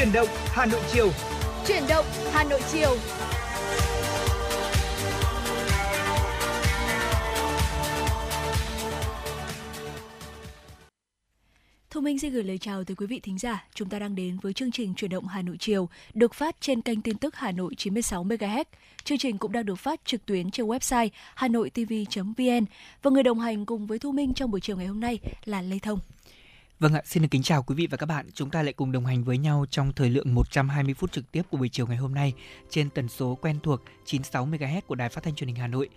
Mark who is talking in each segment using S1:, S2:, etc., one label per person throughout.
S1: Chuyển động Hà Nội chiều.
S2: Chuyển động Hà Nội chiều.
S3: Thu Minh xin gửi lời chào tới quý vị thính giả. Chúng ta đang đến với chương trình Chuyển động Hà Nội chiều được phát trên kênh tin tức Hà Nội 96 MHz. Chương trình cũng đang được phát trực tuyến trên website hanoitv.vn và người đồng hành cùng với Thu Minh trong buổi chiều ngày hôm nay là Lê Thông.
S4: Vâng ạ, xin được kính chào quý vị và các bạn. Chúng ta lại cùng đồng hành với nhau trong thời lượng 120 phút trực tiếp của buổi chiều ngày hôm nay trên tần số quen thuộc 96 MHz của Đài Phát thanh Truyền hình Hà Nội.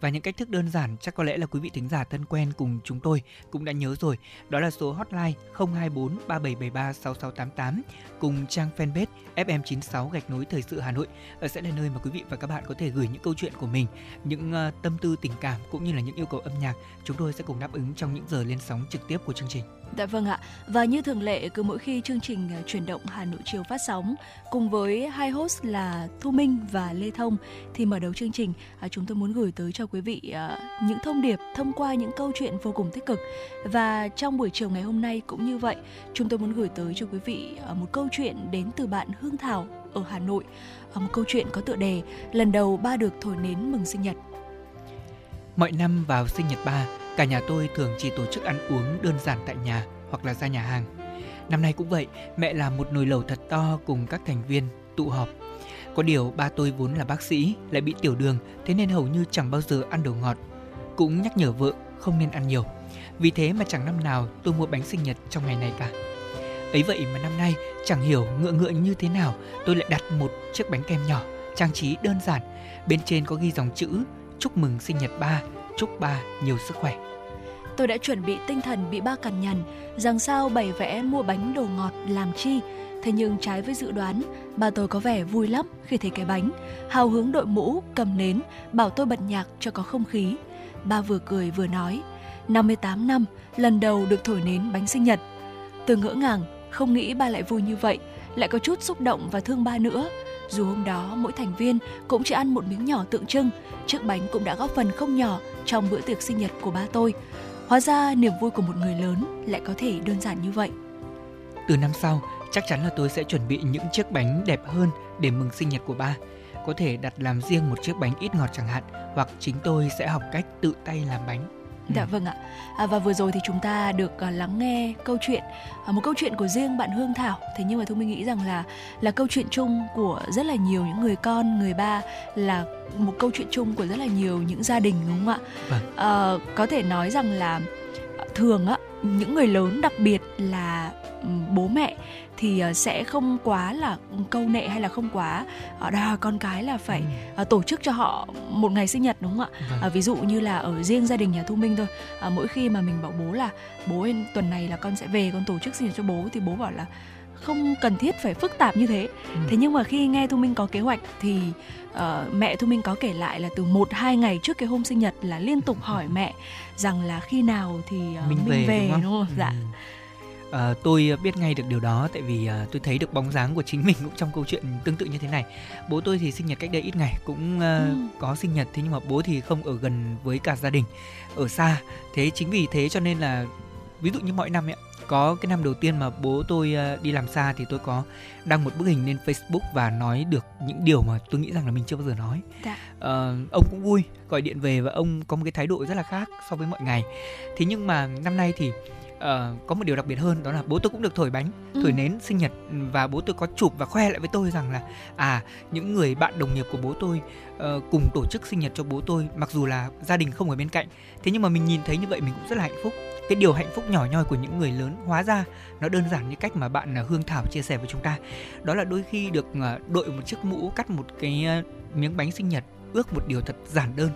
S4: Và những cách thức đơn giản chắc có lẽ là quý vị thính giả thân quen cùng chúng tôi cũng đã nhớ rồi. Đó là số hotline 024 3773 6688 cùng trang fanpage FM96 gạch nối thời sự Hà Nội ở sẽ là nơi mà quý vị và các bạn có thể gửi những câu chuyện của mình, những ờ, tâm tư tình cảm cũng như là những yêu cầu âm nhạc. Chúng tôi sẽ cùng đáp ứng trong những giờ lên sóng trực tiếp của chương trình.
S3: Dạ vâng ạ. Và như thường lệ, cứ mỗi khi chương trình à, chuyển động Hà Nội chiều phát sóng, cùng với hai host là Thu Minh và Lê Thông, thì mở đầu chương trình à, chúng tôi muốn gửi tới cho quý vị à, những thông điệp thông qua những câu chuyện vô cùng tích cực. Và trong buổi chiều ngày hôm nay cũng như vậy, chúng tôi muốn gửi tới cho quý vị một câu chuyện đến từ bạn Hương Thảo ở Hà Nội. Một câu chuyện có tựa đề lần đầu ba được thổi nến mừng sinh nhật.
S4: Mọi năm vào sinh nhật ba cả nhà tôi thường chỉ tổ chức ăn uống đơn giản tại nhà hoặc là ra nhà hàng năm nay cũng vậy mẹ làm một nồi lẩu thật to cùng các thành viên tụ họp có điều ba tôi vốn là bác sĩ, lại bị tiểu đường, thế nên hầu như chẳng bao giờ ăn đồ ngọt. Cũng nhắc nhở vợ không nên ăn nhiều. Vì thế mà chẳng năm nào tôi mua bánh sinh nhật trong ngày này cả. Ấy vậy mà năm nay chẳng hiểu ngựa ngựa như thế nào, tôi lại đặt một chiếc bánh kem nhỏ, trang trí đơn giản. Bên trên có ghi dòng chữ chúc mừng sinh nhật ba, chúc ba nhiều sức khỏe.
S3: Tôi đã chuẩn bị tinh thần bị ba cằn nhằn rằng sao bày vẽ mua bánh đồ ngọt làm chi Thế nhưng trái với dự đoán, bà tôi có vẻ vui lắm khi thấy cái bánh, hào hứng đội mũ, cầm nến, bảo tôi bật nhạc cho có không khí. Ba vừa cười vừa nói, 58 năm, lần đầu được thổi nến bánh sinh nhật. Tôi ngỡ ngàng, không nghĩ ba lại vui như vậy, lại có chút xúc động và thương ba nữa. Dù hôm đó mỗi thành viên cũng chỉ ăn một miếng nhỏ tượng trưng, chiếc bánh cũng đã góp phần không nhỏ trong bữa tiệc sinh nhật của ba tôi. Hóa ra niềm vui của một người lớn lại có thể đơn giản như vậy.
S4: Từ năm sau, Chắc chắn là tôi sẽ chuẩn bị những chiếc bánh đẹp hơn để mừng sinh nhật của ba. Có thể đặt làm riêng một chiếc bánh ít ngọt chẳng hạn, hoặc chính tôi sẽ học cách tự tay làm bánh.
S3: Dạ ừ. vâng ạ. À, và vừa rồi thì chúng ta được uh, lắng nghe câu chuyện uh, một câu chuyện của riêng bạn Hương Thảo. Thế nhưng mà tôi nghĩ rằng là là câu chuyện chung của rất là nhiều những người con, người ba là một câu chuyện chung của rất là nhiều những gia đình đúng không ạ? Vâng. Uh, có thể nói rằng là thường á những người lớn đặc biệt là bố mẹ thì ờ, sẽ không quá là câu nệ hay là không quá ờ, đòi con cái là phải ừ. tổ chức cho họ một ngày sinh nhật đúng không ạ vâng. ví dụ như là ở riêng gia đình nhà thu minh thôi mỗi khi mà mình bảo bố là bố tuần này là con sẽ về con tổ chức sinh nhật cho bố thì bố bảo là không cần thiết phải phức tạp như thế ừ. thế nhưng mà khi nghe thu minh có kế hoạch thì uh, mẹ thu minh có kể lại là từ một hai ngày trước cái hôm sinh nhật là liên tục hỏi mẹ rằng là khi nào thì uh,
S4: mình, mình về, về đúng không, đúng không?
S3: dạ ừ
S4: À, tôi biết ngay được điều đó tại vì à, tôi thấy được bóng dáng của chính mình cũng trong câu chuyện tương tự như thế này. Bố tôi thì sinh nhật cách đây ít ngày cũng à, ừ. có sinh nhật thế nhưng mà bố thì không ở gần với cả gia đình, ở xa. Thế chính vì thế cho nên là ví dụ như mọi năm ấy có cái năm đầu tiên mà bố tôi đi làm xa thì tôi có đăng một bức hình lên Facebook và nói được những điều mà tôi nghĩ rằng là mình chưa bao giờ nói. Dạ. À, ông cũng vui gọi điện về và ông có một cái thái độ rất là khác so với mọi ngày. Thế nhưng mà năm nay thì uh, có một điều đặc biệt hơn đó là bố tôi cũng được thổi bánh ừ. thổi nến sinh nhật và bố tôi có chụp và khoe lại với tôi rằng là à những người bạn đồng nghiệp của bố tôi uh, cùng tổ chức sinh nhật cho bố tôi mặc dù là gia đình không ở bên cạnh. Thế nhưng mà mình nhìn thấy như vậy mình cũng rất là hạnh phúc. Cái điều hạnh phúc nhỏ nhoi của những người lớn hóa ra nó đơn giản như cách mà bạn uh, Hương Thảo chia sẻ với chúng ta. Đó là đôi khi được uh, đội một chiếc mũ cắt một cái uh, miếng bánh sinh nhật ước một điều thật giản đơn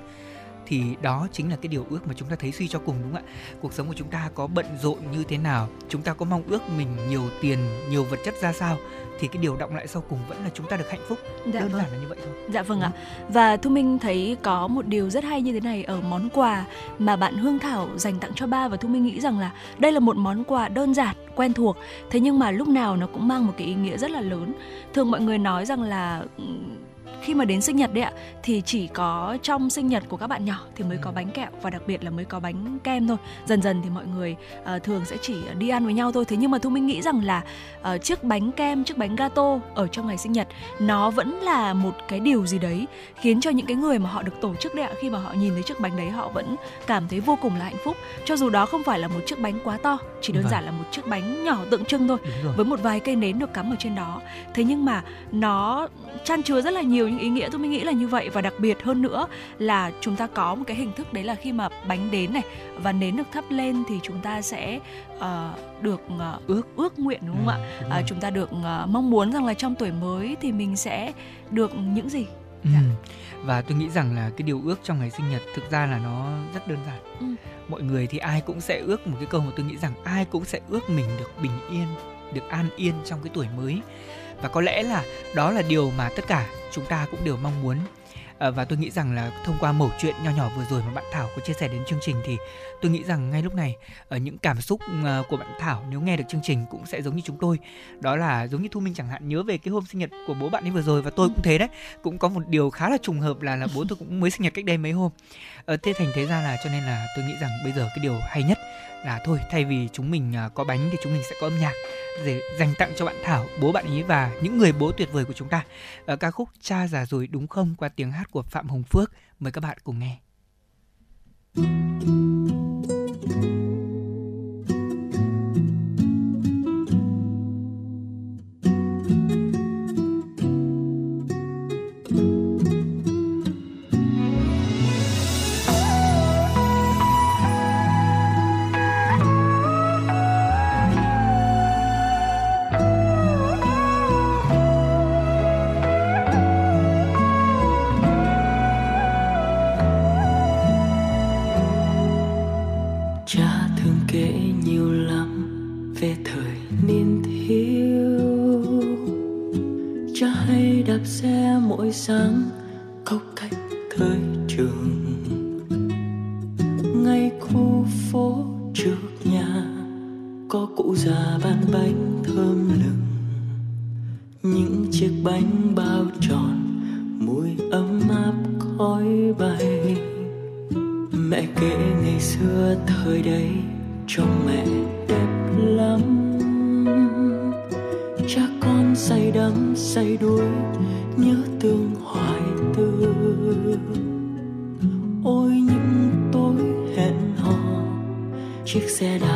S4: thì đó chính là cái điều ước mà chúng ta thấy suy cho cùng đúng không ạ? Cuộc sống của chúng ta có bận rộn như thế nào? Chúng ta có mong ước mình nhiều tiền nhiều vật chất ra sao? Thì cái điều động lại sau cùng vẫn là chúng ta được hạnh phúc. Dạ đơn vâng. giản là như vậy thôi.
S3: Dạ vâng ừ. ạ và thu minh thấy có một điều rất hay như thế này ở món quà mà bạn hương thảo dành tặng cho ba và thu minh nghĩ rằng là đây là một món quà đơn giản quen thuộc thế nhưng mà lúc nào nó cũng mang một cái ý nghĩa rất là lớn. Thường mọi người nói rằng là khi mà đến sinh nhật đấy ạ thì chỉ có trong sinh nhật của các bạn nhỏ thì mới có bánh kẹo và đặc biệt là mới có bánh kem thôi. Dần dần thì mọi người uh, thường sẽ chỉ đi ăn với nhau thôi. Thế nhưng mà thu minh nghĩ rằng là uh, chiếc bánh kem chiếc bánh gato ở trong ngày sinh nhật nó vẫn là một cái điều gì đấy khiến cho những cái người mà họ được tổ chức đấy ạ khi mà họ nhìn thấy chiếc bánh đấy họ vẫn cảm thấy vô cùng là hạnh phúc. Cho dù đó không phải là một chiếc bánh quá to chỉ đơn vâng. giản là một chiếc bánh nhỏ tượng trưng thôi với một vài cây nến được cắm ở trên đó. Thế nhưng mà nó chan chứa rất là nhiều những ý nghĩa tôi mới nghĩ là như vậy và đặc biệt hơn nữa là chúng ta có một cái hình thức đấy là khi mà bánh đến này và nến được thắp lên thì chúng ta sẽ uh, được uh, ước ước nguyện đúng không ừ, ạ uh, chúng ta được uh, mong muốn rằng là trong tuổi mới thì mình sẽ được những gì
S5: ừ. Dạ. và tôi nghĩ rằng là cái điều ước trong ngày sinh nhật thực ra là nó rất đơn giản ừ. mọi người thì ai cũng sẽ ước một cái câu mà tôi nghĩ rằng ai cũng sẽ ước mình được bình yên được an yên trong cái tuổi mới và có lẽ là đó là điều mà tất cả chúng ta cũng đều mong muốn. Ờ, và tôi nghĩ rằng là thông qua mẩu chuyện nho nhỏ vừa rồi mà bạn Thảo có chia sẻ đến chương trình thì tôi nghĩ rằng ngay lúc này ở những cảm xúc ờ, của bạn Thảo nếu nghe được chương trình cũng sẽ giống như chúng tôi. Đó là giống như Thu Minh chẳng hạn, nhớ về cái hôm sinh nhật của bố bạn ấy vừa rồi và tôi cũng thế đấy. Cũng có một điều khá là trùng hợp là là bố tôi cũng mới sinh nhật cách đây mấy hôm. Thế thành thế ra là cho nên là tôi nghĩ rằng bây giờ cái điều hay nhất là thôi thay vì chúng mình à, có bánh thì chúng mình sẽ có âm nhạc để dành tặng cho bạn Thảo, bố bạn ý và những người bố tuyệt vời của chúng ta. Ở ca khúc Cha già rồi đúng không qua tiếng hát của Phạm Hồng Phước. Mời các bạn cùng nghe. Thank you mỗi sáng câu cách thời trường. Ngay khu phố trước nhà có cụ già bán bánh thơm lừng. Những chiếc bánh bao tròn, mùi ấm áp khói bay. Mẹ kể ngày xưa thời đấy trông mẹ đẹp lắm. Cha con say đắm say đuối, nhớ chiếc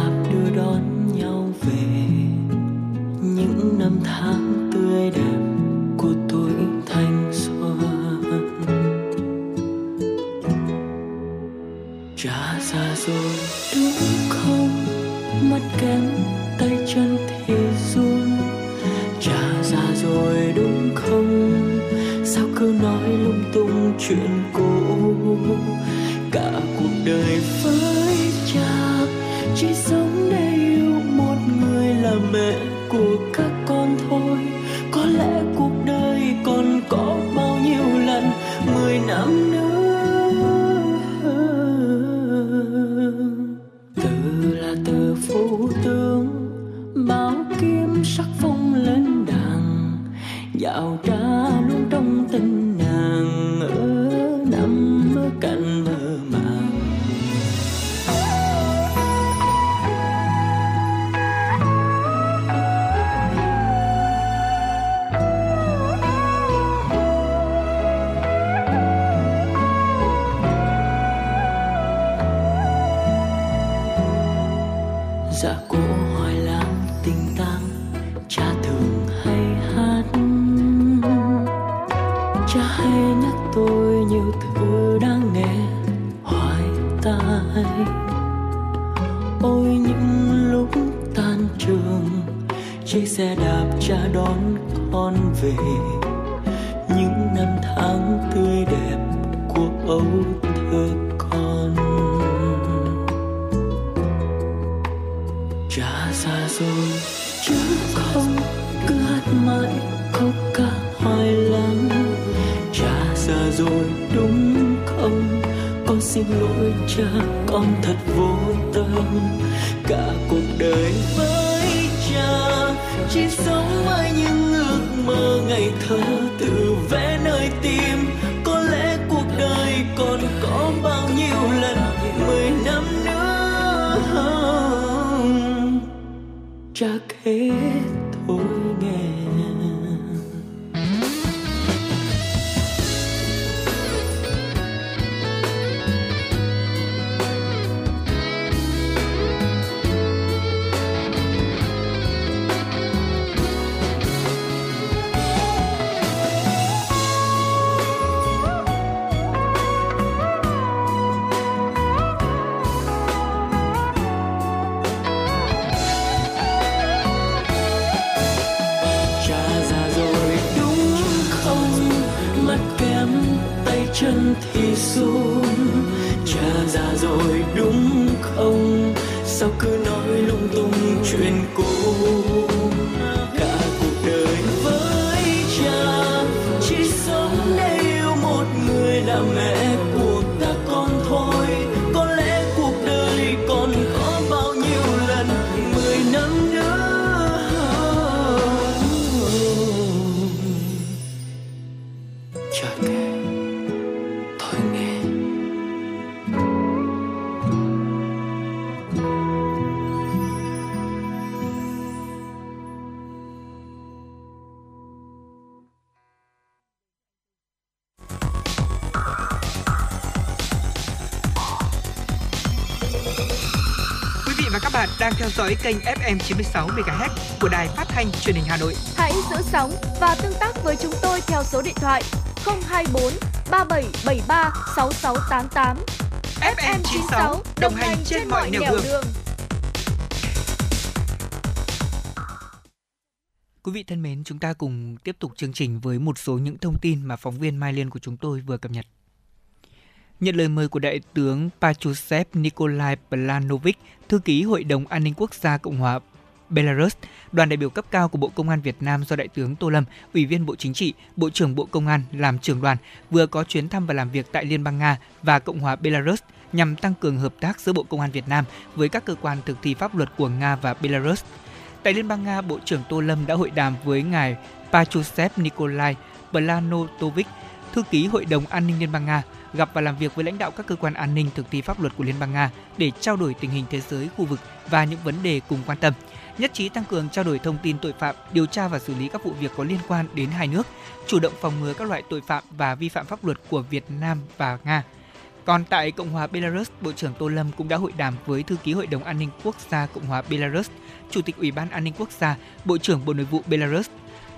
S5: đang
S4: theo dõi kênh FM 96 MHz của đài phát thanh truyền hình Hà Nội.
S2: Hãy giữ sóng và tương tác với chúng tôi theo số điện thoại 024 3773 6688. FM 96 đồng, đồng hành trên, trên mọi nẻo đường. đường.
S4: Quý vị thân mến, chúng ta cùng tiếp tục chương trình với một số những thông tin mà phóng viên Mai Liên của chúng tôi vừa cập nhật. Nhận lời mời của Đại tướng Pachusev Nikolai Planovic, thư ký Hội đồng An ninh Quốc gia Cộng hòa Belarus, đoàn đại biểu cấp cao của Bộ Công an Việt Nam do Đại tướng Tô Lâm, Ủy viên Bộ Chính trị, Bộ trưởng Bộ Công an làm trưởng đoàn, vừa có chuyến thăm và làm việc tại Liên bang Nga và Cộng hòa Belarus nhằm tăng cường hợp tác giữa Bộ Công an Việt Nam với các cơ quan thực thi pháp luật của Nga và Belarus. Tại Liên bang Nga, Bộ trưởng Tô Lâm đã hội đàm với ngài Pachusev Nikolai Planotovic, thư ký Hội đồng An ninh Liên bang Nga, gặp và làm việc với lãnh đạo các cơ quan an ninh thực thi pháp luật của Liên bang Nga để trao đổi tình hình thế giới, khu vực và những vấn đề cùng quan tâm. Nhất trí tăng cường trao đổi thông tin tội phạm, điều tra và xử lý các vụ việc có liên quan đến hai nước, chủ động phòng ngừa các loại tội phạm và vi phạm pháp luật của Việt Nam và Nga. Còn tại Cộng hòa Belarus, Bộ trưởng Tô Lâm cũng đã hội đàm với thư ký Hội đồng An ninh Quốc gia Cộng hòa Belarus, Chủ tịch Ủy ban An ninh Quốc gia, Bộ trưởng Bộ Nội vụ Belarus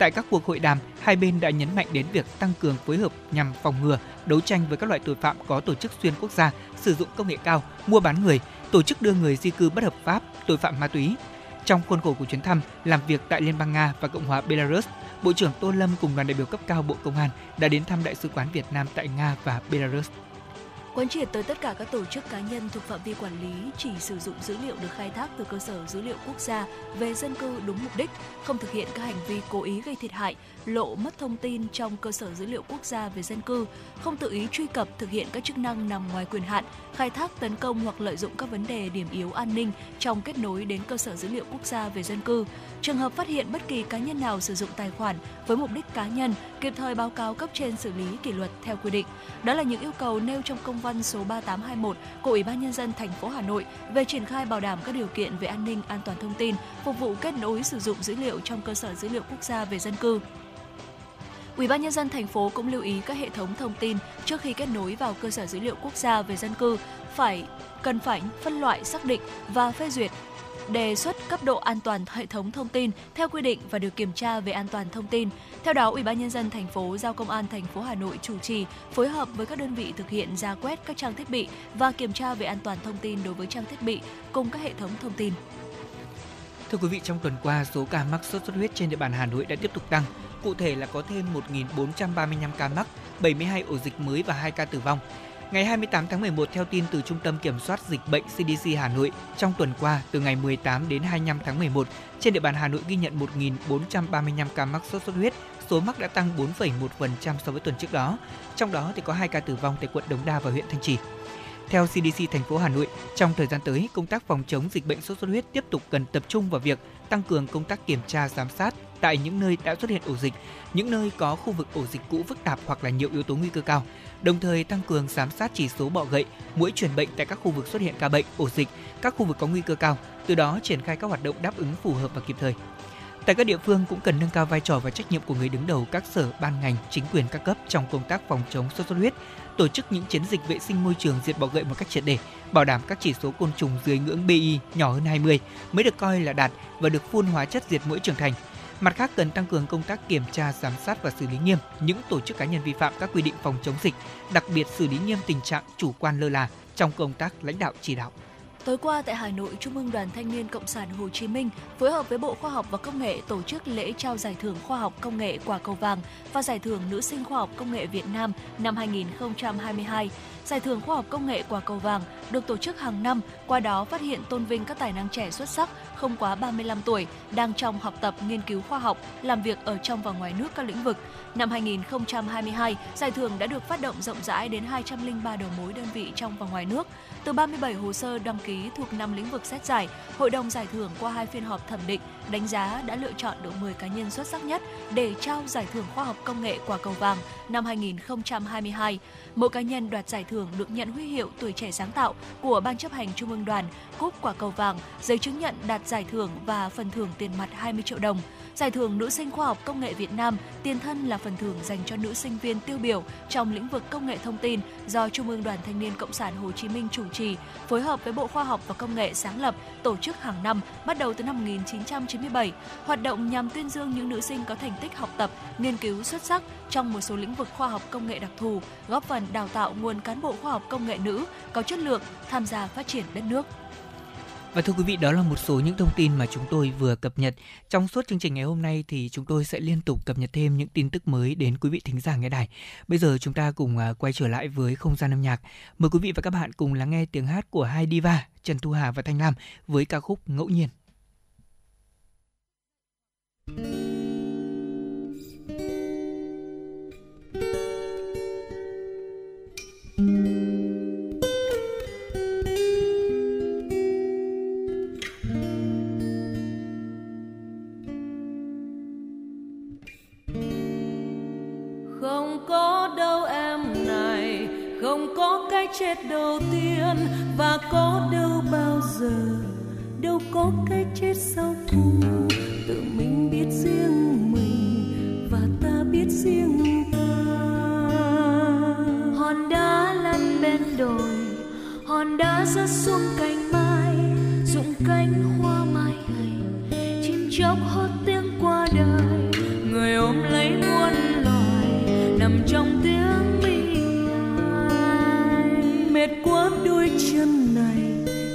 S4: Tại các cuộc hội đàm, hai bên đã nhấn mạnh đến việc tăng cường phối hợp nhằm phòng ngừa, đấu tranh với các loại tội phạm có tổ chức xuyên quốc gia, sử dụng công nghệ cao, mua bán người, tổ chức đưa người di cư bất hợp pháp, tội phạm ma túy. Trong khuôn khổ của chuyến thăm, làm việc tại Liên bang Nga và Cộng hòa Belarus, Bộ trưởng Tô Lâm cùng đoàn đại biểu cấp cao Bộ Công an đã đến thăm Đại sứ quán Việt Nam tại Nga và Belarus
S3: quán triệt tới tất cả các tổ chức cá nhân thuộc phạm vi quản lý chỉ sử dụng dữ liệu được khai thác từ cơ sở dữ liệu quốc gia về dân cư đúng mục đích, không thực hiện các hành vi cố ý gây thiệt hại, lộ mất thông tin trong cơ sở dữ liệu quốc gia về dân cư, không tự ý truy cập thực hiện các chức năng nằm ngoài quyền hạn, khai thác tấn công hoặc lợi dụng các vấn đề điểm yếu an ninh trong kết nối đến cơ sở dữ liệu quốc gia về dân cư. Trường hợp phát hiện bất kỳ cá nhân nào sử dụng tài khoản với mục đích cá nhân, kịp thời báo cáo cấp trên xử lý kỷ luật theo quy định. Đó là những yêu cầu nêu trong công văn số 3821 của Ủy ban nhân dân thành phố Hà Nội về triển khai bảo đảm các điều kiện về an ninh an toàn thông tin, phục vụ kết nối sử dụng dữ liệu trong cơ sở dữ liệu quốc gia về dân cư. Ủy ban nhân dân thành phố cũng lưu ý các hệ thống thông tin trước khi kết nối vào cơ sở dữ liệu quốc gia về dân cư phải cần phải phân loại xác định và phê duyệt đề xuất cấp độ an toàn hệ thống thông tin theo quy định và được kiểm tra về an toàn thông tin. Theo đó, Ủy ban nhân dân thành phố giao Công an thành phố Hà Nội chủ trì phối hợp với các đơn vị thực hiện ra quét các trang thiết bị và kiểm tra về an toàn thông tin đối với trang thiết bị cùng các hệ thống thông tin.
S4: Thưa quý vị, trong tuần qua, số ca mắc sốt xuất huyết trên địa bàn Hà Nội đã tiếp tục tăng. Cụ thể là có thêm 1.435 ca mắc, 72 ổ dịch mới và 2 ca tử vong. Ngày 28 tháng 11, theo tin từ Trung tâm Kiểm soát Dịch bệnh CDC Hà Nội, trong tuần qua, từ ngày 18 đến 25 tháng 11, trên địa bàn Hà Nội ghi nhận 1.435 ca mắc sốt xuất huyết, số mắc đã tăng 4,1% so với tuần trước đó. Trong đó thì có 2 ca tử vong tại quận Đống Đa và huyện Thanh Trì. Theo CDC thành phố Hà Nội, trong thời gian tới, công tác phòng chống dịch bệnh sốt xuất huyết tiếp tục cần tập trung vào việc tăng cường công tác kiểm tra giám sát, tại những nơi đã xuất hiện ổ dịch, những nơi có khu vực ổ dịch cũ phức tạp hoặc là nhiều yếu tố nguy cơ cao. Đồng thời tăng cường giám sát chỉ số bọ gậy, mũi truyền bệnh tại các khu vực xuất hiện ca bệnh, ổ dịch, các khu vực có nguy cơ cao, từ đó triển khai các hoạt động đáp ứng phù hợp và kịp thời. Tại các địa phương cũng cần nâng cao vai trò và trách nhiệm của người đứng đầu các sở, ban ngành, chính quyền các cấp trong công tác phòng chống sốt xuất huyết, tổ chức những chiến dịch vệ sinh môi trường diệt bọ gậy một cách triệt để, bảo đảm các chỉ số côn trùng dưới ngưỡng BI nhỏ hơn 20 mới được coi là đạt và được phun hóa chất diệt mũi trưởng thành. Mặt khác cần tăng cường công tác kiểm tra, giám sát và xử lý nghiêm những tổ chức cá nhân vi phạm các quy định phòng chống dịch, đặc biệt xử lý nghiêm tình trạng chủ quan lơ là trong công tác lãnh đạo chỉ đạo.
S3: Tối qua tại Hà Nội, Trung ương Đoàn Thanh niên Cộng sản Hồ Chí Minh phối hợp với Bộ Khoa học và Công nghệ tổ chức lễ trao giải thưởng khoa học công nghệ quả cầu vàng và giải thưởng nữ sinh khoa học công nghệ Việt Nam năm 2022. Giải thưởng khoa học công nghệ quả cầu vàng được tổ chức hàng năm, qua đó phát hiện tôn vinh các tài năng trẻ xuất sắc không quá 35 tuổi đang trong học tập nghiên cứu khoa học, làm việc ở trong và ngoài nước các lĩnh vực. Năm 2022, giải thưởng đã được phát động rộng rãi đến 203 đầu mối đơn vị trong và ngoài nước. Từ 37 hồ sơ đăng ký thuộc 5 lĩnh vực xét giải, Hội đồng giải thưởng qua hai phiên họp thẩm định, đánh giá đã lựa chọn được 10 cá nhân xuất sắc nhất để trao giải thưởng khoa học công nghệ quả cầu vàng năm 2022. Mỗi cá nhân đoạt giải thưởng được nhận huy hiệu tuổi trẻ sáng tạo của Ban chấp hành Trung ương Đoàn, cúp quả cầu vàng, giấy chứng nhận đạt giải thưởng và phần thưởng tiền mặt 20 triệu đồng. Giải thưởng Nữ sinh khoa học công nghệ Việt Nam tiền thân là phần thưởng dành cho nữ sinh viên tiêu biểu trong lĩnh vực công nghệ thông tin do Trung ương Đoàn Thanh niên Cộng sản Hồ Chí Minh chủ trì, phối hợp với Bộ Khoa học và Công nghệ sáng lập, tổ chức hàng năm bắt đầu từ năm 1997. Hoạt động nhằm tuyên dương những nữ sinh có thành tích học tập, nghiên cứu xuất sắc trong một số lĩnh vực khoa học công nghệ đặc thù, góp phần đào tạo nguồn cán bộ khoa học công nghệ nữ có chất lượng tham gia phát triển đất nước.
S4: Và thưa quý vị, đó là một số những thông tin mà chúng tôi vừa cập nhật. Trong suốt chương trình ngày hôm nay thì chúng tôi sẽ liên tục cập nhật thêm những tin tức mới đến quý vị thính giả nghe đài. Bây giờ chúng ta cùng à, quay trở lại với không gian âm nhạc. Mời quý vị và các bạn cùng lắng nghe tiếng hát của hai diva Trần Thu Hà và Thanh Lam với ca khúc Ngẫu nhiên.
S6: không chết đầu tiên. Và có đâu bao giờ, đâu có cái chết sau cùng tự mình biết riêng mình và ta biết riêng ta.
S7: Hòn đá lăn bên đồi, hòn đá rớt xuống cành mai. Rụng cánh hoa mai hành chim chóc hót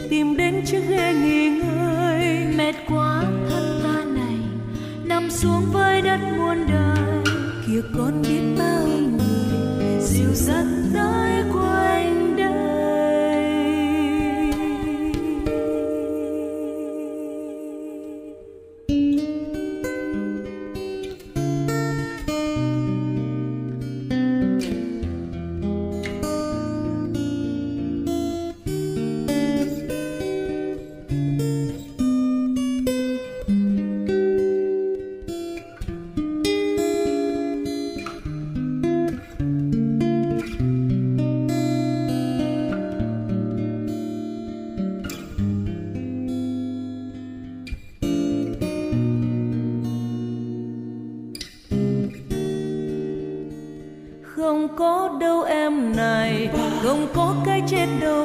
S6: tìm đến chiếc ghế nghỉ ngơi.
S7: Mệt quá thân ta này nằm xuống với đất muôn đời.
S6: Kia con biết bao người dịu dắt tới quanh tới
S4: trên đầu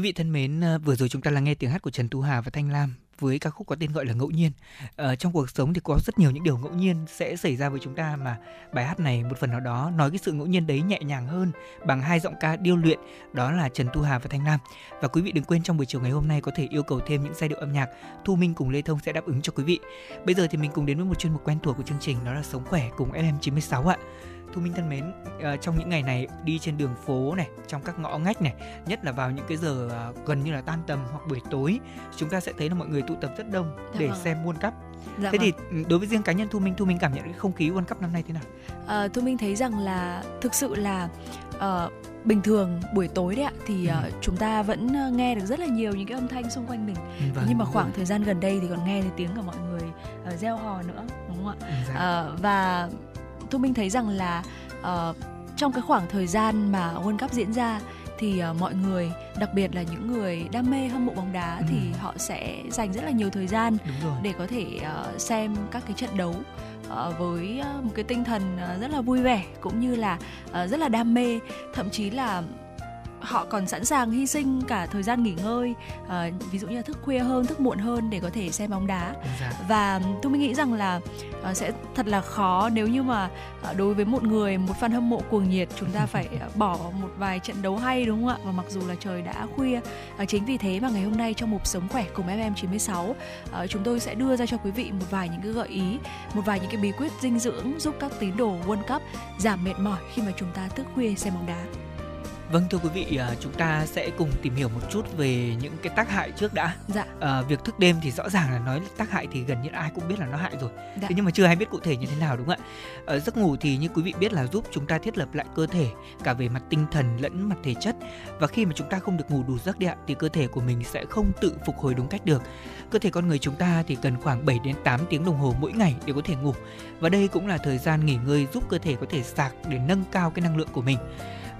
S4: Quý vị thân mến, ờ, vừa rồi chúng ta là nghe tiếng hát của Trần Tu Hà và Thanh Lam với ca khúc có tên gọi là ngẫu nhiên. Ở trong cuộc sống thì có rất nhiều những điều ngẫu nhiên sẽ xảy ra với chúng ta mà bài hát này một phần nào đó nói cái sự ngẫu nhiên đấy nhẹ nhàng hơn bằng hai giọng ca điêu luyện đó là Trần Tu Hà và Thanh Lam. Và quý vị đừng quên trong buổi chiều ngày hôm nay có thể yêu cầu thêm những giai điệu âm nhạc Thu Minh cùng Lê Thông sẽ đáp ứng cho quý vị. Bây giờ thì mình cùng đến với một chuyên mục quen thuộc của chương trình đó là sống khỏe cùng FM96 ạ. Thu Minh thân mến, uh, trong những ngày này đi trên đường phố này, trong các ngõ ngách này, nhất là vào những cái giờ uh, gần như là tan tầm hoặc buổi tối, chúng ta sẽ thấy là mọi người tụ tập rất đông
S3: Dạ
S4: để
S3: vâng.
S4: xem World Cup.
S3: Dạ
S4: Thế
S3: vâng.
S4: thì đối với riêng cá nhân Thu Minh, Thu Minh cảm nhận cái không khí World Cup năm nay thế nào?
S3: Ờ, Thu Minh thấy rằng là thực sự là ờ, bình thường buổi tối đấy ạ thì
S4: Ừ.
S3: ờ, chúng ta vẫn ờ, nghe được rất là nhiều những cái âm thanh xung quanh mình
S4: Ừ,
S3: Thế nhưng mà khoảng
S4: rồi.
S3: thời gian gần đây thì còn nghe thấy tiếng của mọi người ờ, reo hò nữa đúng không ạ
S4: Ừ, dạ.
S3: Ờ, và thu minh thấy rằng là ờ, trong cái khoảng thời gian mà World Cup diễn ra thì ờ, mọi người đặc biệt là những người đam mê hâm mộ bóng đá
S4: Ừ.
S3: thì họ sẽ dành rất là nhiều thời gian để có thể ờ, xem các cái trận đấu ờ, với một cái tinh thần rất là vui vẻ cũng như là rất là đam mê thậm chí là họ còn sẵn sàng hy sinh cả thời gian nghỉ ngơi ờ, ví dụ như là thức khuya hơn thức muộn hơn để có thể xem bóng đá. Và tôi mới nghĩ rằng là ờ, sẽ thật là khó nếu như mà ờ, đối với một người một fan hâm mộ cuồng nhiệt chúng ta phải bỏ một vài trận đấu hay đúng không ạ? Và mặc dù là trời đã khuya Ờ, chính vì thế mà ngày hôm nay trong mục sống khỏe cùng FM96 ờ, chúng tôi sẽ đưa ra cho quý vị một vài những cái gợi ý một vài những cái bí quyết dinh dưỡng giúp các tín đồ World Cup giảm mệt mỏi khi mà chúng ta thức khuya xem bóng đá
S4: Vâng thưa quý vị, à, chúng ta sẽ cùng tìm hiểu một chút về những cái tác hại trước đã.
S3: dạ
S4: À, việc thức đêm thì rõ ràng là nói tác hại thì gần như ai cũng biết là nó hại rồi.
S3: Dạ.
S4: Thế nhưng mà chưa ai biết cụ thể như thế nào đúng không ạ? Ở giấc ngủ thì như quý vị biết là giúp chúng ta thiết lập lại cơ thể cả về mặt tinh thần lẫn mặt thể chất. Và khi mà chúng ta không được ngủ đủ giấc đi ạ thì cơ thể của mình sẽ không tự phục hồi đúng cách được. Cơ thể con người chúng ta thì cần khoảng 7 đến 8 tiếng đồng hồ mỗi ngày để có thể ngủ. Và đây cũng là thời gian nghỉ ngơi giúp cơ thể có thể sạc để nâng cao cái năng lượng của mình.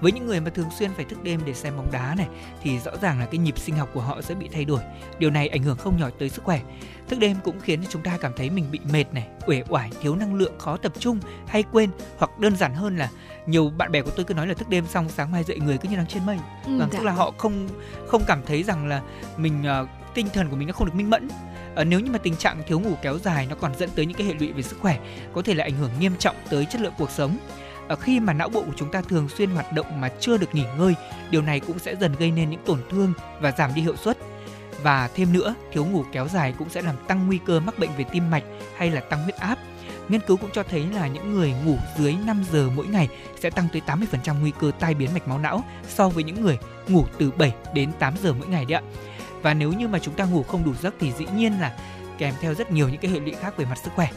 S4: Với những người mà thường xuyên phải thức đêm để xem bóng đá này thì rõ ràng là cái nhịp sinh học của họ sẽ bị thay đổi. Điều này ảnh hưởng không nhỏ tới sức khỏe. Thức đêm cũng khiến cho chúng ta cảm thấy mình bị mệt này, uể oải, thiếu năng lượng, khó tập trung hay quên hoặc đơn giản hơn là nhiều bạn bè của tôi cứ nói là thức đêm xong sáng mai dậy người cứ như đang trên mây.
S3: Ừ,
S4: Vâng,
S3: dạ.
S4: tức là họ không không cảm thấy rằng là mình ờ, tinh thần của mình nó không được minh mẫn. Ờ, nếu như mà tình trạng thiếu ngủ kéo dài nó còn dẫn tới những cái hệ lụy về sức khỏe, có thể là ảnh hưởng nghiêm trọng tới chất lượng cuộc sống. Ờ, khi mà não bộ của chúng ta thường xuyên hoạt động mà chưa được nghỉ ngơi, điều này cũng sẽ dần gây nên những tổn thương và giảm đi hiệu suất. Và thêm nữa, thiếu ngủ kéo dài cũng sẽ làm tăng nguy cơ mắc bệnh về tim mạch hay là tăng huyết áp. Nghiên cứu cũng cho thấy là những người ngủ dưới 5 giờ mỗi ngày sẽ tăng tới 80% nguy cơ tai biến mạch máu não so với những người ngủ từ 7 đến 8 giờ mỗi ngày đấy ạ. Và nếu như mà chúng ta ngủ không đủ giấc thì dĩ nhiên là kèm theo rất nhiều những cái hệ lụy khác về mặt sức khỏe.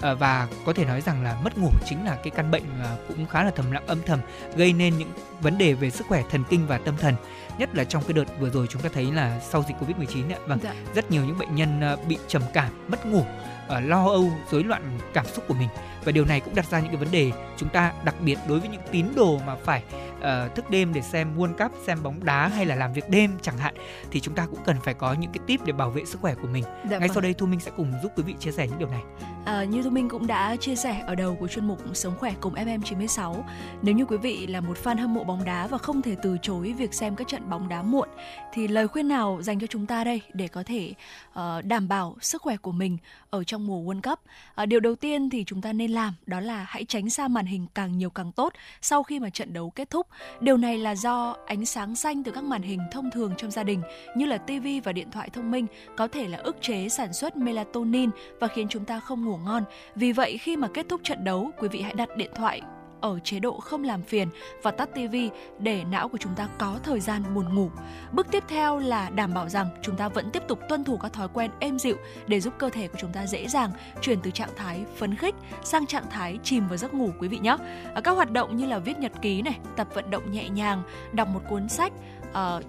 S4: Ờ, và có thể nói rằng là mất ngủ chính là cái căn bệnh à, cũng khá là thầm lặng âm thầm gây nên những vấn đề về sức khỏe thần kinh và tâm thần. Nhất là trong cái đợt vừa rồi chúng ta thấy là sau dịch covid 19 ạ. Vâng
S3: Dạ.
S4: rất nhiều những bệnh nhân à, bị trầm cảm mất ngủ ờ, lo âu rối loạn cảm xúc của mình và điều này cũng đặt ra những cái vấn đề chúng ta đặc biệt đối với những tín đồ mà phải ờ, thức đêm để xem World Cup xem bóng đá hay là làm việc đêm chẳng hạn thì chúng ta cũng cần phải có những cái tip để bảo vệ sức khỏe của mình
S3: Dạ
S4: ngay
S3: vâng.
S4: sau đây thu minh sẽ cùng giúp quý vị chia sẻ những điều này
S3: À, như Thu Minh cũng đã chia sẻ ở đầu của chuyên mục Sống khỏe cùng FM96, nếu như quý vị là một fan hâm mộ bóng đá và không thể từ chối việc xem các trận bóng đá muộn, thì lời khuyên nào dành cho chúng ta đây để có thể ờ, đảm bảo sức khỏe của mình ở trong mùa World Cup? Ờ, điều đầu tiên thì chúng ta nên làm đó là hãy tránh xa màn hình càng nhiều càng tốt sau khi mà trận đấu kết thúc. Điều này là do ánh sáng xanh từ các màn hình thông thường trong gia đình như là TV và điện thoại thông minh có thể là ức chế sản xuất melatonin và khiến chúng ta không ngủ ngon. Vì vậy khi mà kết thúc trận đấu, quý vị hãy đặt điện thoại ở chế độ không làm phiền và tắt tivi để não của chúng ta có thời gian buồn ngủ. Bước tiếp theo là đảm bảo rằng chúng ta vẫn tiếp tục tuân thủ các thói quen êm dịu để giúp cơ thể của chúng ta dễ dàng chuyển từ trạng thái phấn khích sang trạng thái chìm vào giấc ngủ quý vị nhé. Các hoạt động như là viết nhật ký này, tập vận động nhẹ nhàng, đọc một cuốn sách, uh,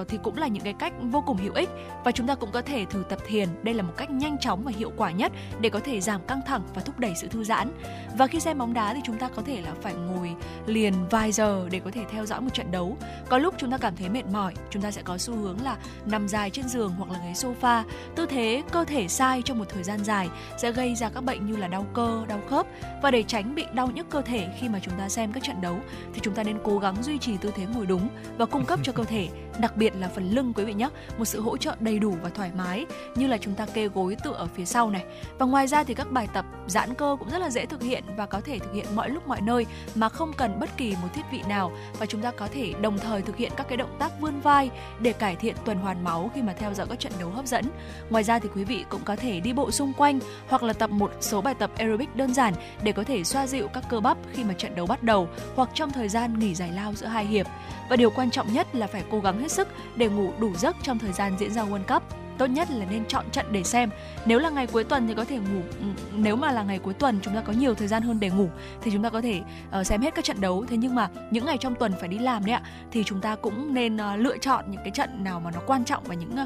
S3: uh, thì cũng là những cái cách vô cùng hữu ích và chúng ta cũng có thể thử tập thiền. Đây là một cách nhanh chóng và hiệu quả nhất để có thể giảm căng thẳng và thúc đẩy sự thư giãn. Và khi xem bóng đá thì chúng ta có thể là phải ngồi liền vài giờ để có thể theo dõi một trận đấu. Có lúc chúng ta cảm thấy mệt mỏi chúng ta sẽ có xu hướng là nằm dài trên giường hoặc là ghế sofa. Tư thế cơ thể sai trong một thời gian dài sẽ gây ra các bệnh như là đau cơ đau khớp. Và để tránh bị đau nhức cơ thể khi mà chúng ta xem các trận đấu thì chúng ta nên cố gắng duy trì tư thế ngồi đúng và cung cấp cho cơ thể đặc đặc biệt là phần lưng quý vị nhé một sự hỗ trợ đầy đủ và thoải mái, như là chúng ta kê gối tựa ở phía sau này. Và ngoài ra thì các bài tập giãn cơ cũng rất là dễ thực hiện và có thể thực hiện mọi lúc mọi nơi mà không cần bất kỳ một thiết bị nào. Và chúng ta có thể đồng thời thực hiện các cái động tác vươn vai để cải thiện tuần hoàn máu khi mà theo dõi các trận đấu hấp dẫn. Ngoài ra thì quý vị cũng có thể đi bộ xung quanh hoặc là tập một số bài tập aerobic đơn giản để có thể xoa dịu các cơ bắp khi mà trận đấu bắt đầu hoặc trong thời gian nghỉ giải lao giữa hai hiệp và điều quan trọng nhất là phải cố gắng hết sức để ngủ đủ giấc trong thời gian diễn ra World Cup tốt nhất là nên chọn trận để xem. Nếu là ngày cuối tuần thì có thể ngủ ừ, nếu mà là ngày cuối tuần chúng ta có nhiều thời gian hơn để ngủ thì chúng ta có thể uh, xem hết các trận đấu. Thế nhưng mà những ngày trong tuần phải đi làm đấy ạ thì chúng ta cũng nên uh, lựa chọn những cái trận nào mà nó quan trọng và những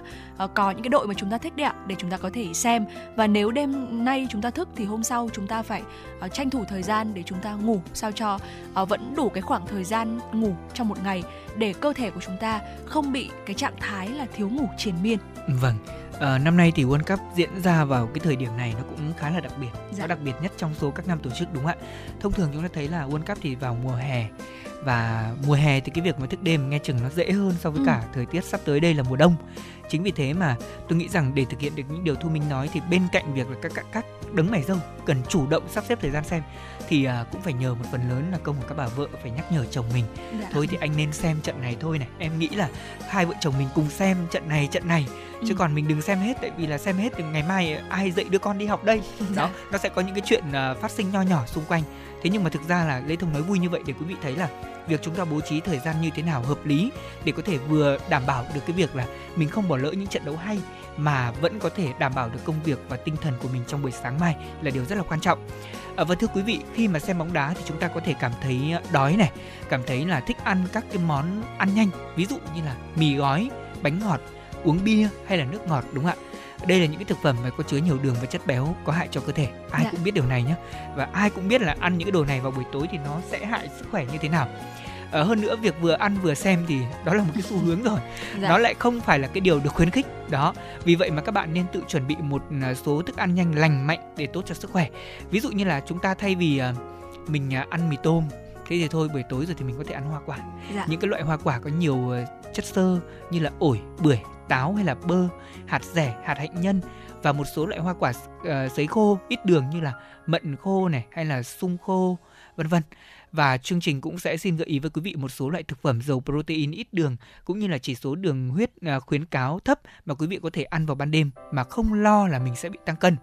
S3: uh, có những cái đội mà chúng ta thích đấy ạ để chúng ta có thể xem. Và nếu đêm nay chúng ta thức thì hôm sau chúng ta phải uh, tranh thủ thời gian để chúng ta ngủ sao cho uh, vẫn đủ cái khoảng thời gian ngủ trong một ngày để cơ thể của chúng ta không bị cái trạng thái là thiếu ngủ triền miên.
S4: Vâng, à, năm nay thì World Cup diễn ra vào cái thời điểm này nó cũng khá là đặc biệt, dạ. nó đặc biệt nhất trong số các năm tổ chức đúng không ạ? Thông thường chúng ta thấy là World Cup thì vào mùa hè và mùa hè thì cái việc mà thức đêm nghe chừng nó dễ hơn so với ừ. cả thời tiết sắp tới đây là mùa đông chính vì thế mà tôi nghĩ rằng để thực hiện được những điều thu minh nói thì bên cạnh việc là các các các đấng mày râu cần chủ động sắp xếp thời gian xem thì à, cũng phải nhờ một phần lớn là công của các bà vợ phải nhắc nhở chồng mình dạ. thôi thì anh nên xem trận này thôi này em nghĩ là hai vợ chồng mình cùng xem trận này trận này chứ ừ. còn mình đừng xem hết tại vì là xem hết thì ngày mai ai dạy đứa con đi học đây dạ. đó nó sẽ có những cái chuyện uh, phát sinh nho nhỏ xung quanh thế nhưng mà thực ra là lê thông nói vui như vậy để quý vị thấy là việc chúng ta bố trí thời gian như thế nào hợp lý để có thể vừa đảm bảo được cái việc là mình không bỏ lỡ những trận đấu hay mà vẫn có thể đảm bảo được công việc và tinh thần của mình trong buổi sáng mai là điều rất là quan trọng. À, và thưa quý vị, khi mà xem bóng đá thì chúng ta có thể cảm thấy đói này, cảm thấy là thích ăn các cái món ăn nhanh, ví dụ như là mì gói, bánh ngọt, uống bia hay là nước ngọt đúng không ạ? đây là những cái thực phẩm mà có chứa nhiều đường và chất béo có hại cho cơ thể ai dạ. cũng biết điều này nhé và ai cũng biết là ăn những cái đồ này vào buổi tối thì nó sẽ hại sức khỏe như thế nào à, hơn nữa việc vừa ăn vừa xem thì đó là một cái xu hướng rồi dạ. nó lại không phải là cái điều được khuyến khích đó vì vậy mà các bạn nên tự chuẩn bị một à, số thức ăn nhanh lành mạnh để tốt cho sức khỏe ví dụ như là chúng ta thay vì uh, mình uh, ăn mì tôm thế thì thôi buổi tối rồi thì mình có thể ăn hoa quả dạ. những cái loại hoa quả có nhiều chất xơ như là ổi bưởi táo hay là bơ, hạt rẻ, hạt hạnh nhân và một số loại hoa quả uh, sấy khô ít đường như là mận khô này hay là sung khô vân vân. Và chương trình cũng sẽ xin gợi ý với quý vị một số loại thực phẩm giàu protein ít đường cũng như là chỉ số đường huyết uh, khuyến cáo thấp mà quý vị có thể ăn vào ban đêm mà không lo là mình sẽ bị tăng cân.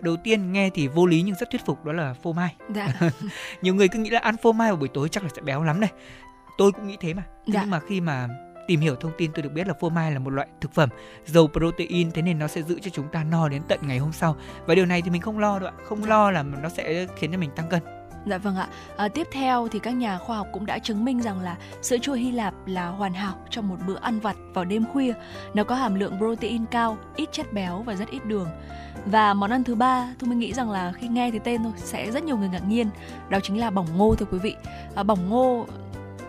S4: Đầu tiên nghe thì vô lý nhưng rất thuyết phục đó là phô mai. Dạ. nhiều người cứ nghĩ là ăn phô mai vào buổi tối chắc là sẽ béo lắm này tôi cũng nghĩ thế mà. Dạ. nhưng mà khi mà tìm hiểu thông tin tôi được biết là phô mai là một loại thực phẩm giàu protein thế nên nó sẽ giữ cho chúng ta no đến tận ngày hôm sau. Và điều này thì mình không lo đâu ạ. Không lo là nó sẽ khiến cho mình tăng cân
S3: Dạ vâng ạ. À, tiếp theo thì các nhà khoa học cũng đã chứng minh rằng là sữa chua Hy Lạp là hoàn hảo cho một bữa ăn vặt vào đêm khuya. Nó có hàm lượng protein cao, ít chất béo và rất ít đường. Và món ăn thứ ba, tôi mới nghĩ rằng là khi nghe thì tên thôi sẽ rất nhiều người ngạc nhiên. Đó chính là bỏng ngô thưa quý vị. À, bỏng ngô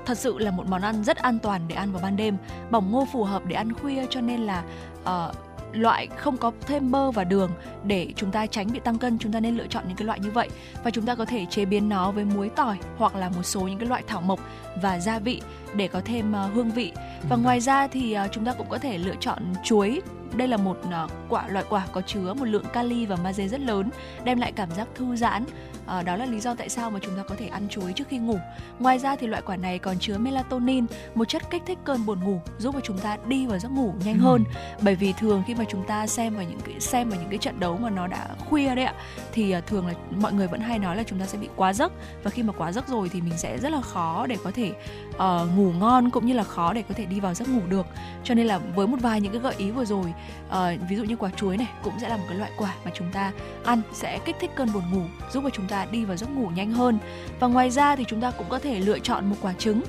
S3: thật sự là một món ăn rất an toàn để ăn vào ban đêm bỏng ngô phù hợp để ăn khuya cho nên là uh, loại không có thêm bơ và đường để chúng ta tránh bị tăng cân chúng ta nên lựa chọn những cái loại như vậy. Và chúng ta có thể chế biến nó với muối tỏi hoặc là một số những cái loại thảo mộc và gia vị để có thêm uh, hương vị. Và ngoài ra thì uh, chúng ta cũng có thể lựa chọn chuối đây là một uh, quả loại quả có chứa một lượng kali và magie rất lớn, đem lại cảm giác thư giãn. À, đó là lý do tại sao mà chúng ta có thể ăn chuối trước khi ngủ. Ngoài ra thì loại quả này còn chứa melatonin, một chất kích thích cơn buồn ngủ, giúp cho chúng ta đi vào giấc ngủ nhanh ừ. hơn. Bởi vì thường khi mà chúng ta xem vào những cái xem vào những cái trận đấu mà nó đã khuya đấy ạ, thì uh, thường là mọi người vẫn hay nói là chúng ta sẽ bị quá giấc và khi mà quá giấc rồi thì mình sẽ rất là khó để có thể uh, ngủ ngon cũng như là khó để có thể đi vào giấc ngủ được. Cho nên là với một vài những cái gợi ý vừa rồi, à, ví dụ như quả chuối này cũng sẽ là một cái loại quả mà chúng ta ăn sẽ kích thích cơn buồn ngủ, giúp cho chúng ta đi vào giấc ngủ nhanh hơn. Và ngoài ra thì chúng ta cũng có thể lựa chọn một quả trứng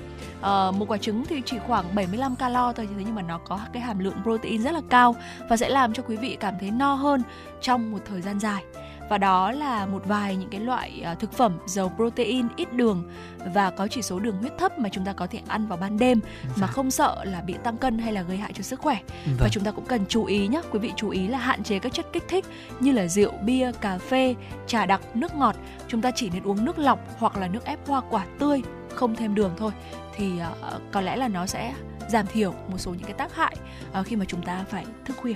S3: uh, một quả trứng thì chỉ khoảng 75 calo thôi thế nhưng mà nó có cái hàm lượng protein rất là cao và sẽ làm cho quý vị cảm thấy no hơn trong một thời gian dài và đó là một vài những cái loại uh, thực phẩm giàu protein ít đường và có chỉ số đường huyết thấp mà chúng ta có thể ăn vào ban đêm dạ. mà không sợ là bị tăng cân hay là gây hại cho sức khỏe vâng. và chúng ta cũng cần chú ý nhé quý vị chú ý là hạn chế các chất kích thích như là rượu bia cà phê trà đặc nước ngọt chúng ta chỉ nên uống nước lọc hoặc là nước ép hoa quả tươi không thêm đường thôi thì uh, có lẽ là nó sẽ giảm thiểu một số những cái tác hại uh, khi mà chúng ta phải thức khuya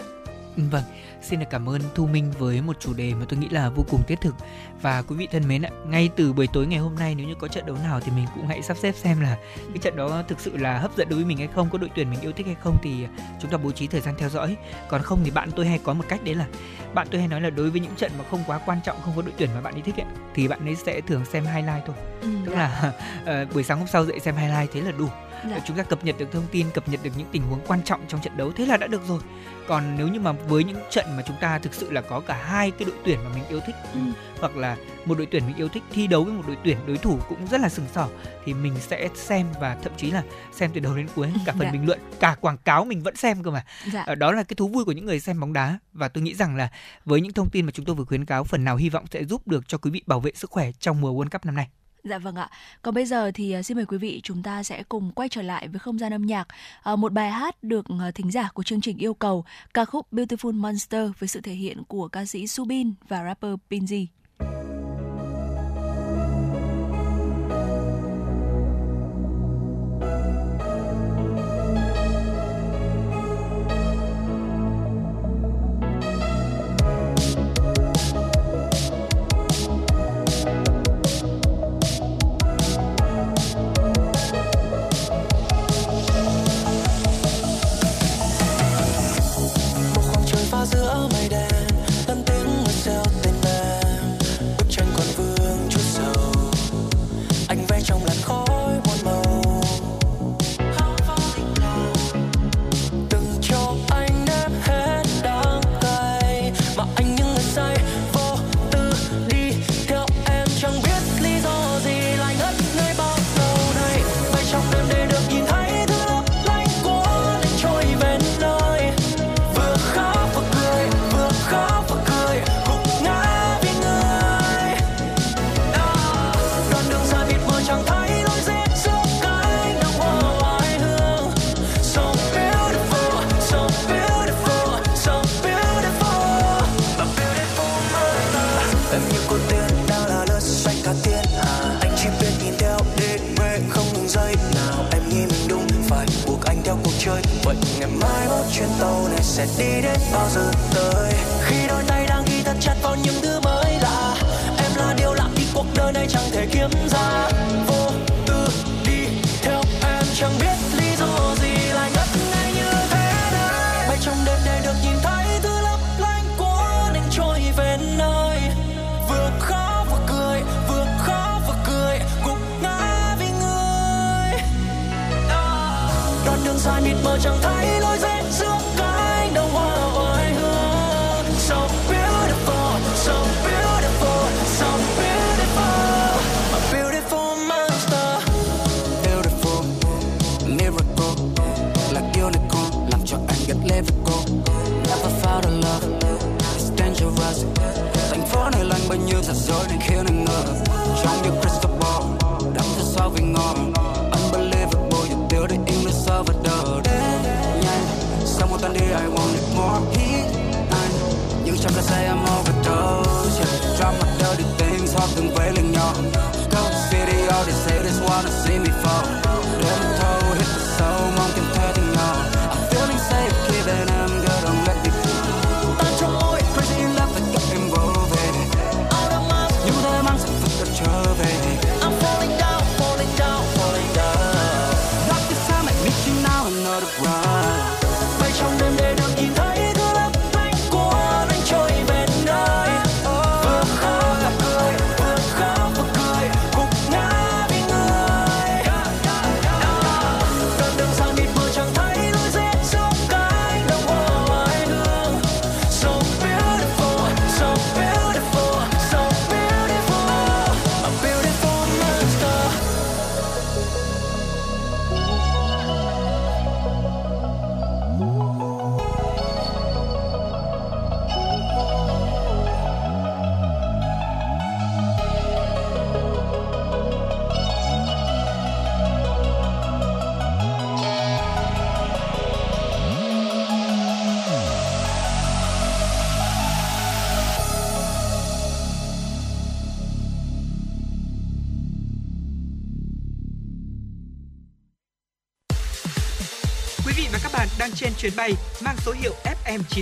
S4: Vâng, xin được cảm ơn Thu Minh với một chủ đề mà tôi nghĩ là vô cùng thiết thực và quý vị thân mến ạ, ngay từ buổi tối ngày hôm nay nếu như có trận đấu nào thì mình cũng hãy sắp xếp xem là cái trận đó thực sự là hấp dẫn đối với mình hay không, có đội tuyển mình yêu thích hay không thì chúng ta bố trí thời gian theo dõi. Còn không thì bạn tôi hay có một cách đấy là bạn tôi hay nói là đối với những trận mà không quá quan trọng không có đội tuyển mà bạn ấy thích ấy, thì bạn ấy sẽ thường xem highlight thôi. Ừ, Tức dạ. là uh, buổi sáng hôm sau dậy xem highlight thế là đủ. Dạ. Chúng ta cập nhật được thông tin, cập nhật được những tình huống quan trọng trong trận đấu thế là đã được rồi còn nếu như mà với những trận mà chúng ta thực sự là có cả hai cái đội tuyển mà mình yêu thích ừ. hoặc là một đội tuyển mình yêu thích thi đấu với một đội tuyển đối thủ cũng rất là sừng sỏ thì mình sẽ xem và thậm chí là xem từ đầu đến cuối cả phần dạ. bình luận cả quảng cáo mình vẫn xem cơ mà dạ. Ờ, đó là cái thú vui của những người xem bóng đá và tôi nghĩ rằng là với những thông tin mà chúng tôi vừa khuyến cáo phần nào hy vọng sẽ giúp được cho quý vị bảo vệ sức khỏe trong mùa World Cup năm nay
S3: Dạ vâng ạ. Còn bây giờ thì à, xin mời quý vị chúng ta sẽ cùng quay trở lại với không gian âm nhạc. À, một bài hát được à, thính giả của chương trình yêu cầu, ca khúc Beautiful Monster với sự thể hiện của ca sĩ Subin và rapper Pinzy.
S8: Sẽ đi đến bao giờ tới. Khi đôi tay đang ghi thật chặt vào những thứ mới lạ, em là điều lạ khi cuộc đời này chẳng thể kiếm ra. Vô tư đi theo em, chẳng biết lý do gì lại ngất ngây như thế này. Bay trong đêm để được nhìn thấy thứ lấp lánh của anh trôi về nơi. Vừa khó vừa cười, vừa khó vừa cười, gục ngã vì người. À, đoạn đường dài mịt mờ chẳng thấy lối ra. wanna see me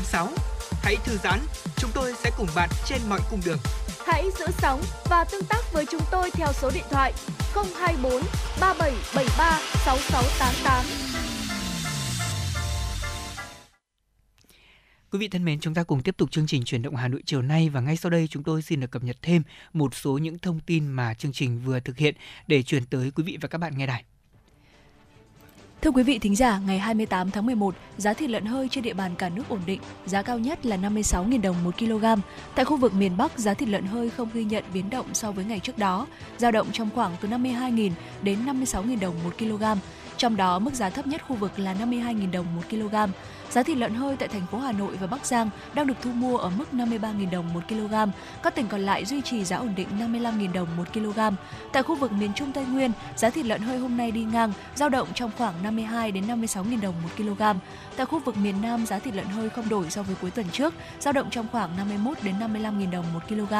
S4: FM96. Hãy thư giãn, chúng tôi sẽ cùng bạn trên mọi cung đường.
S2: Hãy giữ sóng và tương tác với chúng tôi theo số điện thoại 024 3773 6688.
S4: Quý vị thân mến, chúng ta cùng tiếp tục chương trình chuyển động Hà Nội chiều nay và ngay sau đây chúng tôi xin được cập nhật thêm một số những thông tin mà chương trình vừa thực hiện để chuyển tới quý vị và các bạn nghe đài.
S3: Thưa quý vị thính giả, ngày 28 tháng 11, giá thịt lợn hơi trên địa bàn cả nước ổn định, giá cao nhất là 56.000 đồng 1 kg. Tại khu vực miền Bắc, giá thịt lợn hơi không ghi nhận biến động so với ngày trước đó, dao động trong khoảng từ 52.000 đến 56.000 đồng 1 kg. Trong đó, mức giá thấp nhất khu vực là 52.000 đồng 1 kg. Giá thịt lợn hơi tại thành phố Hà Nội và Bắc Giang đang được thu mua ở mức 53.000 đồng một kg. Các tỉnh còn lại duy trì giá ổn định 55.000 đồng một kg. Tại khu vực miền Trung Tây Nguyên, giá thịt lợn hơi hôm nay đi ngang, dao động trong khoảng 52 đến 56.000 đồng một kg. Tại khu vực miền Nam, giá thịt lợn hơi không đổi so với cuối tuần trước, dao động trong khoảng 51 đến 55.000 đồng một kg.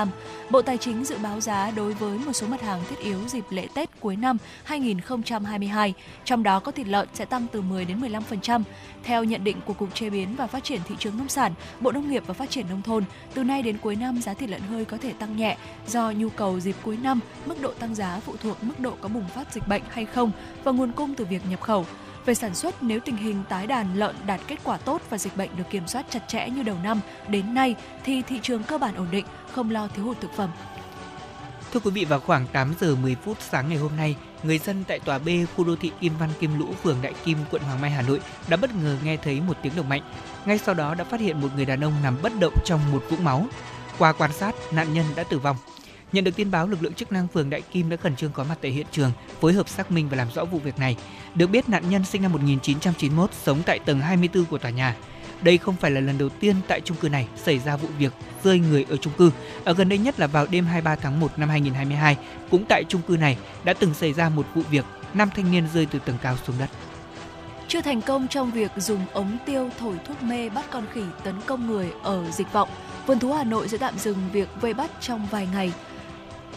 S3: Bộ Tài chính dự báo giá đối với một số mặt hàng thiết yếu dịp lễ Tết cuối năm 2022, trong đó có thịt lợn sẽ tăng từ 10 đến 15%. Theo nhận định của Cục Chế biến và Phát triển thị trường nông sản, Bộ Nông nghiệp và Phát triển nông thôn, từ nay đến cuối năm giá thịt lợn hơi có thể tăng nhẹ do nhu cầu dịp cuối năm, mức độ tăng giá phụ thuộc mức độ có bùng phát dịch bệnh hay không và nguồn cung từ việc nhập khẩu. Về sản xuất, nếu tình hình tái đàn lợn đạt kết quả tốt và dịch bệnh được kiểm soát chặt chẽ như đầu năm đến nay thì thị trường cơ bản ổn định, không lo thiếu hụt thực phẩm.
S4: Thưa quý vị, vào khoảng 8 giờ 10 phút sáng ngày hôm nay, người dân tại tòa B khu đô thị Kim Văn Kim Lũ, phường Đại Kim, quận Hoàng Mai, Hà Nội đã bất ngờ nghe thấy một tiếng động mạnh. Ngay sau đó đã phát hiện một người đàn ông nằm bất động trong một vũng máu. Qua quan sát, nạn nhân đã tử vong. Nhận được tin báo, lực lượng chức năng phường Đại Kim đã khẩn trương có mặt tại hiện trường, phối hợp xác minh và làm rõ vụ việc này. Được biết nạn nhân sinh năm 1991, sống tại tầng 24 của tòa nhà. Đây không phải là lần đầu tiên tại chung cư này xảy ra vụ việc rơi người ở chung cư. Ở gần đây nhất là vào đêm 23 tháng 1 năm 2022, cũng tại chung cư này đã từng xảy ra một vụ việc nam thanh niên rơi từ tầng cao xuống đất.
S3: Chưa thành công trong việc dùng ống tiêu thổi thuốc mê bắt con khỉ tấn công người ở dịch vọng, vườn thú Hà Nội sẽ tạm dừng việc vây bắt trong vài ngày.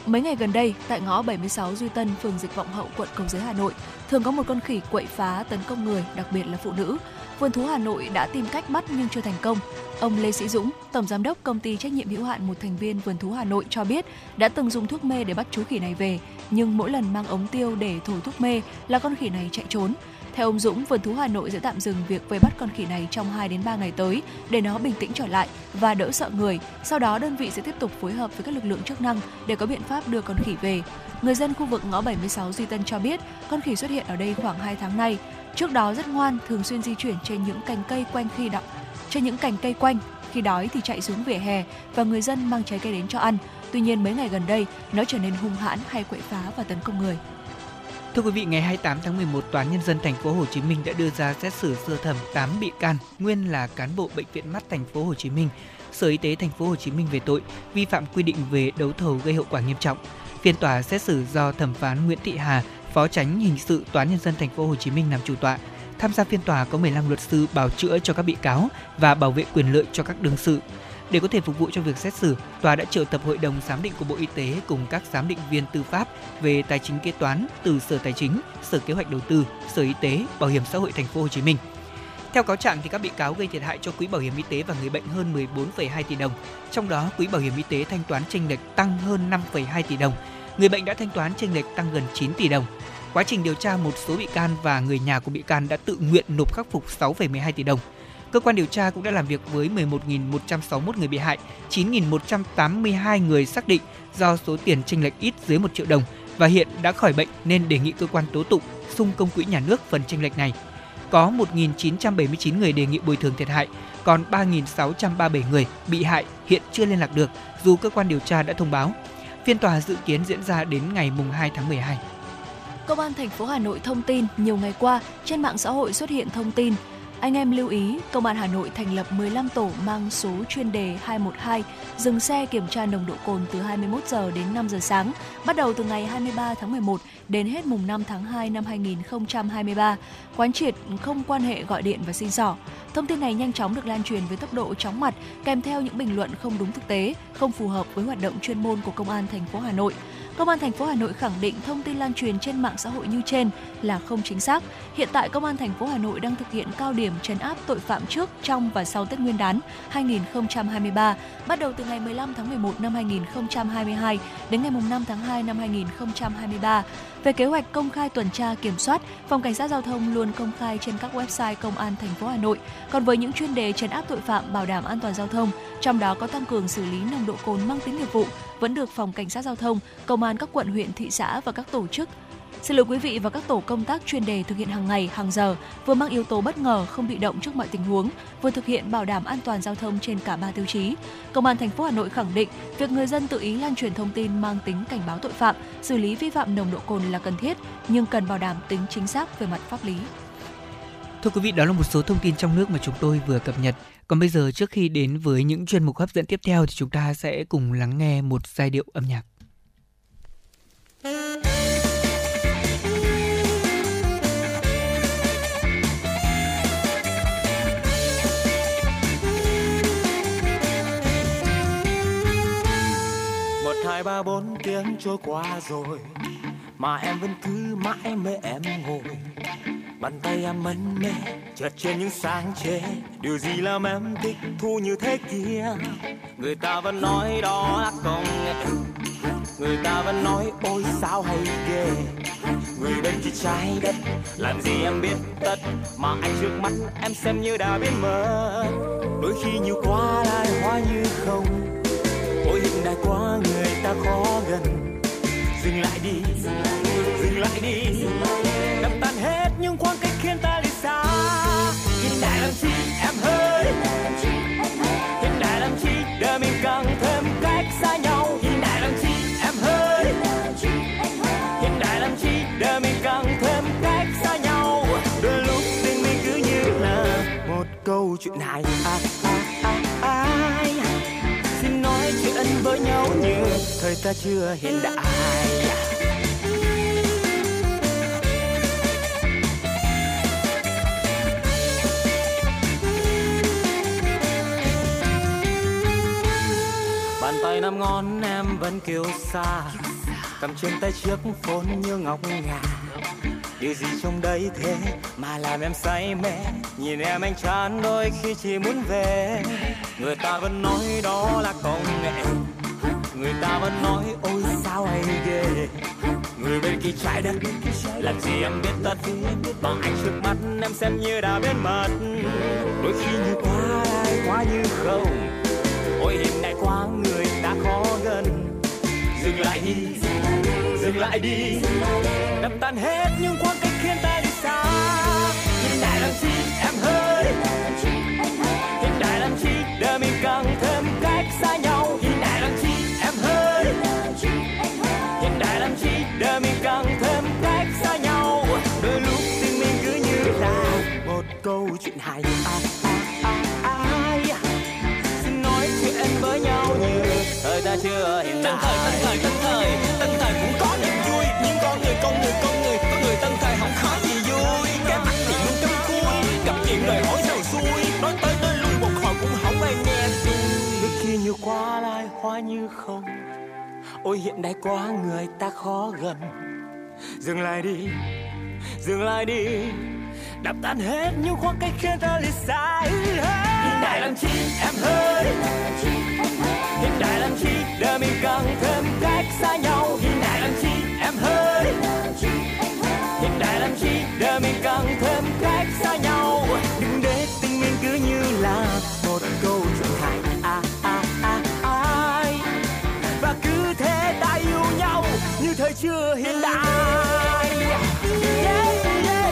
S3: Mấy ngày gần đây, tại ngõ 76 Duy Tân, phường Dịch Vọng Hậu, quận Cầu Giấy, Hà Nội, thường có một con khỉ quậy phá tấn công người, đặc biệt là phụ nữ. Vườn thú Hà Nội đã tìm cách bắt nhưng chưa thành công. Ông Lê Sĩ Dũng, tổng giám đốc công ty trách nhiệm hữu hạn một thành viên Vườn thú Hà Nội cho biết đã từng dùng thuốc mê để bắt chú khỉ này về, nhưng mỗi lần mang ống tiêu để thổi thuốc mê là con khỉ này chạy trốn. Theo ông Dũng, vườn thú Hà Nội sẽ tạm dừng việc vây bắt con khỉ này trong 2 đến 3 ngày tới để nó bình tĩnh trở lại và đỡ sợ người. Sau đó đơn vị sẽ tiếp tục phối hợp với các lực lượng chức năng để có biện pháp đưa con khỉ về. Người dân khu vực ngõ 76 Duy Tân cho biết, con khỉ xuất hiện ở đây khoảng 2 tháng nay. Trước đó rất ngoan, thường xuyên di chuyển trên những cành cây quanh khi đọc trên những cành cây quanh khi đói thì chạy xuống vỉa hè và người dân mang trái cây đến cho ăn. Tuy nhiên mấy ngày gần đây, nó trở nên hung hãn hay quậy phá và tấn công người.
S4: Thưa quý vị, ngày 28 tháng 11, Tòa án nhân dân thành phố Hồ Chí Minh đã đưa ra xét xử sơ thẩm 8 bị can nguyên là cán bộ bệnh viện mắt thành phố Hồ Chí Minh, Sở Y tế thành phố Hồ Chí Minh về tội vi phạm quy định về đấu thầu gây hậu quả nghiêm trọng. Phiên tòa xét xử do thẩm phán Nguyễn Thị Hà, Phó Tránh hình sự Tòa án nhân dân thành phố Hồ Chí Minh làm chủ tọa. Tham gia phiên tòa có 15 luật sư bảo chữa cho các bị cáo và bảo vệ quyền lợi cho các đương sự. Để có thể phục vụ cho việc xét xử, tòa đã triệu tập hội đồng giám định của Bộ Y tế cùng các giám định viên tư pháp về tài chính kế toán từ Sở Tài chính, Sở Kế hoạch Đầu tư, Sở Y tế, Bảo hiểm xã hội thành phố Hồ Chí Minh. Theo cáo trạng thì các bị cáo gây thiệt hại cho quỹ bảo hiểm y tế và người bệnh hơn 14,2 tỷ đồng. Trong đó, quỹ bảo hiểm y tế thanh toán chênh lệch tăng hơn 5,2 tỷ đồng. Người bệnh đã thanh toán chênh lệch tăng gần 9 tỷ đồng. Quá trình điều tra, một số bị can và người nhà của bị can đã tự nguyện nộp khắc phục 6,12 tỷ đồng. Cơ quan điều tra cũng đã làm việc với 11.161 người bị hại, 9.182 người xác định do số tiền chênh lệch ít dưới 1 triệu đồng và hiện đã khỏi bệnh nên đề nghị cơ quan tố tụng sung công quỹ nhà nước phần chênh lệch này. Có 1.979 người đề nghị bồi thường thiệt hại, còn 3.637 người bị hại hiện chưa liên lạc được dù cơ quan điều tra đã thông báo. Phiên tòa dự kiến diễn ra đến ngày mùng 2 tháng 12.
S3: Công an thành phố Hà Nội thông tin, nhiều ngày qua, trên mạng xã hội xuất hiện thông tin anh em lưu ý, Công an Hà Nội thành lập 15 tổ mang số chuyên đề 212 dừng xe kiểm tra nồng độ cồn từ 21 giờ đến 5 giờ sáng, bắt đầu từ ngày 23 tháng 11 đến hết mùng 5 tháng 2 năm 2023. Quán triệt không quan hệ gọi điện và xin sỏ. Thông tin này nhanh chóng được lan truyền với tốc độ chóng mặt, kèm theo những bình luận không đúng thực tế, không phù hợp với hoạt động chuyên môn của Công an thành phố Hà Nội. Công an thành phố Hà Nội khẳng định thông tin lan truyền trên mạng xã hội như trên là không chính xác. Hiện tại Công an thành phố Hà Nội đang thực hiện cao điểm trấn áp tội phạm trước, trong và sau Tết Nguyên đán 2023, bắt đầu từ ngày 15 tháng 11 năm 2022 đến ngày 5 tháng 2 năm 2023. Về kế hoạch công khai tuần tra kiểm soát, Phòng Cảnh sát giao thông luôn công khai trên các website Công an thành phố Hà Nội. Còn với những chuyên đề trấn áp tội phạm bảo đảm an toàn giao thông, trong đó có tăng cường xử lý nồng độ cồn mang tính nghiệp vụ, vẫn được Phòng Cảnh sát giao thông, Công an các quận huyện, thị xã và các tổ chức Xin lỗi quý vị và các tổ công tác chuyên đề thực hiện hàng ngày, hàng giờ, vừa mang yếu tố bất ngờ, không bị động trước mọi tình huống, vừa thực hiện bảo đảm an toàn giao thông trên cả ba tiêu chí. Công an thành phố Hà Nội khẳng định, việc người dân tự ý lan truyền thông tin mang tính cảnh báo tội phạm, xử lý vi phạm nồng độ cồn là cần thiết, nhưng cần bảo đảm tính chính xác về mặt pháp lý.
S4: Thưa quý vị, đó là một số thông tin trong nước mà chúng tôi vừa cập nhật. Còn bây giờ trước khi đến với những chuyên mục hấp dẫn tiếp theo thì chúng ta sẽ cùng lắng nghe một giai điệu âm nhạc.
S9: Hai, ba, bốn tiếng trôi qua rồi. Mà em vẫn cứ mãi mê em ngồi. Bàn tay em mân mê chợt trên những sáng chế điều gì làm em thích thu như thế kia? Người ta vẫn nói đó là công nghệ người ta vẫn nói, ôi, sao hay ghê. Người bên kia trái đất, làm gì em biết tất? Mà anh trước mắt em xem như đã biết mất. Đôi khi như quá lại hóa như không ôi hiện đại quá người ta khó gần. Dừng lại đi dừng lại đi. Đập tan hết những khoảng cách khiến ta đi xa. Hiện đại làm chi em hơi hiện đại làm chi đời mình càng thêm cách xa nhau. Hiện đại làm chi em hơi hiện đại làm chi đời mình càng thêm cách xa nhau. Đôi lúc tình mình cứ như là một câu chuyện hài. À, à, à, à với nhau như thời ta chưa hiện đại. Bàn tay năm ngón em vẫn kiêu xa cầm trên tay chiếc phone như ngọc ngà. Điều gì trong đấy thế mà làm em say mê? Nhìn em anh chán đôi khi chỉ muốn về. Người ta vẫn nói đó là công nghệ người ta vẫn nói, ôi, sao hay ghê? Người bên kia trái đất làm gì em biết tất mà anh trước mắt, em xem như đã biết mất đôi khi như quá ai, quá như không. Ôi, hiện đại quá người ta khó gần. Dừng lại đi, dừng lại đi. Đập tan hết những khoảng cách khiến ta đi xa. Hiện đại làm chi, em hơi hiện đại làm chi đời mình càng như không. Ôi, hiện đại quá người ta khó gần. Dừng lại đi, dừng lại đi. Đập tan hết những khoảng cách khiến ta lìa xa. Hiện đại làm chi, em hơi. Hiện đại làm chi đời mình càng thêm cách xa nhau. Hiện đại làm chi, em hơi. Hiện đại làm chi đời mình càng thêm cách xa nhau. Đừng để tình mình cứ như là một câu chưa hiện đại yeah, yeah, yeah.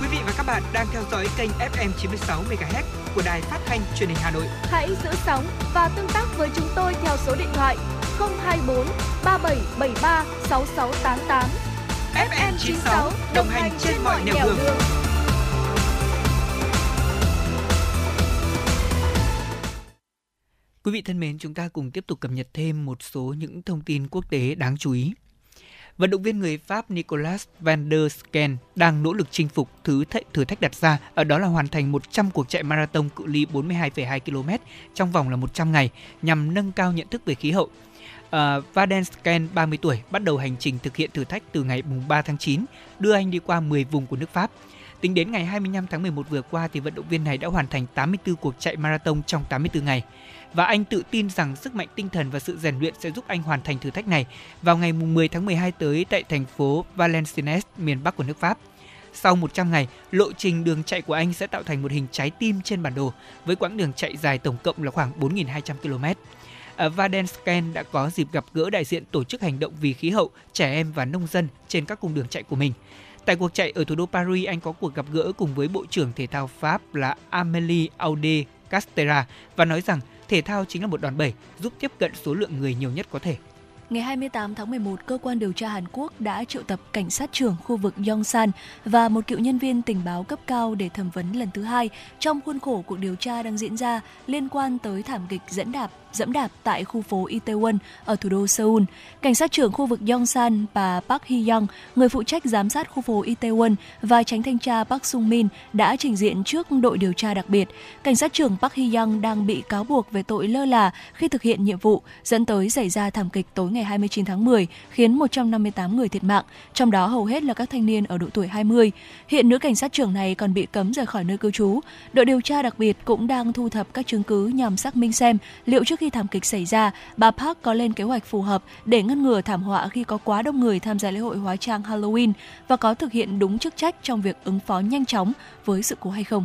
S4: Quý vị và các bạn đang theo dõi kênh FM 96 MHz của đài phát thanh truyền hình Hà Nội.
S2: Hãy giữ sóng và tương tác với chúng tôi theo số điện thoại 024 3773 6688. FM 96 đồng hành trên mọi nẻo đường.
S4: Quý vị thân mến, chúng ta cùng tiếp tục cập nhật thêm một số những thông tin quốc tế đáng chú ý. Vận động viên người Pháp Nicolas van der Sken đang nỗ lực chinh phục thứ th- thử thách đặt ra, ở đó là hoàn thành 100 cuộc chạy marathon cự ly 42,2 km trong vòng là 100 ngày nhằm nâng cao nhận thức về khí hậu. Ờ, uh, Vadensken 30 tuổi bắt đầu hành trình thực hiện thử thách từ ngày 3 tháng 9, đưa anh đi qua 10 vùng của nước Pháp. Tính đến ngày 25 tháng 11 vừa qua thì vận động viên này đã hoàn thành 84 cuộc chạy marathon trong 84 ngày và anh tự tin rằng sức mạnh tinh thần và sự rèn luyện sẽ giúp anh hoàn thành thử thách này vào ngày 10 tháng 12 tới tại thành phố Valenciennes, miền Bắc của nước Pháp. Sau 100 ngày, lộ trình đường chạy của anh sẽ tạo thành một hình trái tim trên bản đồ với quãng đường chạy dài tổng cộng là khoảng 4.200 km. Ở Vadensken đã có dịp gặp gỡ đại diện tổ chức hành động vì khí hậu, trẻ em và nông dân trên các cung đường chạy của mình. Tại cuộc chạy ở thủ đô Paris, anh có cuộc gặp gỡ cùng với Bộ trưởng Thể thao Pháp là Amélie Aude Castera và nói rằng thể thao chính là một đòn bẩy giúp tiếp cận số lượng người nhiều nhất có thể.
S3: Ngày 28 tháng 11, cơ quan điều tra Hàn Quốc đã triệu tập cảnh sát trưởng khu vực Yongsan và một cựu nhân viên tình báo cấp cao để thẩm vấn lần thứ hai trong khuôn khổ cuộc điều tra đang diễn ra liên quan tới thảm kịch dẫn đạp dẫm đạp tại khu phố Itaewon ở thủ đô Seoul. Cảnh sát trưởng khu vực Yongsan bà Park Hee-young, người phụ trách giám sát khu phố Itaewon và tránh thanh tra Park Sung-min đã trình diện trước đội điều tra đặc biệt. Cảnh sát trưởng Park Hee-young đang bị cáo buộc về tội lơ là khi thực hiện nhiệm vụ, dẫn tới xảy ra thảm kịch tối ngày 29 tháng 10, khiến 158 người thiệt mạng, trong đó hầu hết là các thanh niên ở độ tuổi 20. Hiện nữ cảnh sát trưởng này còn bị cấm rời khỏi nơi cư trú. Đội điều tra đặc biệt cũng đang thu thập các chứng cứ nhằm xác minh xem liệu trước khi thảm kịch xảy ra, bà Park có lên kế hoạch phù hợp để ngăn ngừa thảm họa khi có quá đông người tham gia lễ hội hóa trang Halloween và có thực hiện đúng chức trách trong việc ứng phó nhanh chóng với sự cố hay không.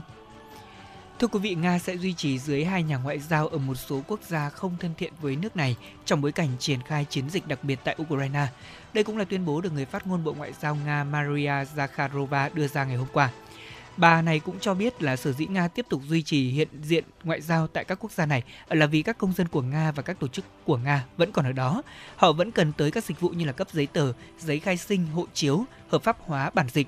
S4: Thưa quý vị, Nga sẽ duy trì dưới hai nhà ngoại giao ở một số quốc gia không thân thiện với nước này trong bối cảnh triển khai chiến dịch đặc biệt tại Ukraine. Đây cũng là tuyên bố được người phát ngôn Bộ Ngoại giao Nga Maria Zakharova đưa ra ngày hôm qua. Bà này cũng cho biết là sở dĩ Nga tiếp tục duy trì hiện diện ngoại giao tại các quốc gia này là vì các công dân của Nga và các tổ chức của Nga vẫn còn ở đó. Họ vẫn cần tới các dịch vụ như là cấp giấy tờ, giấy khai sinh, hộ chiếu, hợp pháp hóa bản dịch.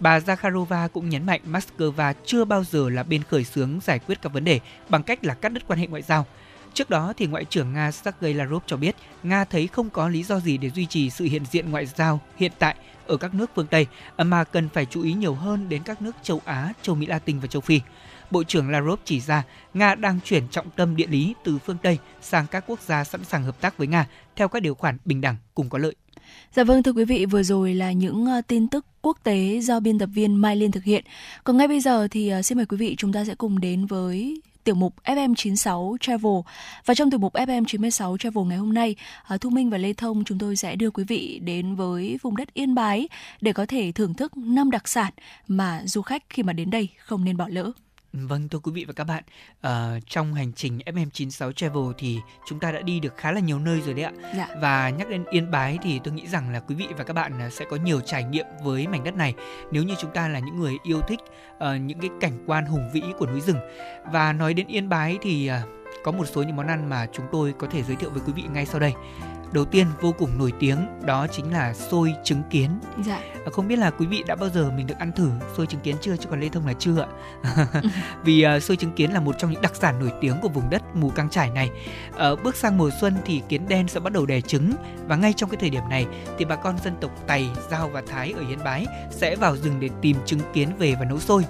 S4: Bà Zakharova cũng nhấn mạnh Moscow chưa bao giờ là bên khởi xướng giải quyết các vấn đề bằng cách là cắt đứt quan hệ ngoại giao. Trước đó thì Ngoại trưởng Nga Sergei Lavrov cho biết Nga thấy không có lý do gì để duy trì sự hiện diện ngoại giao hiện tại ở các nước phương Tây mà cần phải chú ý nhiều hơn đến các nước châu Á, châu Mỹ Latin và châu Phi. Bộ trưởng Lavrov chỉ ra Nga đang chuyển trọng tâm địa lý từ phương Tây sang các quốc gia sẵn sàng hợp tác với Nga theo các điều khoản bình đẳng cùng có lợi.
S3: Dạ vâng thưa quý vị, vừa rồi là những ờ, tin tức quốc tế do biên tập viên Mai Liên thực hiện. Còn ngay bây giờ thì à, xin mời quý vị chúng ta sẽ cùng đến với tiểu mục FM96 Travel. Và trong tiểu mục FM96 Travel ngày hôm nay, à, Thu Minh và Lê Thông chúng tôi sẽ đưa quý vị đến với vùng đất Yên Bái để có thể thưởng thức năm đặc sản mà du khách khi mà đến đây không nên bỏ lỡ.
S4: Vâng thưa quý vị và các bạn, uh, trong hành trình FM96 Travel thì chúng ta đã đi được khá là nhiều nơi rồi đấy ạ.
S3: Dạ.
S4: Và nhắc đến Yên Bái thì tôi nghĩ rằng là quý vị và các bạn à, sẽ có nhiều trải nghiệm với mảnh đất này nếu như chúng ta là những người yêu thích uh, những cái cảnh quan hùng vĩ của núi rừng. Và nói đến Yên Bái thì uh, có một số những món ăn mà chúng tôi có thể giới thiệu với quý vị ngay sau đây đầu tiên vô cùng nổi tiếng đó chính là xôi trứng kiến.
S3: Dạ.
S4: À, không biết là quý vị đã bao giờ mình được ăn thử xôi trứng kiến chưa chứ còn Lê Thông là chưa ạ. Vì uh, xôi trứng kiến là một trong những đặc sản nổi tiếng của vùng đất mù căng trải này. Uh, bước sang mùa xuân thì kiến đen sẽ bắt đầu đẻ trứng và ngay trong cái thời điểm này thì bà con dân tộc Tày, Giao và Thái ở Yên Bái sẽ vào rừng để tìm trứng kiến về và nấu xôi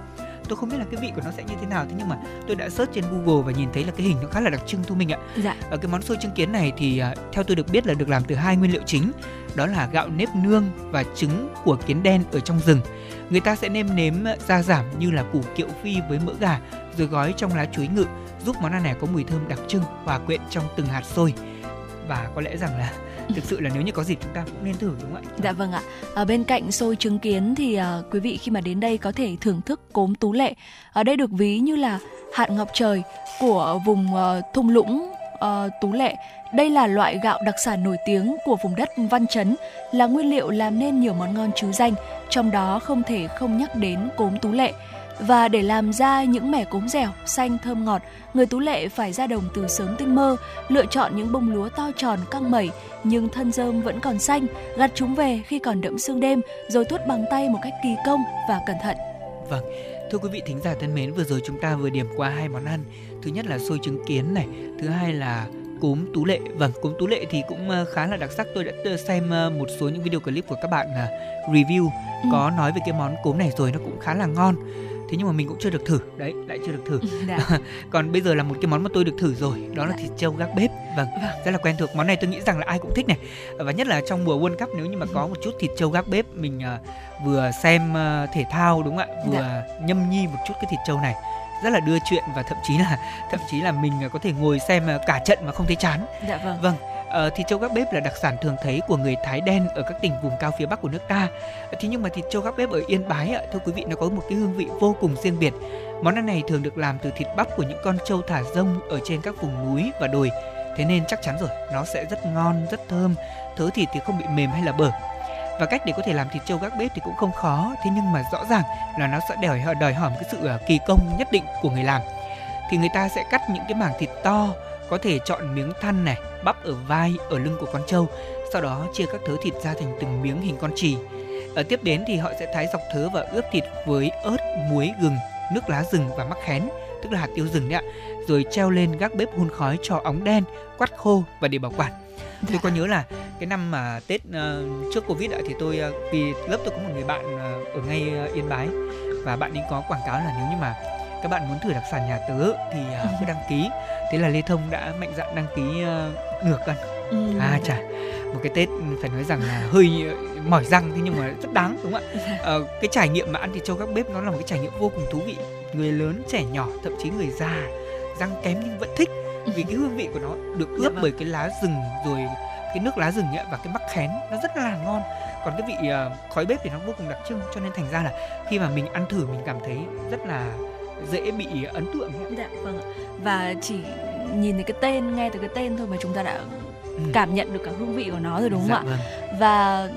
S4: tôi không biết là cái vị của nó sẽ như thế nào thế nhưng mà tôi đã search trên Google và nhìn thấy là cái hình nó khá là đặc trưng thu mình ạ.
S3: Dạ.
S4: Ở cái món xôi trứng kiến này thì uh, theo tôi được biết là được làm từ hai nguyên liệu chính, đó là gạo nếp nương và trứng của kiến đen ở trong rừng. Người ta sẽ nêm nếm gia giảm như là củ kiệu phi với mỡ gà rồi gói trong lá chuối ngự giúp món ăn này có mùi thơm đặc trưng hòa quyện trong từng hạt xôi. Và có lẽ rằng là thực sự là nếu như có dịp chúng ta cũng nên thử đúng không ạ?
S3: Dạ vâng ạ. Ở bên cạnh xôi trứng kiến thì uh, quý vị khi mà đến đây có thể thưởng thức cốm tú lệ. Ở đây được ví như là hạt ngọc trời của vùng uh, thung lũng uh, tú lệ. Đây là loại gạo đặc sản nổi tiếng của vùng đất Văn Chấn, là nguyên liệu làm nên nhiều món ngon trứ danh, trong đó không thể không nhắc đến cốm tú lệ. Và để làm ra những mẻ cốm dẻo, xanh thơm ngọt, người Tú Lệ phải ra đồng từ sớm tinh mơ, lựa chọn những bông lúa to tròn căng mẩy nhưng thân rơm vẫn còn xanh, gặt chúng về khi còn đẫm sương đêm rồi tuốt bằng tay một cách kỳ công và cẩn thận.
S4: Vâng, Thưa quý vị thính giả thân mến, vừa rồi chúng ta vừa điểm qua hai món ăn. Thứ nhất là xôi trứng kiến này, thứ hai là cốm tú lệ. Vâng, cốm tú lệ thì cũng ờ, khá là đặc sắc. Tôi đã xem ờ, một số những video clip của các bạn ờ, review ừ. có nói về cái món cốm này rồi nó cũng khá là ngon thế nhưng mà mình cũng chưa được thử đấy lại chưa được thử dạ. còn bây giờ là một cái món mà tôi được thử rồi đó là dạ. thịt trâu gác bếp vâng, vâng rất là quen thuộc món này tôi nghĩ rằng là ai cũng thích này và nhất là trong mùa World Cup nếu như mà có một chút thịt trâu gác bếp mình uh, vừa xem uh, thể thao đúng không ạ vừa dạ. nhâm nhi một chút cái thịt trâu này rất là đưa chuyện và thậm chí là thậm chí là mình có thể ngồi xem cả trận mà không thấy chán.
S3: Dạ vâng.
S4: Vâng, Ờ, uh, thịt trâu gác bếp là đặc sản thường thấy của người Thái đen ở các tỉnh vùng cao phía Bắc của nước ta. Uh, thế nhưng mà thịt trâu gác bếp ở Yên Bái ạ, thưa quý vị nó có một cái hương vị vô cùng riêng biệt. Món ăn này thường được làm từ thịt bắp của những con trâu thả rông ở trên các vùng núi và đồi. Thế nên chắc chắn rồi, nó sẽ rất ngon, rất thơm, thớ thịt thì không bị mềm hay là bở. Và cách để có thể làm thịt trâu gác bếp thì cũng không khó, thế nhưng mà rõ ràng là nó sẽ đòi đòi hỏi một cái sự à, kỳ công nhất định của người làm. Thì người ta sẽ cắt những cái mảng thịt to có thể chọn miếng thăn này, bắp ở vai, ở lưng của con trâu, sau đó chia các thớ thịt ra thành từng miếng hình con chì. Ở tiếp đến thì họ sẽ thái dọc thớ và ướp thịt với ớt, muối, gừng, nước lá rừng và mắc khén, tức là hạt tiêu rừng đấy ạ. Rồi treo lên gác bếp hun khói cho óng đen, quắt khô và để bảo quản. Tôi dạ. có nhớ là cái năm mà Tết uh, trước Covid ạ thì tôi uh, vì lớp tôi có một người bạn uh, ở ngay uh, Yên Bái và bạn ấy có quảng cáo là nếu như mà các bạn muốn thử đặc sản nhà tớ thì uh, cứ đăng ký thế là lê thông đã mạnh dạn đăng ký uh, nửa cân ừ. à chà một cái tết phải nói rằng là hơi mỏi răng thế nhưng mà rất đáng đúng không ạ? Ờ, cái trải nghiệm mà ăn thịt trâu các bếp nó là một cái trải nghiệm vô cùng thú vị. Người lớn trẻ nhỏ thậm chí người già răng kém nhưng vẫn thích. Vì cái hương vị của nó được ướp dạ bởi vâng. cái lá rừng rồi cái nước lá rừng ấy và cái mắc khén nó rất là ngon. Còn cái vị uh, khói bếp thì nó vô cùng đặc trưng cho nên thành ra là khi mà mình ăn thử mình cảm thấy rất là dễ bị ấn tượng
S3: dạ vâng và chỉ nhìn thấy cái tên nghe từ cái tên thôi mà chúng ta đã ừ. cảm nhận được cả hương vị của nó rồi đúng không dạ, ạ vâng. Và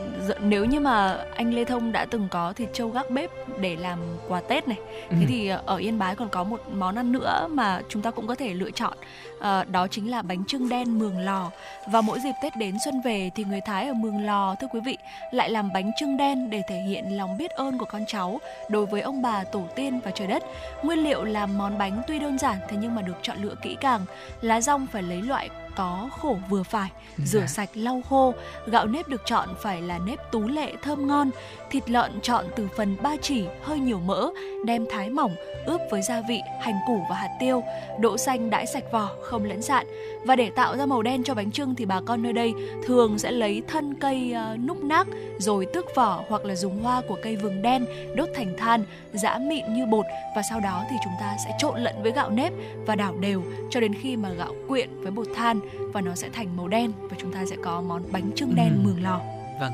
S3: nếu như mà anh Lê Thông đã từng có thịt trâu gác bếp để làm quà Tết này ừ. thế thì ở Yên Bái còn có một món ăn nữa mà chúng ta cũng có thể lựa chọn à, đó chính là bánh trưng đen mường lò và mỗi dịp Tết đến xuân về thì người Thái ở mường lò thưa quý vị lại làm bánh trưng đen để thể hiện lòng biết ơn của con cháu đối với ông bà tổ tiên và trời đất nguyên liệu làm món bánh tuy đơn giản thế nhưng mà được chọn lựa kỹ càng lá rong phải lấy loại có khổ vừa phải, rửa dạ. sạch lau khô, gạo nếp được chọn phải là nếp tú lệ thơm ngon, thịt lợn chọn từ phần ba chỉ hơi nhiều mỡ, đem thái mỏng, ướp với gia vị, hành củ và hạt tiêu, đỗ xanh đãi sạch vỏ, không lẫn dạn. Và để tạo ra màu đen cho bánh trưng thì bà con nơi đây thường sẽ lấy thân cây uh, núc nác rồi tước vỏ hoặc là dùng hoa của cây vừng đen đốt thành than, giã mịn như bột và sau đó thì chúng ta sẽ trộn lẫn với gạo nếp và đảo đều cho đến khi mà gạo quyện với bột than và nó sẽ thành màu đen và chúng ta sẽ có món bánh trưng đen ừ. mường lò.
S4: Vâng,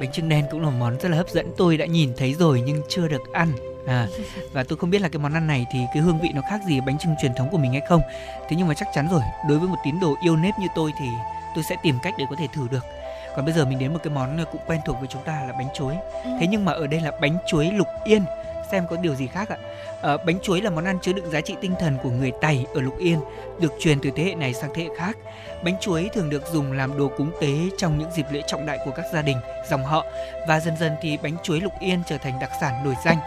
S4: bánh trưng đen cũng là món rất là hấp dẫn. Tôi đã nhìn thấy rồi nhưng chưa được ăn. À, và tôi không biết là cái món ăn này thì cái hương vị nó khác gì bánh trưng truyền thống của mình hay không. Thế nhưng mà chắc chắn rồi, đối với một tín đồ yêu nếp như tôi thì tôi sẽ tìm cách để có thể thử được. Còn bây giờ mình đến một cái món cũng quen thuộc với chúng ta là bánh chuối. Ừ. Thế nhưng mà ở đây là bánh chuối lục yên xem có điều gì khác ạ. À, bánh chuối là món ăn chứa đựng giá trị tinh thần của người Tày ở Lục Yên, được truyền từ thế hệ này sang thế hệ khác. Bánh chuối thường được dùng làm đồ cúng tế trong những dịp lễ trọng đại của các gia đình, dòng họ và dần dần thì bánh chuối Lục Yên trở thành đặc sản nổi danh.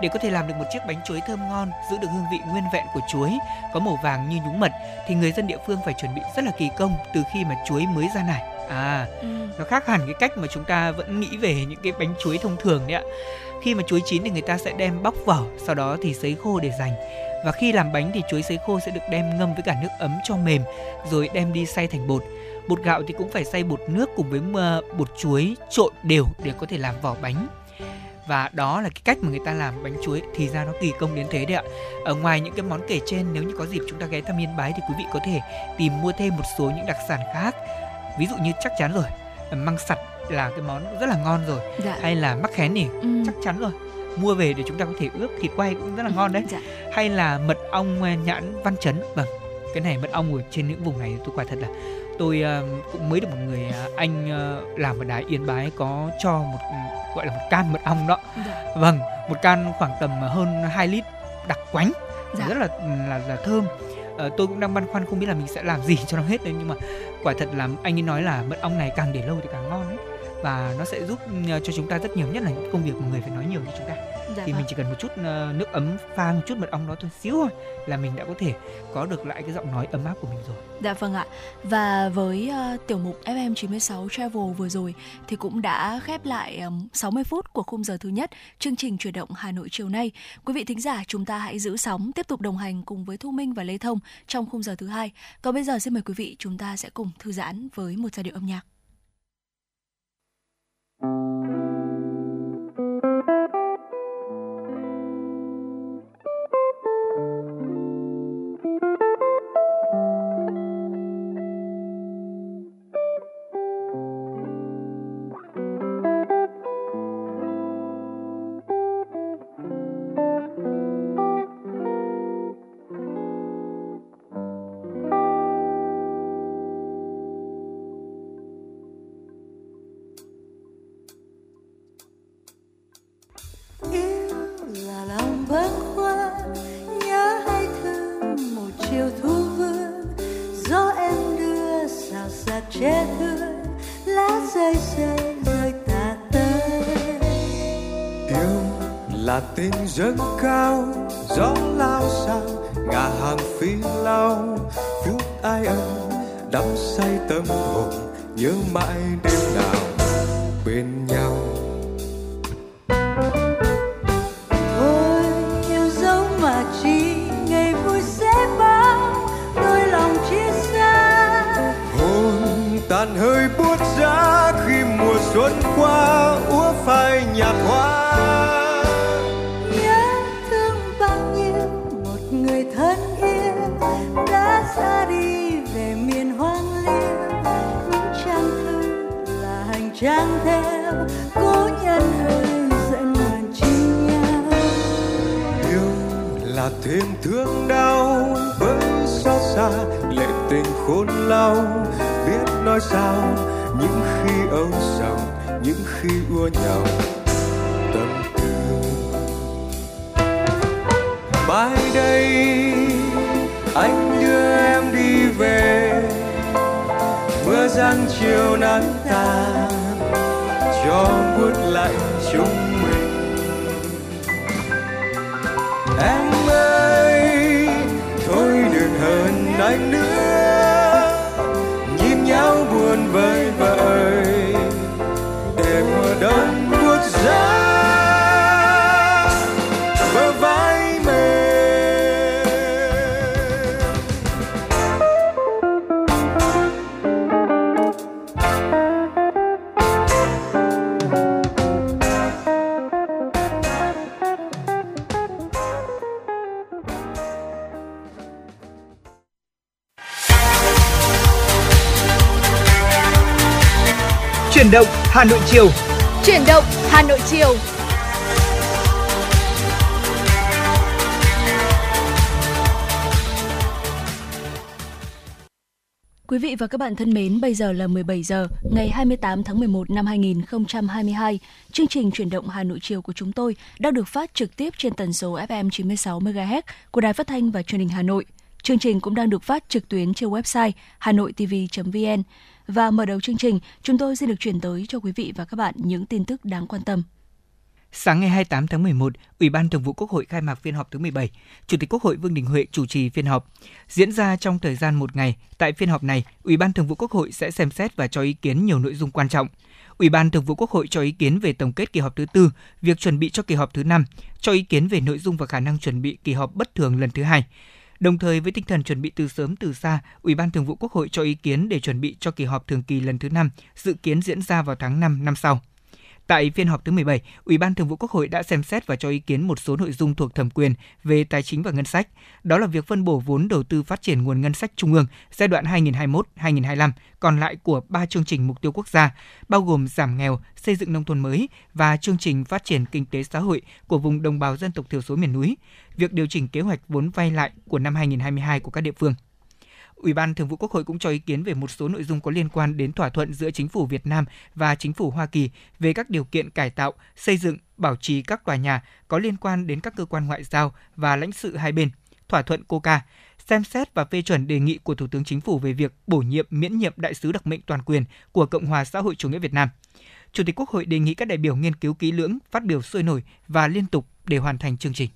S4: Để có thể làm được một chiếc bánh chuối thơm ngon, giữ được hương vị nguyên vẹn của chuối, có màu vàng như nhúng mật thì người dân địa phương phải chuẩn bị rất là kỳ công từ khi mà chuối mới ra nải. À, ừ. nó khác hẳn cái cách mà chúng ta vẫn nghĩ về những cái bánh chuối thông thường đấy ạ. Khi mà chuối chín thì người ta sẽ đem bóc vỏ, sau đó thì sấy khô để dành. Và khi làm bánh thì chuối sấy khô sẽ được đem ngâm với cả nước ấm cho mềm, rồi đem đi xay thành bột. Bột gạo thì cũng phải xay bột nước cùng với bột chuối trộn đều để có thể làm vỏ bánh và đó là cái cách mà người ta làm bánh chuối thì ra nó kỳ công đến thế đấy ạ ở ngoài những cái món kể trên nếu như có dịp chúng ta ghé thăm yên bái thì quý vị có thể tìm mua thêm một số những đặc sản khác ví dụ như chắc chắn rồi măng sặt là cái món rất là ngon rồi dạ. hay là mắc khén nhỉ ừ. chắc chắn rồi mua về để chúng ta có thể ướp thịt quay cũng rất là ngon đấy dạ. hay là mật ong à, nhãn văn chấn vâng cái này mật ong ở trên những vùng này tôi quả thật là tôi uh, cũng mới được một người uh, anh uh, làm ở đài yên bái có cho một gọi là một can mật ong đó. Dạ. vâng một can khoảng tầm hơn 2 lít đặc quánh. Dạ. rất là là là thơm. Uh, tôi cũng đang băn khoăn không biết là mình sẽ làm gì cho nó hết đấy nhưng mà quả thật là anh ấy nói là mật ong này càng để lâu thì càng ngon đấy và nó sẽ giúp cho chúng ta rất nhiều nhất là những công việc mà người phải nói nhiều như chúng ta dạ thì vâng. mình chỉ cần một chút uh, nước ấm pha một chút mật ong đó thôi xíu thôi là mình đã có thể có được lại cái giọng nói ấm áp của mình rồi.
S3: Dạ vâng ạ. Và với uh, tiểu mục FM 96 Travel vừa rồi thì cũng đã khép lại um, 60 phút của khung giờ thứ nhất chương trình chuyển động Hà Nội chiều nay. Quý vị thính giả chúng ta hãy giữ sóng tiếp tục đồng hành cùng với Thu Minh và Lê Thông trong khung giờ thứ hai. Còn bây giờ xin mời quý vị chúng ta sẽ cùng thư giãn với một giai điệu âm nhạc.
S10: dâng
S4: Hà Nội chiều.
S2: Chuyển động Hà Nội chiều.
S3: Quý vị và các bạn thân mến, bây giờ là 17 giờ ngày 28 tháng 11 năm 2022. Chương trình chuyển động Hà Nội chiều của chúng tôi đang được phát trực tiếp trên tần số FM 96 MHz của Đài Phát thanh và Truyền hình Hà Nội. Chương trình cũng đang được phát trực tuyến trên website hanoitv.vn. Và mở đầu chương trình, chúng tôi xin được chuyển tới cho quý vị và các bạn những tin tức đáng quan tâm.
S4: Sáng ngày 28 tháng 11, Ủy ban Thường vụ Quốc hội khai mạc phiên họp thứ 17. Chủ tịch Quốc hội Vương Đình Huệ chủ trì phiên họp. Diễn ra trong thời gian một ngày, tại phiên họp này, Ủy ban Thường vụ Quốc hội sẽ xem xét và cho ý kiến nhiều nội dung quan trọng. Ủy ban Thường vụ Quốc hội cho ý kiến về tổng kết kỳ họp thứ tư, việc chuẩn bị cho kỳ họp thứ năm, cho ý kiến về nội dung và khả năng chuẩn bị kỳ họp bất thường lần thứ hai. Đồng thời với tinh thần chuẩn bị từ sớm từ xa, Ủy ban Thường vụ Quốc hội cho ý kiến để chuẩn bị cho kỳ họp thường kỳ lần thứ 5, dự kiến diễn ra vào tháng 5 năm sau. Tại phiên họp thứ 17, Ủy ban Thường vụ Quốc hội đã xem xét và cho ý kiến một số nội dung thuộc thẩm quyền về tài chính và ngân sách. Đó là việc phân bổ vốn đầu tư phát triển nguồn ngân sách trung ương giai đoạn 2021-2025 còn lại của ba chương trình mục tiêu quốc gia, bao gồm giảm nghèo, xây dựng nông thôn mới và chương trình phát triển kinh tế xã hội của vùng đồng bào dân tộc thiểu số miền núi. Việc điều chỉnh kế hoạch vốn vay lại của năm 2022 của các địa phương. Ủy ban Thường vụ Quốc hội cũng cho ý kiến về một số nội dung có liên quan đến thỏa thuận giữa chính phủ Việt Nam và chính phủ Hoa Kỳ về các điều kiện cải tạo, xây dựng, bảo trì các tòa nhà có liên quan đến các cơ quan ngoại giao và lãnh sự hai bên, thỏa thuận COCA, xem xét và phê chuẩn đề nghị của Thủ tướng Chính phủ về việc bổ nhiệm miễn nhiệm đại sứ đặc mệnh toàn quyền của Cộng hòa xã hội chủ nghĩa Việt Nam. Chủ tịch Quốc hội đề nghị các đại biểu nghiên cứu kỹ lưỡng, phát biểu sôi nổi và liên tục để hoàn thành chương trình.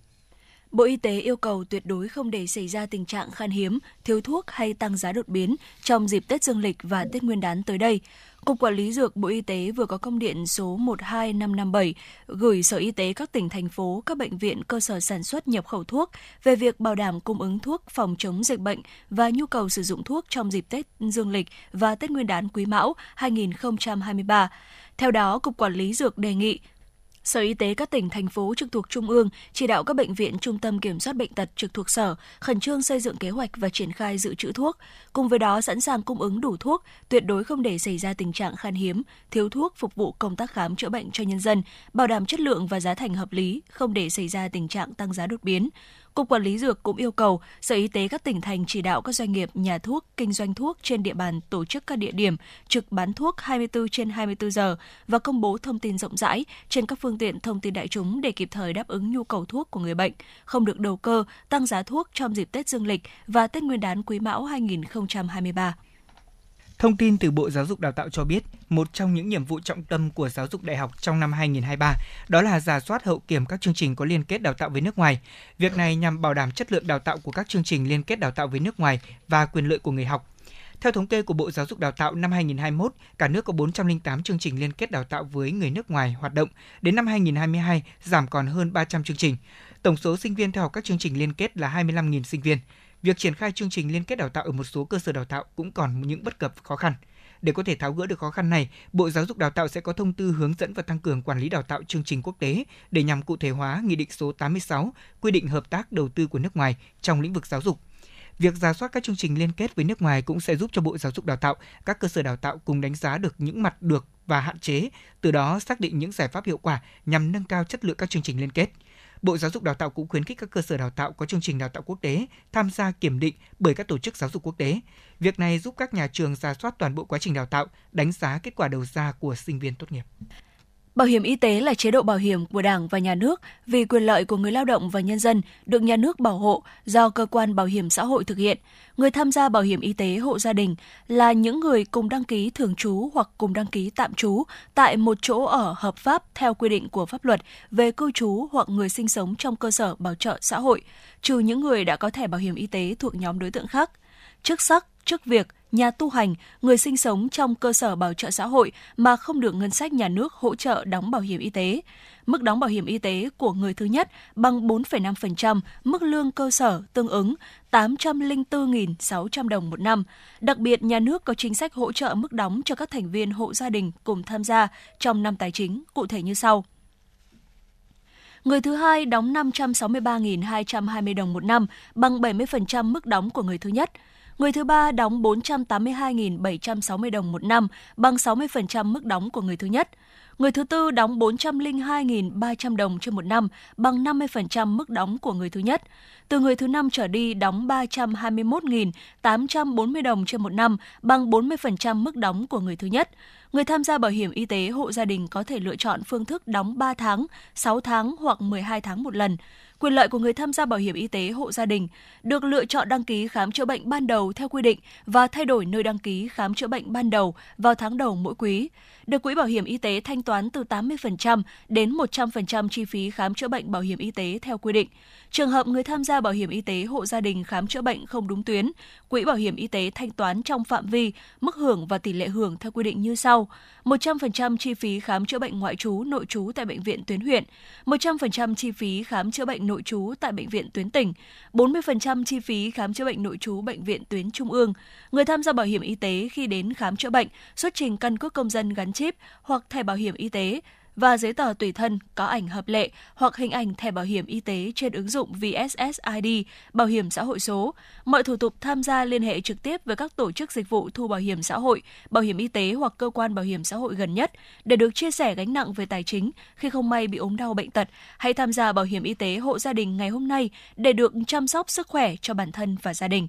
S3: Bộ Y tế yêu cầu tuyệt đối không để xảy ra tình trạng khan hiếm, thiếu thuốc hay tăng giá đột biến trong dịp Tết Dương lịch và Tết Nguyên đán tới đây. Cục Quản lý Dược Bộ Y tế vừa có công điện số 12557 gửi Sở Y tế các tỉnh, thành phố, các bệnh viện, cơ sở sản xuất nhập khẩu thuốc về việc bảo đảm cung ứng thuốc phòng chống dịch bệnh và nhu cầu sử dụng thuốc trong dịp Tết Dương lịch và Tết Nguyên đán Quý Mão 2023. Theo đó, Cục Quản lý Dược đề nghị Sở Y tế các tỉnh, thành phố trực thuộc Trung ương chỉ đạo các bệnh viện trung tâm kiểm soát bệnh tật trực thuộc Sở khẩn trương xây dựng kế hoạch và triển khai dự trữ thuốc. Cùng với đó sẵn sàng cung ứng đủ thuốc, tuyệt đối không để xảy ra tình trạng khan hiếm, thiếu thuốc phục vụ công tác khám chữa bệnh cho nhân dân, bảo đảm chất lượng và giá thành hợp lý, không để xảy ra tình trạng tăng giá đột biến. Cục Quản lý Dược cũng yêu cầu Sở Y tế các tỉnh thành chỉ đạo các doanh nghiệp, nhà thuốc, kinh doanh thuốc trên địa bàn tổ chức các địa điểm trực bán thuốc 24 trên 24 giờ và công bố thông tin rộng rãi trên các phương tiện thông tin đại chúng để kịp thời đáp ứng nhu cầu thuốc của người bệnh, không được đầu cơ, tăng giá thuốc trong dịp Tết Dương lịch và Tết Nguyên đán Quý Mão 2023.
S4: Thông tin từ Bộ Giáo dục Đào tạo cho biết, một trong những nhiệm vụ trọng tâm của giáo dục đại học trong năm 2023 đó là giả soát hậu kiểm các chương trình có liên kết đào tạo với nước ngoài. Việc này nhằm bảo đảm chất lượng đào tạo của các chương trình liên kết đào tạo với nước ngoài và quyền lợi của người học. Theo thống kê của Bộ Giáo dục Đào tạo năm 2021, cả nước có 408 chương trình liên kết đào tạo với người nước ngoài hoạt động. Đến năm 2022, giảm còn hơn 300 chương trình. Tổng số sinh viên theo học các chương trình liên kết là 25.000 sinh viên việc triển khai chương trình liên kết đào tạo ở một số cơ sở đào tạo cũng còn những bất cập khó khăn. Để có thể tháo gỡ được khó khăn này, Bộ Giáo dục Đào tạo sẽ có thông tư hướng dẫn và tăng cường quản lý đào tạo chương trình quốc tế để nhằm cụ thể hóa Nghị định số 86 quy định hợp tác đầu tư của nước ngoài trong lĩnh vực giáo dục. Việc giả soát các chương trình liên kết với nước ngoài cũng sẽ giúp cho Bộ Giáo dục Đào tạo, các cơ sở đào tạo cùng đánh giá được những mặt được và hạn chế, từ đó xác định những giải pháp hiệu quả nhằm nâng cao chất lượng các chương trình liên kết. Bộ Giáo dục Đào tạo cũng khuyến khích các cơ sở đào tạo có chương trình đào tạo quốc tế tham gia kiểm định bởi các tổ chức giáo dục quốc tế. Việc này giúp các nhà trường ra soát toàn bộ quá trình đào tạo, đánh giá kết quả đầu ra của sinh viên tốt nghiệp.
S3: Bảo hiểm y tế là chế độ bảo hiểm của Đảng và Nhà nước vì quyền lợi của người lao động và nhân dân được nhà nước bảo hộ do cơ quan bảo hiểm xã hội thực hiện. Người tham gia bảo hiểm y tế hộ gia đình là những người cùng đăng ký thường trú hoặc cùng đăng ký tạm trú tại một chỗ ở hợp pháp theo quy định của pháp luật về cư trú hoặc người sinh sống trong cơ sở bảo trợ xã hội, trừ những người đã có thẻ bảo hiểm y tế thuộc nhóm đối tượng khác. Chức sắc, trước việc, nhà tu hành, người sinh sống trong cơ sở bảo trợ xã hội mà không được ngân sách nhà nước hỗ trợ đóng bảo hiểm y tế. Mức đóng bảo hiểm y tế của người thứ nhất bằng 4,5% mức lương cơ sở tương ứng 804.600 đồng một năm. Đặc biệt, nhà nước có chính sách hỗ trợ mức đóng cho các thành viên hộ gia đình cùng tham gia trong năm tài chính, cụ thể như sau. Người thứ hai đóng 563.220 đồng một năm, bằng 70% mức đóng của người thứ nhất – Người thứ ba đóng 482.760 đồng một năm, bằng 60% mức đóng của người thứ nhất. Người thứ tư đóng 402.300 đồng trên một năm, bằng 50% mức đóng của người thứ nhất. Từ người thứ năm trở đi đóng 321.840 đồng trên một năm, bằng 40% mức đóng của người thứ nhất. Người tham gia bảo hiểm y tế hộ gia đình có thể lựa chọn phương thức đóng 3 tháng, 6 tháng hoặc 12 tháng một lần quyền lợi của người tham gia bảo hiểm y tế hộ gia đình được lựa chọn đăng ký khám chữa bệnh ban đầu theo quy định và thay đổi nơi đăng ký khám chữa bệnh ban đầu vào tháng đầu mỗi quý. Được quỹ bảo hiểm y tế thanh toán từ 80% đến 100% chi phí khám chữa bệnh bảo hiểm y tế theo quy định. Trường hợp người tham gia bảo hiểm y tế hộ gia đình khám chữa bệnh không đúng tuyến, quỹ bảo hiểm y tế thanh toán trong phạm vi, mức hưởng và tỷ lệ hưởng theo quy định như sau: 100% chi phí khám chữa bệnh ngoại trú, nội trú tại bệnh viện tuyến huyện, 100% chi phí khám chữa bệnh nội trú tại bệnh viện tuyến tỉnh, 40% chi phí khám chữa bệnh nội trú bệnh viện tuyến trung ương. Người tham gia bảo hiểm y tế khi đến khám chữa bệnh xuất trình căn cước công dân gắn chip hoặc thẻ bảo hiểm y tế và giấy tờ tùy thân có ảnh hợp lệ hoặc hình ảnh thẻ bảo hiểm y tế trên ứng dụng VSSID, bảo hiểm xã hội số. Mọi thủ tục tham gia liên hệ trực tiếp với các tổ chức dịch vụ thu bảo hiểm xã hội, bảo hiểm y tế hoặc cơ quan bảo hiểm xã hội gần nhất để được chia sẻ gánh nặng về tài chính khi không may bị ốm đau bệnh tật. Hãy tham gia bảo hiểm y tế hộ gia đình ngày hôm nay để được chăm sóc sức khỏe cho bản thân và gia đình.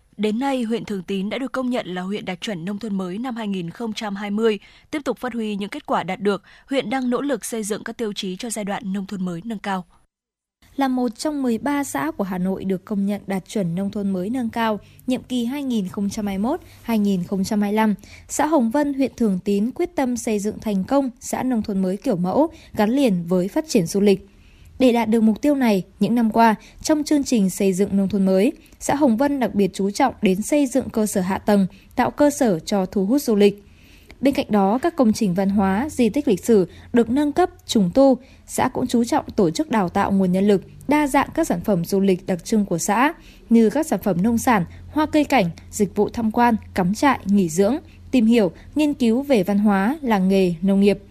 S3: Đến nay, huyện Thường Tín đã được công nhận là huyện đạt chuẩn nông thôn mới năm 2020. Tiếp tục phát huy những kết quả đạt được, huyện đang nỗ lực xây dựng các tiêu chí cho giai đoạn nông thôn mới nâng cao.
S11: Là một trong 13 xã của Hà Nội được công nhận đạt chuẩn nông thôn mới nâng cao, nhiệm kỳ 2021-2025, xã Hồng Vân, huyện Thường Tín quyết tâm xây dựng thành công xã nông thôn mới kiểu mẫu gắn liền với phát triển du lịch. Để đạt được mục tiêu này, những năm qua, trong chương trình xây dựng nông thôn mới, xã Hồng Vân đặc biệt chú trọng đến xây dựng cơ sở hạ tầng, tạo cơ sở cho thu hút du lịch. Bên cạnh đó, các công trình văn hóa, di tích lịch sử được nâng cấp, trùng tu. Xã cũng chú trọng tổ chức đào tạo nguồn nhân lực, đa dạng các sản phẩm du lịch đặc trưng của xã, như các sản phẩm nông sản, hoa cây cảnh, dịch vụ tham quan, cắm trại, nghỉ dưỡng, tìm hiểu, nghiên cứu về văn hóa, làng nghề, nông nghiệp –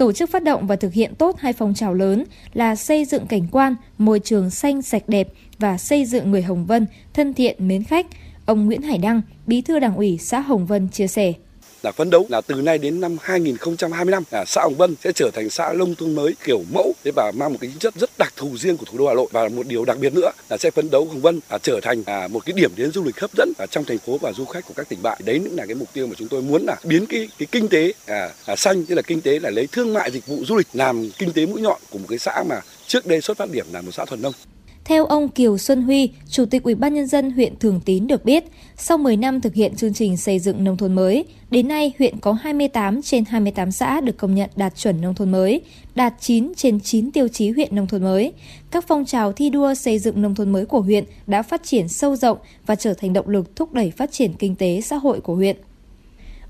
S11: tổ chức phát động và thực hiện tốt hai phong trào lớn là xây dựng cảnh quan, môi trường xanh sạch đẹp và xây dựng người Hồng Vân thân thiện mến khách. Ông Nguyễn Hải Đăng, Bí thư Đảng ủy xã Hồng Vân chia sẻ
S12: là phấn đấu là từ nay đến năm 2025 là xã Hồng Vân sẽ trở thành xã nông thôn mới kiểu mẫu. Thế và mang một cái tính chất rất đặc thù riêng của thủ đô Hà Nội. Và một điều đặc biệt nữa là sẽ phấn đấu Hồng Vân là trở thành là một cái điểm đến du lịch hấp dẫn ở trong thành phố và du khách của các tỉnh bạn. Đấy cũng là cái mục tiêu mà chúng tôi muốn là biến cái cái kinh tế à, à, xanh tức là kinh tế là lấy thương mại dịch vụ du lịch làm kinh tế mũi nhọn của một cái xã mà trước đây xuất phát điểm là một xã thuần nông
S11: theo ông Kiều Xuân Huy, Chủ tịch Ủy ban nhân dân huyện Thường Tín được biết, sau 10 năm thực hiện chương trình xây dựng nông thôn mới, đến nay huyện có 28 trên 28 xã được công nhận đạt chuẩn nông thôn mới, đạt 9 trên 9 tiêu chí huyện nông thôn mới. Các phong trào thi đua xây dựng nông thôn mới của huyện đã phát triển sâu rộng và trở thành động lực thúc đẩy phát triển kinh tế xã hội của huyện.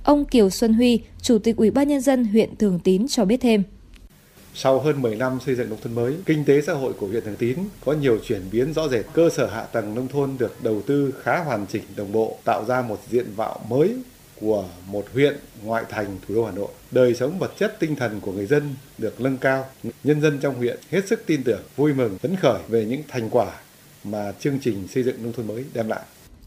S11: Ông Kiều Xuân Huy, Chủ tịch Ủy ban nhân dân huyện Thường Tín cho biết thêm.
S13: Sau hơn 10 năm xây dựng nông thôn mới, kinh tế xã hội của huyện Thường Tín có nhiều chuyển biến rõ rệt. Cơ sở hạ tầng nông thôn được đầu tư khá hoàn chỉnh đồng bộ, tạo ra một diện mạo mới của một huyện ngoại thành thủ đô Hà Nội. Đời sống vật chất tinh thần của người dân được nâng cao. Nhân dân trong huyện hết sức tin tưởng, vui mừng, phấn khởi về những thành quả mà chương trình xây dựng nông thôn mới đem lại.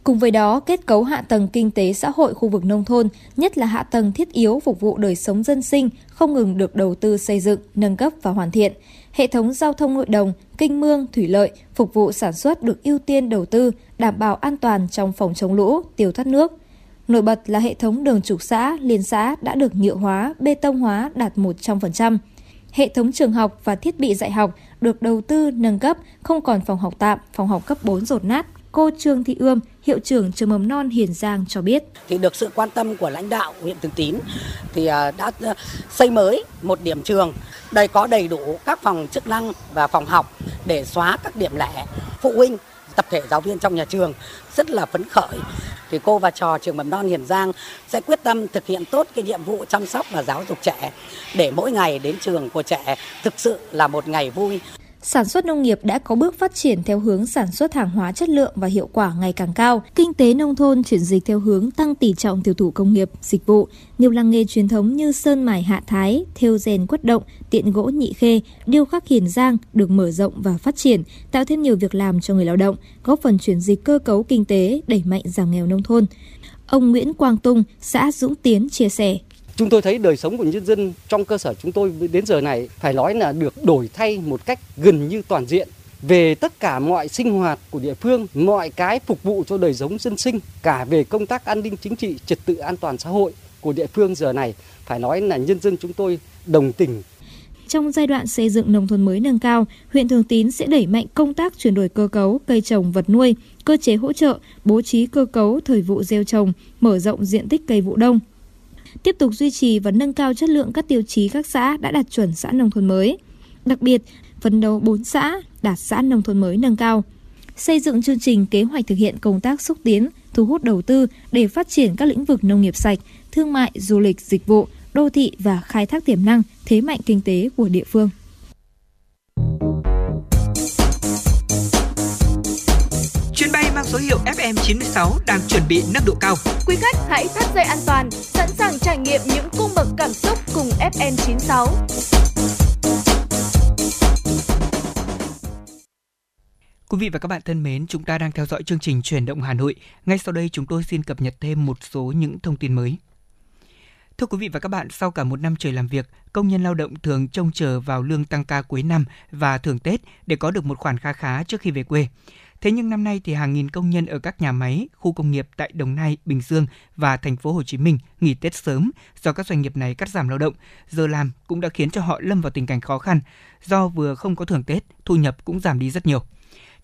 S11: Cùng với đó, kết cấu hạ tầng kinh tế xã hội khu vực nông thôn, nhất là hạ tầng thiết yếu phục vụ đời sống dân sinh, không ngừng được đầu tư xây dựng, nâng cấp và hoàn thiện. Hệ thống giao thông nội đồng, kinh mương, thủy lợi, phục vụ sản xuất được ưu tiên đầu tư, đảm bảo an toàn trong phòng chống lũ, tiêu thoát nước. Nổi bật là hệ thống đường trục xã, liên xã đã được nhựa hóa, bê tông hóa đạt 100%. Hệ thống trường học và thiết bị dạy học được đầu tư nâng cấp, không còn phòng học tạm, phòng học cấp 4 rột nát, Cô Trương Thị Ươm, hiệu trưởng trường mầm non Hiền Giang cho biết.
S14: Thì được sự quan tâm của lãnh đạo huyện Thường Tín thì à, đã à, xây mới một điểm trường. Đây có đầy đủ các phòng chức năng và phòng học để xóa các điểm lẻ. Phụ huynh tập thể giáo viên trong nhà trường rất là phấn khởi thì cô và trò trường mầm non Hiền Giang sẽ quyết tâm thực hiện tốt cái nhiệm vụ chăm sóc và giáo dục trẻ để mỗi ngày đến trường của trẻ thực sự là một ngày vui
S11: sản xuất nông nghiệp đã có bước phát triển theo hướng sản xuất hàng hóa chất lượng và hiệu quả ngày càng cao. Kinh tế nông thôn chuyển dịch theo hướng tăng tỷ trọng tiêu thụ công nghiệp, dịch vụ. Nhiều làng nghề truyền thống như sơn mài hạ thái, thêu rèn quất động, tiện gỗ nhị khê, điêu khắc hiền giang được mở rộng và phát triển, tạo thêm nhiều việc làm cho người lao động, góp phần chuyển dịch cơ cấu kinh tế, đẩy mạnh giảm nghèo nông thôn. Ông Nguyễn Quang Tung, xã Dũng Tiến chia sẻ.
S15: Chúng tôi thấy đời sống của nhân dân trong cơ sở chúng tôi đến giờ này phải nói là được đổi thay một cách gần như toàn diện. Về tất cả mọi sinh hoạt của địa phương, mọi cái phục vụ cho đời sống dân sinh, cả về công tác an ninh chính trị, trật tự an toàn xã hội của địa phương giờ này phải nói là nhân dân chúng tôi đồng tình.
S11: Trong giai đoạn xây dựng nông thôn mới nâng cao, huyện Thường Tín sẽ đẩy mạnh công tác chuyển đổi cơ cấu cây trồng vật nuôi, cơ chế hỗ trợ, bố trí cơ cấu thời vụ gieo trồng, mở rộng diện tích cây vụ đông, tiếp tục duy trì và nâng cao chất lượng các tiêu chí các xã đã đạt chuẩn xã nông thôn mới. Đặc biệt, phấn đấu 4 xã đạt xã nông thôn mới nâng cao. Xây dựng chương trình kế hoạch thực hiện công tác xúc tiến, thu hút đầu tư để phát triển các lĩnh vực nông nghiệp sạch, thương mại, du lịch, dịch vụ, đô thị và khai thác tiềm năng, thế mạnh kinh tế của địa phương.
S4: Số hiệu FM96 đang chuẩn bị nâng độ cao.
S2: Quý khách hãy thắt dây an toàn, sẵn sàng trải nghiệm những cung bậc cảm xúc cùng FM96.
S4: Quý vị và các bạn thân mến, chúng ta đang theo dõi chương trình Chuyển động Hà Nội. Ngay sau đây chúng tôi xin cập nhật thêm một số những thông tin mới. Thưa quý vị và các bạn, sau cả một năm trời làm việc, công nhân lao động thường trông chờ vào lương tăng ca cuối năm và thưởng Tết để có được một khoản kha khá trước khi về quê. Thế nhưng năm nay thì hàng nghìn công nhân ở các nhà máy, khu công nghiệp tại Đồng Nai, Bình Dương và thành phố Hồ Chí Minh nghỉ Tết sớm do các doanh nghiệp này cắt giảm lao động, giờ làm cũng đã khiến cho họ lâm vào tình cảnh khó khăn do vừa không có thưởng Tết, thu nhập cũng giảm đi rất nhiều.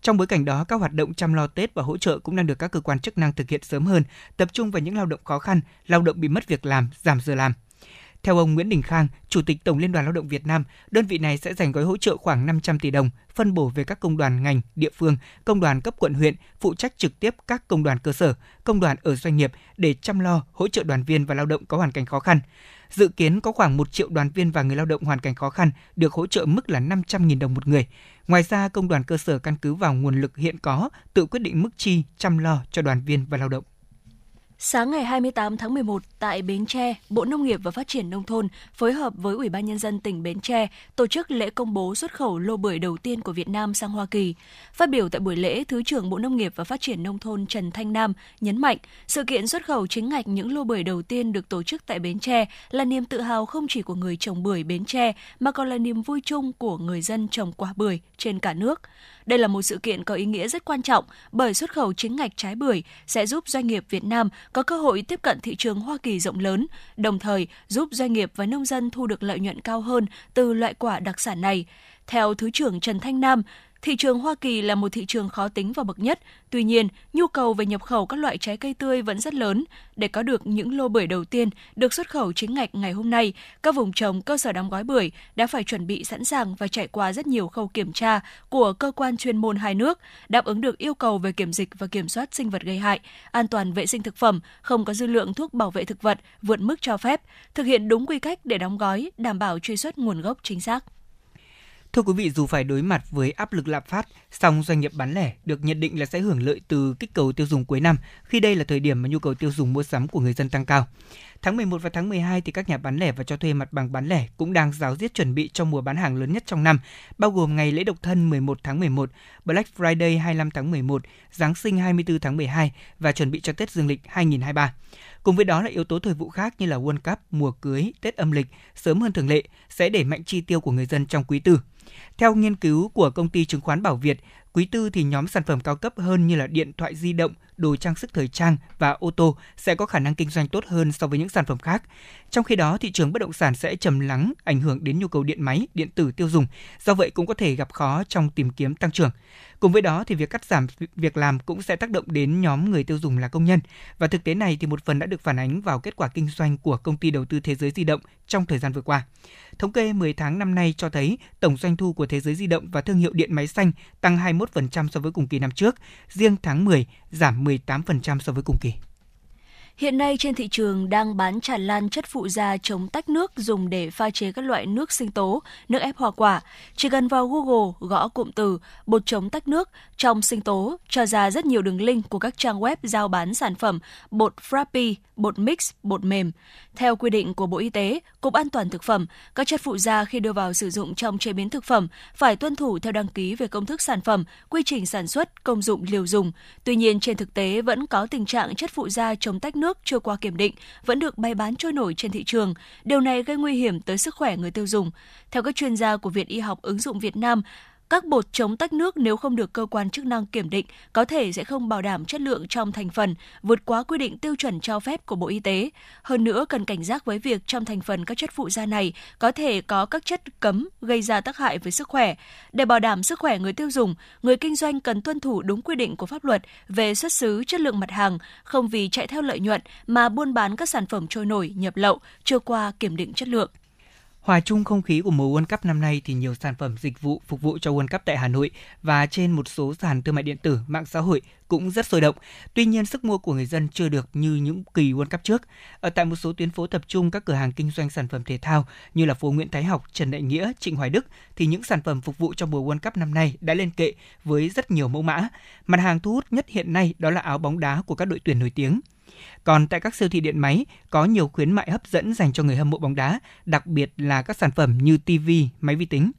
S4: Trong bối cảnh đó, các hoạt động chăm lo Tết và hỗ trợ cũng đang được các cơ quan chức năng thực hiện sớm hơn, tập trung vào những lao động khó khăn, lao động bị mất việc làm, giảm giờ làm. Theo ông Nguyễn Đình Khang, Chủ tịch Tổng Liên đoàn Lao động Việt Nam, đơn vị này sẽ dành gói hỗ trợ khoảng 500 tỷ đồng, phân bổ về các công đoàn ngành, địa phương, công đoàn cấp quận huyện, phụ trách trực tiếp các công đoàn cơ sở, công đoàn ở doanh nghiệp để chăm lo, hỗ trợ đoàn viên và lao động có hoàn cảnh khó khăn. Dự kiến có khoảng 1 triệu đoàn viên và người lao động hoàn cảnh khó khăn được hỗ trợ mức là 500.000 đồng một người. Ngoài ra, công đoàn cơ sở căn cứ vào nguồn lực hiện có, tự quyết định mức chi chăm lo cho đoàn viên và lao động.
S3: Sáng ngày 28 tháng 11 tại Bến Tre, Bộ Nông nghiệp và Phát triển Nông thôn phối hợp với Ủy ban Nhân dân tỉnh Bến Tre tổ chức lễ công bố xuất khẩu lô bưởi đầu tiên của Việt Nam sang Hoa Kỳ. Phát biểu tại buổi lễ, Thứ trưởng Bộ Nông nghiệp và Phát triển Nông thôn Trần Thanh Nam nhấn mạnh sự kiện xuất khẩu chính ngạch những lô bưởi đầu tiên được tổ chức tại Bến Tre là niềm tự hào không chỉ của người trồng bưởi Bến Tre mà còn là niềm vui chung của người dân trồng quả bưởi trên cả nước. Đây là một sự kiện có ý nghĩa rất quan trọng bởi xuất khẩu chính ngạch trái bưởi sẽ giúp doanh nghiệp Việt Nam có cơ hội tiếp cận thị trường Hoa Kỳ rộng lớn, đồng thời giúp doanh nghiệp và nông dân thu được lợi nhuận cao hơn từ loại quả đặc sản này. Theo Thứ trưởng Trần Thanh Nam, Thị trường Hoa Kỳ là một thị trường khó tính và bậc nhất, tuy nhiên, nhu cầu về nhập khẩu các loại trái cây tươi vẫn rất lớn. Để có được những lô bưởi đầu tiên được xuất khẩu chính ngạch ngày hôm nay, các vùng trồng cơ sở đóng gói bưởi đã phải chuẩn bị sẵn sàng và trải qua rất nhiều khâu kiểm tra của cơ quan chuyên môn hai nước, đáp ứng được yêu cầu về kiểm dịch và kiểm soát sinh vật gây hại, an toàn vệ sinh thực phẩm, không có dư lượng thuốc bảo vệ thực vật vượt mức cho phép, thực hiện đúng quy cách để đóng gói, đảm bảo truy xuất nguồn gốc chính xác.
S4: Thưa quý vị, dù phải đối mặt với áp lực lạm phát, song doanh nghiệp bán lẻ được nhận định là sẽ hưởng lợi từ kích cầu tiêu dùng cuối năm, khi đây là thời điểm mà nhu cầu tiêu dùng mua sắm của người dân tăng cao. Tháng 11 và tháng 12 thì các nhà bán lẻ và cho thuê mặt bằng bán lẻ cũng đang giáo diết chuẩn bị cho mùa bán hàng lớn nhất trong năm, bao gồm ngày lễ độc thân 11 tháng 11, Black Friday 25 tháng 11, Giáng sinh 24 tháng 12 và chuẩn bị cho Tết Dương lịch 2023. Cùng với đó là yếu tố thời vụ khác như là World Cup, mùa cưới, Tết âm lịch sớm hơn thường lệ sẽ đẩy mạnh chi tiêu của người dân trong quý tư. Theo nghiên cứu của công ty chứng khoán Bảo Việt, quý tư thì nhóm sản phẩm cao cấp hơn như là điện thoại di động, đồ trang sức thời trang và ô tô sẽ có khả năng kinh doanh tốt hơn so với những sản phẩm khác. Trong khi đó, thị trường bất động sản sẽ trầm lắng, ảnh hưởng đến nhu cầu điện máy, điện tử tiêu dùng, do vậy cũng có thể gặp khó trong tìm kiếm tăng trưởng. Cùng với đó thì việc cắt giảm việc làm cũng sẽ tác động đến nhóm người tiêu dùng là công nhân và thực tế này thì một phần đã được phản ánh vào kết quả kinh doanh của công ty đầu tư thế giới di động trong thời gian vừa qua. Thống kê 10 tháng năm nay cho thấy tổng doanh thu của thế giới di động và thương hiệu điện máy xanh tăng 21% so với cùng kỳ năm trước, riêng tháng 10 giảm 18% so với cùng kỳ.
S3: Hiện nay trên thị trường đang bán tràn lan chất phụ gia chống tách nước dùng để pha chế các loại nước sinh tố, nước ép hoa quả. Chỉ cần vào Google gõ cụm từ bột chống tách nước trong sinh tố cho ra rất nhiều đường link của các trang web giao bán sản phẩm bột Frappy, bột mix, bột mềm. Theo quy định của Bộ Y tế, Cục An toàn thực phẩm, các chất phụ gia khi đưa vào sử dụng trong chế biến thực phẩm phải tuân thủ theo đăng ký về công thức sản phẩm, quy trình sản xuất, công dụng liều dùng. Tuy nhiên trên thực tế vẫn có tình trạng chất phụ gia chống tách nước chưa qua kiểm định vẫn được bày bán trôi nổi trên thị trường. Điều này gây nguy hiểm tới sức khỏe người tiêu dùng. Theo các chuyên gia của Viện Y học ứng dụng Việt Nam, các bột chống tách nước nếu không được cơ quan chức năng kiểm định có thể sẽ không bảo đảm chất lượng trong thành phần, vượt quá quy định tiêu chuẩn cho phép của Bộ Y tế. Hơn nữa, cần cảnh giác với việc trong thành phần các chất phụ gia này có thể có các chất cấm gây ra tác hại với sức khỏe. Để bảo đảm sức khỏe người tiêu dùng, người kinh doanh cần tuân thủ đúng quy định của pháp luật về xuất xứ chất lượng mặt hàng, không vì chạy theo lợi nhuận mà buôn bán các sản phẩm trôi nổi, nhập lậu, chưa qua kiểm định chất lượng.
S4: Hòa chung không khí của mùa World Cup năm nay thì nhiều sản phẩm dịch vụ phục vụ cho World Cup tại Hà Nội và trên một số sàn thương mại điện tử, mạng xã hội cũng rất sôi động. Tuy nhiên, sức mua của người dân chưa được như những kỳ World Cup trước. Ở tại một số tuyến phố tập trung các cửa hàng kinh doanh sản phẩm thể thao như là phố Nguyễn Thái Học, Trần Đại Nghĩa, Trịnh Hoài Đức thì những sản phẩm phục vụ cho mùa World Cup năm nay đã lên kệ với rất nhiều mẫu mã. Mặt hàng thu hút nhất hiện nay đó là áo bóng đá của các đội tuyển nổi tiếng. Còn tại các siêu thị điện máy có nhiều khuyến mại hấp dẫn dành cho người hâm mộ bóng đá, đặc biệt là các sản phẩm như TV, máy vi tính.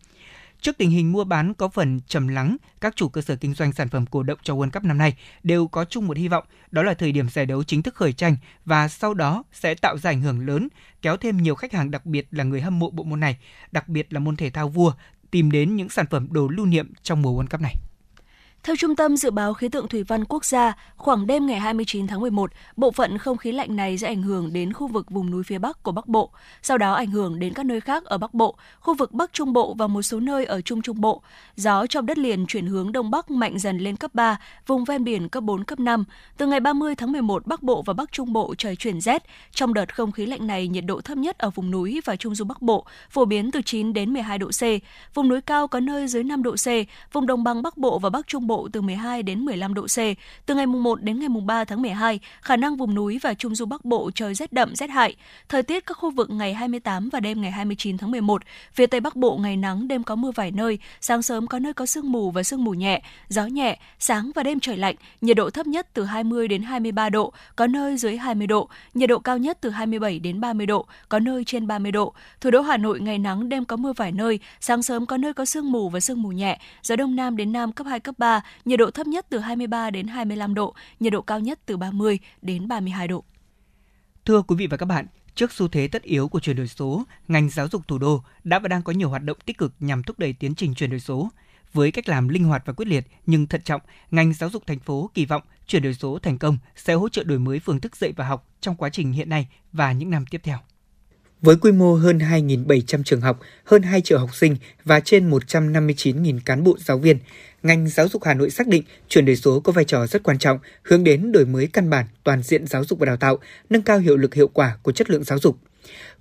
S4: Trước tình hình mua bán có phần trầm lắng, các chủ cơ sở kinh doanh sản phẩm cổ động cho World Cup năm nay đều có chung một hy vọng, đó là thời điểm giải đấu chính thức khởi tranh và sau đó sẽ tạo ra ảnh hưởng lớn, kéo thêm nhiều khách hàng đặc biệt là người hâm mộ bộ môn này, đặc biệt là môn thể thao vua, tìm đến những sản phẩm đồ lưu niệm trong mùa World Cup này.
S3: Theo Trung tâm Dự báo Khí tượng Thủy văn Quốc gia, khoảng đêm ngày 29 tháng 11, bộ phận không khí lạnh này sẽ ảnh hưởng đến khu vực vùng núi phía Bắc của Bắc Bộ, sau đó ảnh hưởng đến các nơi khác ở Bắc Bộ, khu vực Bắc Trung Bộ và một số nơi ở Trung Trung Bộ. Gió trong đất liền chuyển hướng Đông Bắc mạnh dần lên cấp 3, vùng ven biển cấp 4, cấp 5. Từ ngày 30 tháng 11, Bắc Bộ và Bắc Trung Bộ trời chuyển rét. Trong đợt không khí lạnh này, nhiệt độ thấp nhất ở vùng núi và Trung Du Bắc Bộ phổ biến từ 9 đến 12 độ C. Vùng núi cao có nơi dưới 5 độ C, vùng đồng bằng Bắc Bộ và Bắc Trung Bộ từ 12 đến 15 độ C. Từ ngày mùng 1 đến ngày mùng 3 tháng 12, khả năng vùng núi và trung du Bắc Bộ trời rét đậm rét hại. Thời tiết các khu vực ngày 28 và đêm ngày 29 tháng 11, phía Tây Bắc Bộ ngày nắng, đêm có mưa vài nơi, sáng sớm có nơi có sương mù và sương mù nhẹ, gió nhẹ, sáng và đêm trời lạnh, nhiệt độ thấp nhất từ 20 đến 23 độ, có nơi dưới 20 độ, nhiệt độ cao nhất từ 27 đến 30 độ, có nơi trên 30 độ. Thủ đô Hà Nội ngày nắng, đêm có mưa vài nơi, sáng sớm có nơi có sương mù và sương mù nhẹ, gió đông nam đến nam cấp 2 cấp 3, nhiệt độ thấp nhất từ 23 đến 25 độ, nhiệt độ cao nhất từ 30 đến 32 độ.
S4: Thưa quý vị và các bạn, trước xu thế tất yếu của chuyển đổi số, ngành giáo dục thủ đô đã và đang có nhiều hoạt động tích cực nhằm thúc đẩy tiến trình chuyển đổi số. Với cách làm linh hoạt và quyết liệt nhưng thận trọng, ngành giáo dục thành phố kỳ vọng chuyển đổi số thành công sẽ hỗ trợ đổi mới phương thức dạy và học trong quá trình hiện nay và những năm tiếp theo. Với quy mô hơn 2.700 trường học, hơn 2 triệu học sinh và trên 159.000 cán bộ giáo viên, ngành giáo dục Hà Nội xác định chuyển đổi số có vai trò rất quan trọng, hướng đến đổi mới căn bản toàn diện giáo dục và đào tạo, nâng cao hiệu lực hiệu quả của chất lượng giáo dục.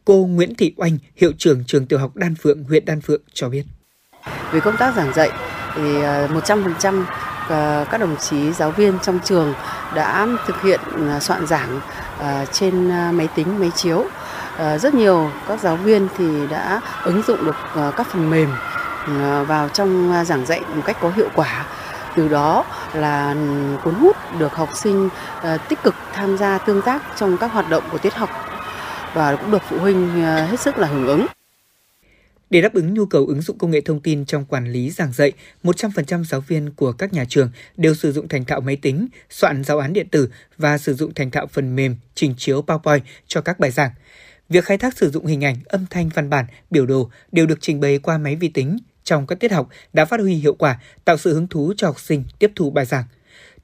S4: Cô Nguyễn Thị Oanh, hiệu trưởng trường tiểu học Đan Phượng, huyện Đan Phượng cho biết.
S14: Về công tác giảng dạy thì à, 100% à, các đồng chí giáo viên trong trường đã thực hiện à, soạn giảng trên máy tính, máy chiếu. Ờ, rất nhiều các giáo viên thì đã ứng dụng được ờ, các phần mềm ờ, vào trong giảng dạy một cách có hiệu quả từ đó là ừ, cuốn hút được học sinh tích cực tham gia tương tác trong các hoạt động của tiết học và cũng được phụ huynh hết sức là hưởng ứng.
S4: Để đáp ứng nhu cầu ứng dụng công nghệ thông tin trong quản lý giảng dạy, 100% giáo viên của các nhà trường đều sử dụng thành thạo máy tính, soạn giáo án điện tử và sử dụng thành thạo phần mềm trình chiếu PowerPoint cho các bài giảng. Việc khai thác sử dụng hình ảnh, âm thanh văn bản, biểu đồ đều được trình bày qua máy vi tính, trong các tiết học đã phát huy hiệu quả, tạo sự hứng thú cho học sinh tiếp thu bài giảng.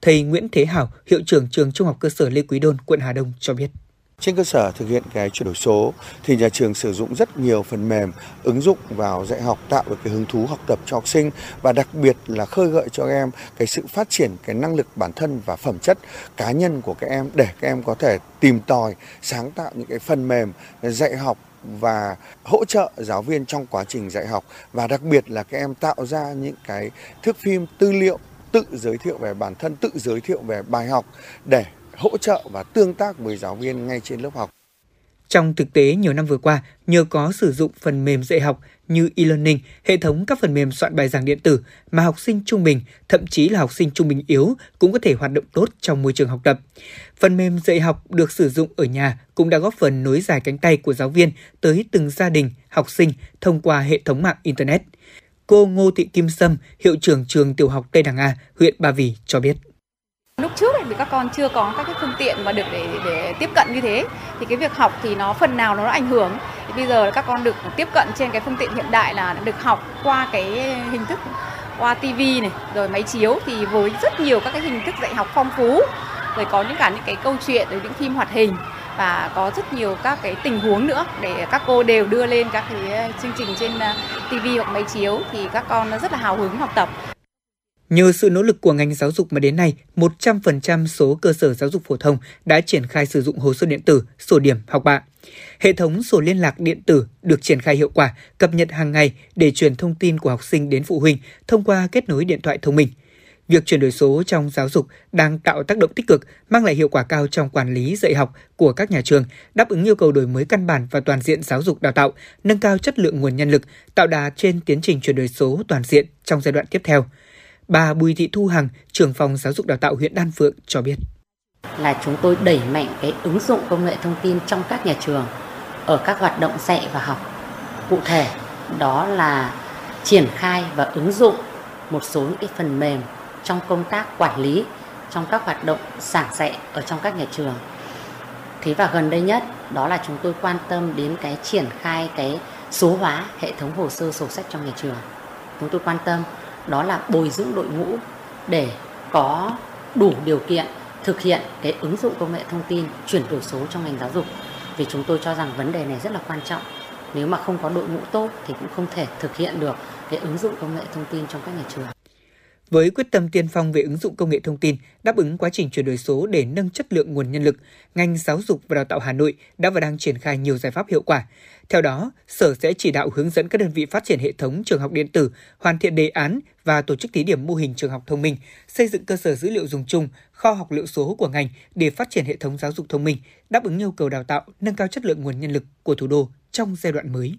S4: Thầy Nguyễn Thế Hảo, hiệu trưởng trường Trung học cơ sở Lê Quý Đôn, quận Hà Đông cho biết.
S13: Trên cơ sở thực hiện cái chuyển đổi số thì nhà trường sử dụng rất nhiều phần mềm ứng dụng vào dạy học tạo được cái hứng thú học tập cho học sinh và đặc biệt là khơi gợi cho các em cái sự phát triển cái năng lực bản thân và phẩm chất cá nhân của các em để các em có thể tìm tòi sáng tạo những cái phần mềm dạy học và hỗ trợ giáo viên trong quá trình dạy học. Và đặc biệt là các em tạo ra những cái thước phim tư liệu tự giới thiệu về bản thân, tự giới thiệu về bài học để hỗ trợ và tương tác với giáo viên ngay trên lớp học.
S4: Trong thực tế nhiều năm vừa qua, nhờ có sử dụng phần mềm dạy học như e-learning, hệ thống các phần mềm soạn bài giảng điện tử mà học sinh trung bình, thậm chí là học sinh trung bình yếu cũng có thể hoạt động tốt trong môi trường học tập. Phần mềm dạy học được sử dụng ở nhà cũng đã góp phần nối dài cánh tay của giáo viên tới từng gia đình, học sinh thông qua hệ thống mạng Internet. Cô Ngô Thị Kim Sâm, hiệu trưởng trường tiểu học Tây Đằng A, huyện Ba Vì cho biết.
S16: Lúc trước vì các con chưa có các cái phương tiện mà được để để tiếp cận như thế, thì cái việc học thì nó phần nào nó ảnh hưởng. Thì bây giờ các con được tiếp cận trên cái phương tiện hiện đại là được học qua cái hình thức, qua tivi này, rồi máy chiếu, thì với rất nhiều các cái hình thức dạy học phong phú, rồi có những cả những cái câu chuyện, rồi những phim hoạt hình, và có rất nhiều các cái tình huống nữa để các cô đều đưa lên các cái chương trình trên ờ, TV hoặc máy chiếu, thì các con rất là hào hứng học tập.
S4: Nhờ sự nỗ lực của ngành giáo dục mà đến nay, 100% số cơ sở giáo dục phổ thông đã triển khai sử dụng hồ sơ điện tử, sổ điểm học bạ. Hệ thống sổ liên lạc điện tử được triển khai hiệu quả, cập nhật hàng ngày để truyền thông tin của học sinh đến phụ huynh thông qua kết nối điện thoại thông minh. Việc chuyển đổi số trong giáo dục đang tạo tác động tích cực, mang lại hiệu quả cao trong quản lý dạy học của các nhà trường, đáp ứng yêu cầu đổi mới căn bản và toàn diện giáo dục đào tạo, nâng cao chất lượng nguồn nhân lực, tạo đà trên tiến trình chuyển đổi số toàn diện trong giai đoạn tiếp theo – Bà Bùi Thị Thu Hằng, trưởng phòng giáo dục đào tạo huyện Đan Phượng cho biết.
S17: Là chúng tôi đẩy mạnh cái ứng dụng công nghệ thông tin trong các nhà trường ở các hoạt động dạy và học. Cụ thể đó là triển khai và ứng dụng một số những cái phần mềm trong công tác quản lý trong các hoạt động giảng dạy ở trong các nhà trường. Thế và gần đây nhất đó là chúng tôi quan tâm đến cái triển khai cái số hóa hệ thống hồ sơ sổ sách trong nhà trường. Chúng tôi quan tâm đó là bồi dưỡng đội ngũ để có đủ điều kiện thực hiện cái ứng dụng công nghệ thông tin, chuyển đổi số trong ngành giáo dục. Vì chúng tôi cho rằng vấn đề này rất là quan trọng. Nếu mà không có đội ngũ tốt thì cũng không thể thực hiện được cái ứng dụng công nghệ thông tin trong các nhà trường
S4: với quyết tâm tiên phong về ứng dụng công nghệ thông tin, đáp ứng quá trình chuyển đổi số để nâng chất lượng nguồn nhân lực, ngành giáo dục và đào tạo Hà Nội đã và đang triển khai nhiều giải pháp hiệu quả. Theo đó, Sở sẽ chỉ đạo hướng dẫn các đơn vị phát triển hệ thống trường học điện tử, hoàn thiện đề án và tổ chức thí điểm mô hình trường học thông minh, xây dựng cơ sở dữ liệu dùng chung, kho học liệu số của ngành để phát triển hệ thống giáo dục thông minh, đáp ứng nhu cầu đào tạo, nâng cao chất lượng nguồn nhân lực của thủ đô trong giai đoạn mới.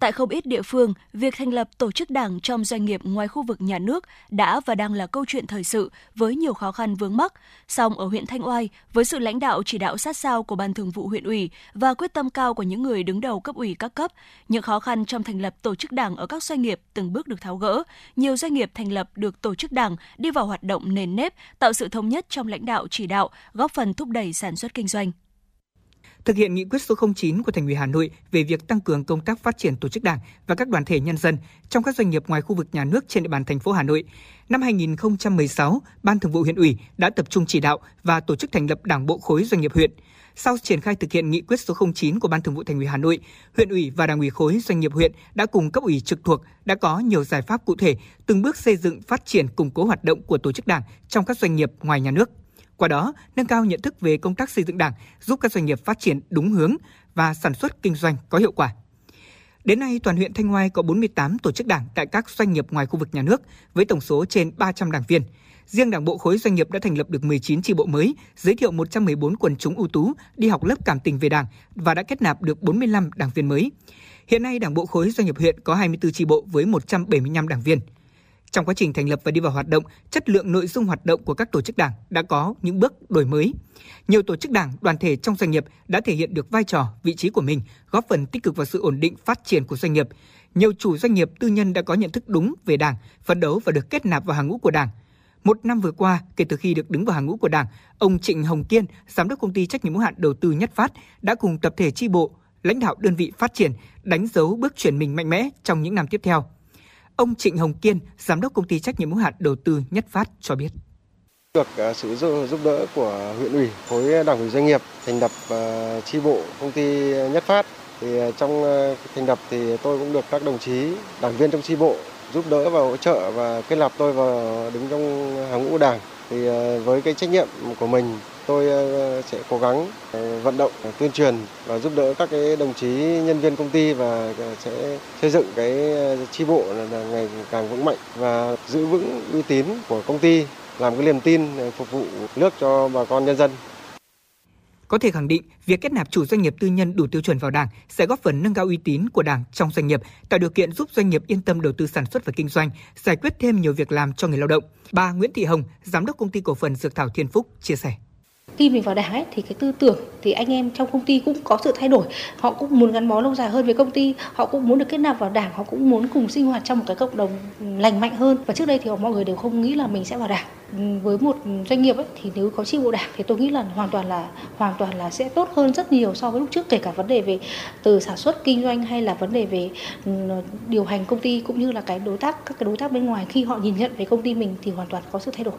S3: Tại không ít địa phương, việc thành lập tổ chức đảng trong doanh nghiệp ngoài khu vực nhà nước đã và đang là câu chuyện thời sự với nhiều khó khăn vướng mắc. Song ở huyện Thanh Oai, với sự lãnh đạo chỉ đạo sát sao của Ban Thường vụ huyện ủy và quyết tâm cao của những người đứng đầu cấp ủy các cấp, những khó khăn trong thành lập tổ chức đảng ở các doanh nghiệp từng bước được tháo gỡ. Nhiều doanh nghiệp thành lập được tổ chức đảng đi vào hoạt động nền nếp, tạo sự thống nhất trong lãnh đạo chỉ đạo, góp phần thúc đẩy sản xuất kinh doanh
S4: thực hiện nghị quyết số 09 của Thành ủy Hà Nội về việc tăng cường công tác phát triển tổ chức đảng và các đoàn thể nhân dân trong các doanh nghiệp ngoài khu vực nhà nước trên địa bàn thành phố Hà Nội. Năm 2016, Ban Thường vụ huyện ủy đã tập trung chỉ đạo và tổ chức thành lập Đảng bộ khối doanh nghiệp huyện. Sau triển khai thực hiện nghị quyết số 09 của Ban Thường vụ Thành ủy Hà Nội, huyện ủy và Đảng ủy khối doanh nghiệp huyện đã cùng cấp ủy trực thuộc đã có nhiều giải pháp cụ thể từng bước xây dựng phát triển củng cố hoạt động của tổ chức đảng trong các doanh nghiệp ngoài nhà nước. Qua đó, nâng cao nhận thức về công tác xây dựng Đảng, giúp các doanh nghiệp phát triển đúng hướng và sản xuất kinh doanh có hiệu quả. Đến nay, toàn huyện Thanh Oai có 48 tổ chức đảng tại các doanh nghiệp ngoài khu vực nhà nước với tổng số trên 300 đảng viên. Riêng Đảng bộ khối doanh nghiệp đã thành lập được 19 chi bộ mới, giới thiệu 114 quần chúng ưu tú đi học lớp cảm tình về Đảng và đã kết nạp được 45 đảng viên mới. Hiện nay, Đảng bộ khối doanh nghiệp huyện có 24 chi bộ với 175 đảng viên. Trong quá trình thành lập và đi vào hoạt động, chất lượng nội dung hoạt động của các tổ chức đảng đã có những bước đổi mới. Nhiều tổ chức đảng, đoàn thể trong doanh nghiệp đã thể hiện được vai trò, vị trí của mình, góp phần tích cực vào sự ổn định phát triển của doanh nghiệp. Nhiều chủ doanh nghiệp tư nhân đã có nhận thức đúng về Đảng, phấn đấu và được kết nạp vào hàng ngũ của Đảng. Một năm vừa qua, kể từ khi được đứng vào hàng ngũ của Đảng, ông Trịnh Hồng Kiên, giám đốc công ty trách nhiệm hữu hạn đầu tư Nhất Phát, đã cùng tập thể chi bộ, lãnh đạo đơn vị phát triển đánh dấu bước chuyển mình mạnh mẽ trong những năm tiếp theo. Ông Trịnh Hồng Kiên, giám đốc công ty trách nhiệm hữu hạn đầu tư Nhất Phát cho biết.
S18: Được à, sự giúp đỡ của huyện ủy, khối đảng ủy doanh nghiệp thành lập à, chi bộ công ty Nhất Phát thì à, trong thành lập thì tôi cũng được các đồng chí đảng viên trong chi bộ giúp đỡ và hỗ trợ và kết nạp tôi vào đứng trong hàng ngũ đảng thì ờ, với cái trách nhiệm của mình, tôi ờ, sẽ cố gắng ờ, vận động tuyên truyền và giúp đỡ các cái đồng chí nhân viên công ty và sẽ xây dựng cái chi bộ là ngày càng vững mạnh và giữ vững uy tín của công ty, làm cái niềm tin phục vụ nước cho bà con nhân dân.
S4: Có thể khẳng định, việc kết nạp chủ doanh nghiệp tư nhân đủ tiêu chuẩn vào Đảng sẽ góp phần nâng cao uy tín của Đảng trong doanh nghiệp, tạo điều kiện giúp doanh nghiệp yên tâm đầu tư sản xuất và kinh doanh, giải quyết thêm nhiều việc làm cho người lao động. Bà Nguyễn Thị Hồng, giám đốc công ty cổ phần Dược Thảo Thiên Phúc chia sẻ
S19: khi mình vào đảng ấy thì cái tư tưởng thì anh em trong công ty cũng có sự thay đổi. Họ cũng muốn gắn bó lâu dài hơn với công ty họ cũng muốn được kết nạp vào đảng họ cũng muốn cùng sinh hoạt trong một cái cộng đồng lành mạnh hơn. Và trước đây thì mọi người đều không nghĩ là mình sẽ vào đảng. Ừ, với một doanh nghiệp ấy, thì nếu có chi bộ đảng thì tôi nghĩ là hoàn toàn là hoàn toàn là sẽ tốt hơn rất nhiều so với lúc trước. Kể cả vấn đề về từ sản xuất kinh doanh hay là vấn đề về ừ, điều hành công ty cũng như là cái đối tác các cái đối tác bên ngoài. Khi họ nhìn nhận về công ty mình thì hoàn toàn có sự thay đổi.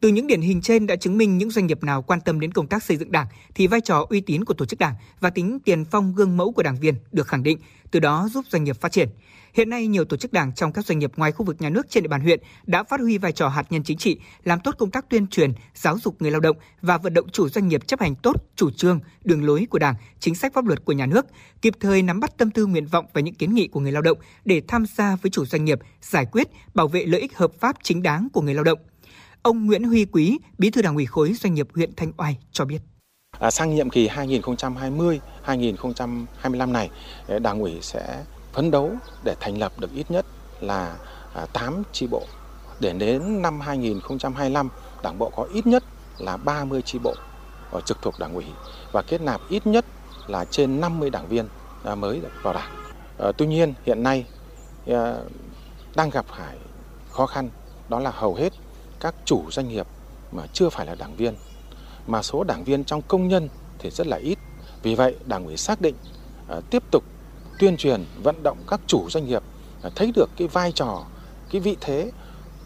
S4: Từ những điển hình trên đã chứng minh những doanh nghiệp nào quan tâm đến công tác xây dựng Đảng thì vai trò uy tín của tổ chức Đảng và tính tiền phong gương mẫu của đảng viên được khẳng định, từ đó giúp doanh nghiệp phát triển. Hiện nay, nhiều tổ chức đảng trong các doanh nghiệp ngoài khu vực nhà nước trên địa bàn huyện đã phát huy vai trò hạt nhân chính trị, làm tốt công tác tuyên truyền, giáo dục người lao động và vận động chủ doanh nghiệp chấp hành tốt chủ trương, đường lối của Đảng, chính sách pháp luật của nhà nước, kịp thời nắm bắt tâm tư nguyện vọng và những kiến nghị của người lao động để tham gia với chủ doanh nghiệp, giải quyết, bảo vệ lợi ích hợp pháp chính đáng của người lao động. Ông Nguyễn Huy Quý, Bí thư Đảng ủy khối doanh nghiệp huyện Thanh Oai cho biết.
S20: À, sang nhiệm kỳ 2020-2025 này, ờ, Đảng ủy sẽ phấn đấu để thành lập được ít nhất là à, 8 chi bộ. Để đến năm 2025, Đảng bộ có ít nhất là 30 chi bộ ở trực thuộc Đảng ủy và kết nạp ít nhất là trên 50 đảng viên à, mới vào Đảng. À, tuy nhiên hiện nay ờ, đang gặp phải khó khăn đó là hầu hết các chủ doanh nghiệp mà chưa phải là đảng viên mà số đảng viên trong công nhân thì rất là ít. Vì vậy, Đảng ủy xác định à, tiếp tục tuyên truyền vận động các chủ doanh nghiệp à, thấy được cái vai trò cái vị thế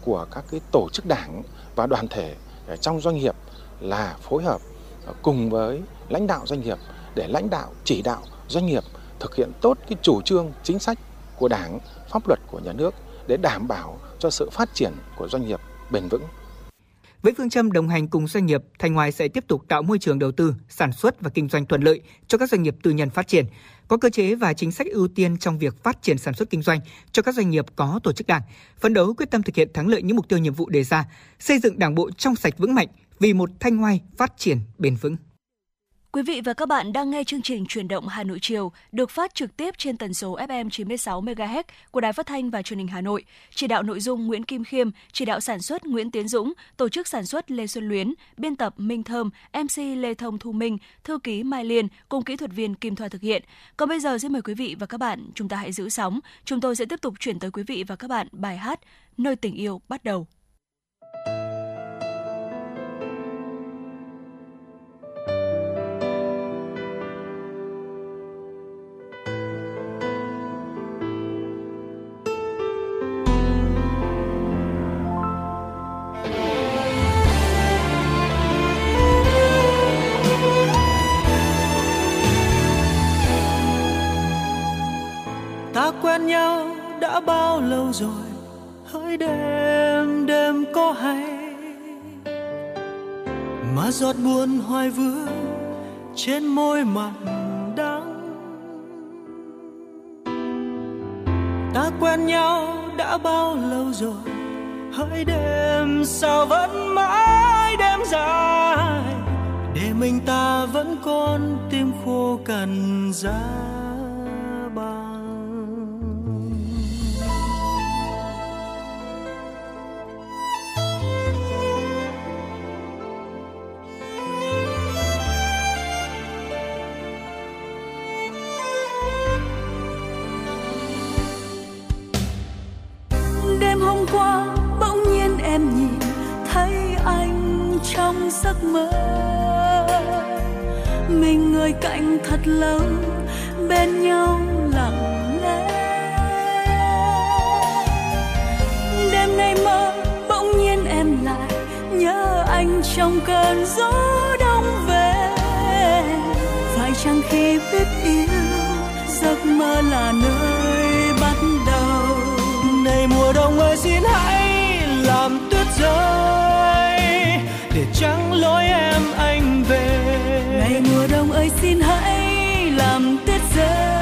S20: của các cái tổ chức đảng và đoàn thể trong doanh nghiệp là phối hợp à, cùng với lãnh đạo doanh nghiệp để lãnh đạo chỉ đạo doanh nghiệp thực hiện tốt cái chủ trương chính sách của đảng pháp luật của nhà nước để đảm bảo cho sự phát triển của doanh nghiệp bền vững
S4: với phương châm đồng hành cùng doanh nghiệp, Thanh Hoài sẽ tiếp tục tạo môi trường đầu tư, sản xuất và kinh doanh thuận lợi cho các doanh nghiệp tư nhân phát triển, có cơ chế và chính sách ưu tiên trong việc phát triển sản xuất kinh doanh cho các doanh nghiệp có tổ chức đảng, phấn đấu quyết tâm thực hiện thắng lợi những mục tiêu nhiệm vụ đề ra, xây dựng đảng bộ trong sạch vững mạnh vì một Thanh Hoài phát triển bền vững.
S3: Quý vị và các bạn đang nghe chương trình Truyền động Hà Nội chiều được phát trực tiếp trên tần số FM 96 MHz của Đài Phát thanh và Truyền hình Hà Nội. Chỉ đạo nội dung Nguyễn Kim Khiêm, chỉ đạo sản xuất Nguyễn Tiến Dũng, tổ chức sản xuất Lê Xuân Luyến, biên tập Minh Thơm, MC Lê Thông Thu Minh, thư ký Mai Liên cùng kỹ thuật viên Kim Thoa thực hiện. Còn bây giờ xin mời quý vị và các bạn chúng ta hãy giữ sóng. Chúng tôi sẽ tiếp tục chuyển tới quý vị và các bạn bài hát Nơi tình yêu bắt đầu.
S5: Quen nhau đã bao lâu rồi? Hỡi đêm đêm có hay? Mà giọt buồn hoài vương trên môi mặn đắng. Ta quen nhau đã bao lâu rồi? Hỡi đêm, sao vẫn mãi đêm dài? Để mình ta vẫn còn tim khô cằn dài. Bỗng nhiên em nhìn thấy anh trong giấc mơ. Mình người cạnh thật lâu, bên nhau lặng lẽ. Đêm nay mơ, bỗng nhiên em lại nhớ anh trong cơn gió đông về. Phải chăng khi biết yêu, giấc mơ là nơi ngày mùa đông ơi, xin hãy làm tuyết rơi để trắng lối em anh về. Ngày mùa đông ơi, xin hãy làm tuyết rơi.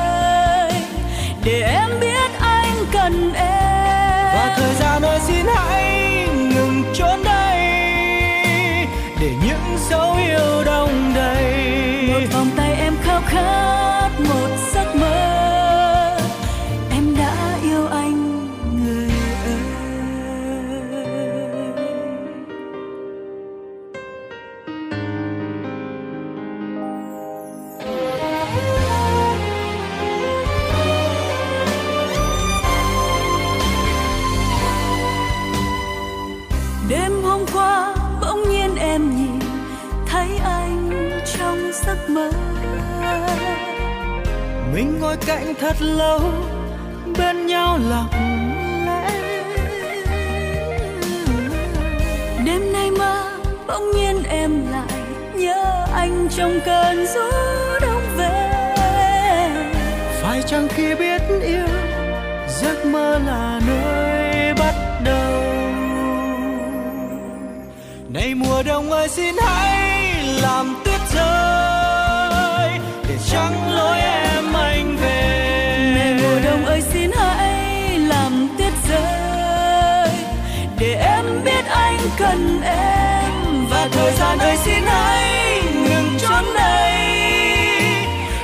S5: Cạnh thật lâu, bên nhau lặng lẽ.
S6: Đêm nay mơ, bỗng nhiên em lại nhớ anh trong cơn gió đông về.
S5: Phải chăng khi biết yêu, giấc mơ là nơi bắt đầu? Này mùa đông ơi, xin hãy làm
S6: cần em và thời gian ơi xin hãy ngừng trốn đây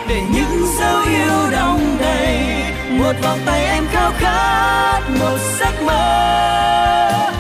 S5: để những dấu yêu đong đầy, một vòng tay em khao khát, một giấc mơ.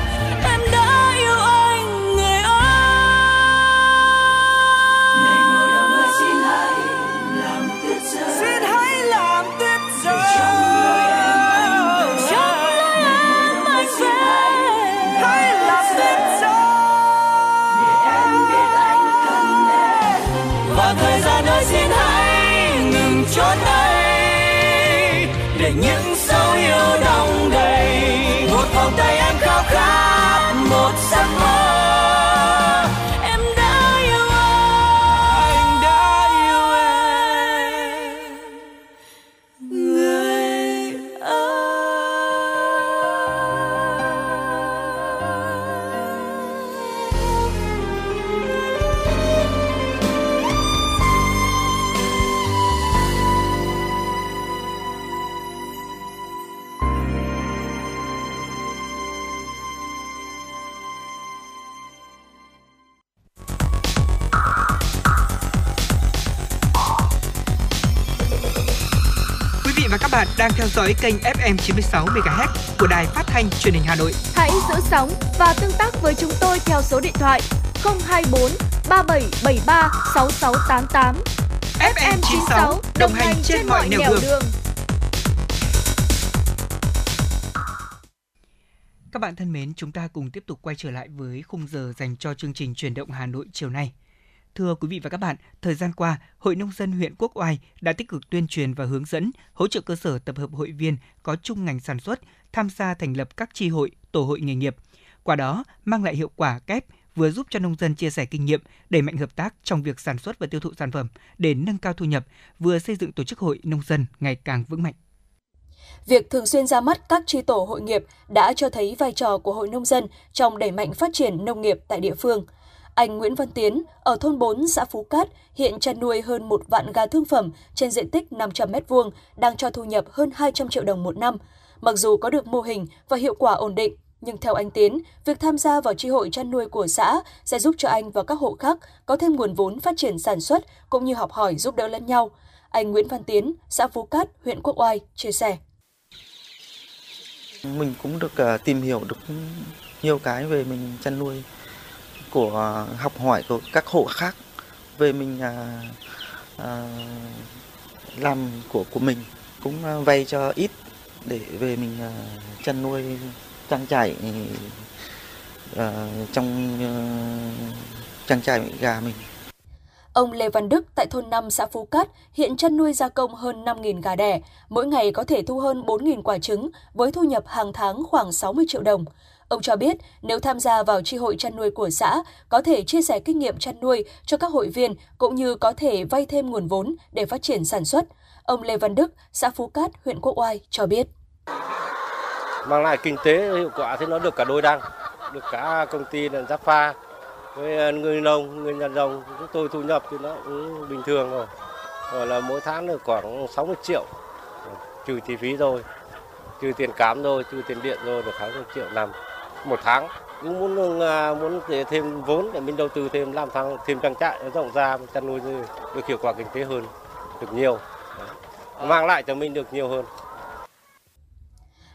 S4: Đang theo dõi kênh FM 96 MHz của đài phát thanh truyền hình Hà Nội.
S2: Hãy giữ sóng và tương tác với chúng tôi theo số điện thoại 024 3773 6688.
S4: FM 96 đồng hành trên mọi nẻo đường. Các bạn thân mến, chúng ta cùng tiếp tục quay trở lại với khung giờ dành cho chương trình chuyển động Hà Nội chiều nay. Thưa quý vị và các bạn, thời gian qua, Hội Nông dân huyện Quốc Oai đã tích cực tuyên truyền và hướng dẫn, hỗ trợ cơ sở tập hợp hội viên có chung ngành sản xuất tham gia thành lập các tri hội, tổ hội nghề nghiệp. Qua đó, mang lại hiệu quả kép vừa giúp cho nông dân chia sẻ kinh nghiệm, đẩy mạnh hợp tác trong việc sản xuất và tiêu thụ sản phẩm để nâng cao thu nhập, vừa xây dựng tổ chức hội nông dân ngày càng vững mạnh.
S3: Việc thường xuyên ra mắt các tri tổ hội nghiệp đã cho thấy vai trò của hội nông dân trong đẩy mạnh phát triển nông nghiệp tại địa phương. Anh Nguyễn Văn Tiến ở thôn 4 xã Phú Cát hiện chăn nuôi hơn một vạn gà thương phẩm trên diện tích 500 m2 đang cho thu nhập hơn 200 triệu đồng một năm. Mặc dù có được mô hình và hiệu quả ổn định, nhưng theo anh Tiến, việc tham gia vào tri hội chăn nuôi của xã sẽ giúp cho anh và các hộ khác có thêm nguồn vốn phát triển sản xuất cũng như học hỏi giúp đỡ lẫn nhau. Anh Nguyễn Văn Tiến, xã Phú Cát, huyện Quốc Oai chia sẻ.
S21: Mình cũng được à, tìm hiểu được nhiều cái về mình chăn nuôi của học hỏi của các hộ khác về mình à, à, làm của của mình cũng vay cho ít để về mình à, chăn nuôi trang trại à, trong à, trang trại gà mình.
S3: Ông Lê Văn Đức tại thôn 5 xã Phú Cát hiện chăn nuôi gia công hơn 5.000 gà đẻ, mỗi ngày có thể thu hơn 4.000 quả trứng với thu nhập hàng tháng khoảng 60 triệu đồng. Ông cho biết nếu tham gia vào tri hội chăn nuôi của xã, có thể chia sẻ kinh nghiệm chăn nuôi cho các hội viên cũng như có thể vay thêm nguồn vốn để phát triển sản xuất. Ông Lê Văn Đức, xã Phú Cát, huyện Quốc Oai cho biết.
S18: Mang lại kinh tế hiệu quả thì nó được cả đôi đăng, được cả công ty là giáp pha với người nông, người nhà nông chúng tôi thu nhập thì nó cũng bình thường rồi. Rồi là mỗi tháng được khoảng 60 triệu, trừ chi phí rồi, trừ tiền cám rồi, trừ tiền điện rồi được 60 triệu năm một tháng. Cũng muốn muốn để thêm vốn để mình đầu tư thêm làm thằng thêm trang trại rộng ra chăn nuôi được hiệu quả kinh tế hơn, được nhiều, mang lại cho mình được nhiều hơn.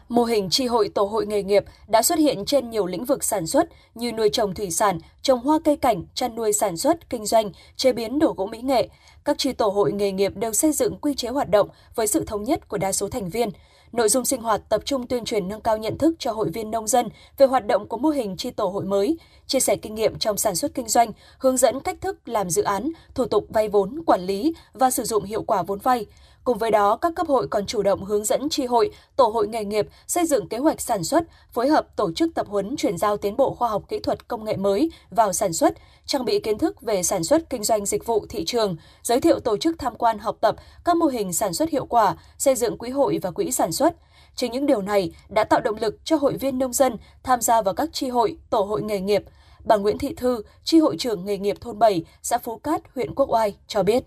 S3: Mô hình tri hội tổ hội nghề nghiệp đã xuất hiện trên nhiều lĩnh vực sản xuất như nuôi trồng thủy sản, trồng hoa cây cảnh, chăn nuôi sản xuất, kinh doanh, chế biến đồ gỗ mỹ nghệ. các tri tổ hội nghề nghiệp đều xây dựng quy chế hoạt động với sự thống nhất của đa số thành viên. Nội dung sinh hoạt tập trung tuyên truyền nâng cao nhận thức cho hội viên nông dân về hoạt động của mô hình chi tổ hội mới, chia sẻ kinh nghiệm trong sản xuất kinh doanh, hướng dẫn cách thức làm dự án, thủ tục vay vốn, quản lý và sử dụng hiệu quả vốn vay, Cùng với đó, các cấp hội còn chủ động hướng dẫn tri hội, tổ hội nghề nghiệp xây dựng kế hoạch sản xuất, phối hợp tổ chức tập huấn chuyển giao tiến bộ khoa học kỹ thuật công nghệ mới vào sản xuất, trang bị kiến thức về sản xuất kinh doanh dịch vụ thị trường, giới thiệu tổ chức tham quan học tập các mô hình sản xuất hiệu quả, xây dựng quỹ hội và quỹ sản xuất. Chính những điều này đã tạo động lực cho hội viên nông dân tham gia vào các tri hội, tổ hội nghề nghiệp. Bà Nguyễn Thị Thư, tri hội trưởng nghề nghiệp thôn 7, xã Phú Cát, huyện Quốc Oai cho biết.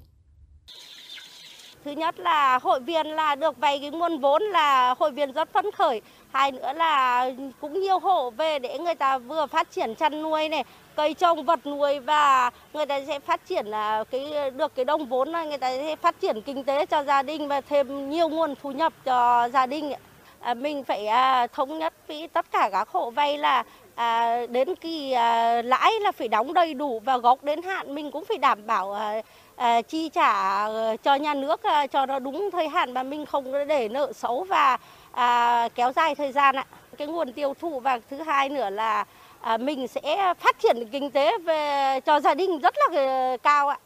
S22: Thứ nhất là hội viên là được vay cái nguồn vốn là hội viên rất phấn khởi. Hai nữa là cũng nhiều hộ về để người ta vừa phát triển chăn nuôi này, cây trồng vật nuôi và người ta sẽ phát triển là cái được cái đồng vốn này người ta sẽ phát triển kinh tế cho gia đình và thêm nhiều nguồn thu nhập cho gia đình. À, mình phải à, thống nhất với tất cả các hộ vay là à, đến kỳ à, lãi là phải đóng đầy đủ và gốc đến hạn mình cũng phải đảm bảo à, à, Ờ, chi trả ờ, cho nhà nước ờ, cho nó đúng thời hạn mà mình không để nợ xấu và à, kéo dài thời gian ạ. Cái nguồn tiêu thụ và thứ hai nữa là à, mình sẽ phát triển kinh tế về cho gia đình rất là cao ạ.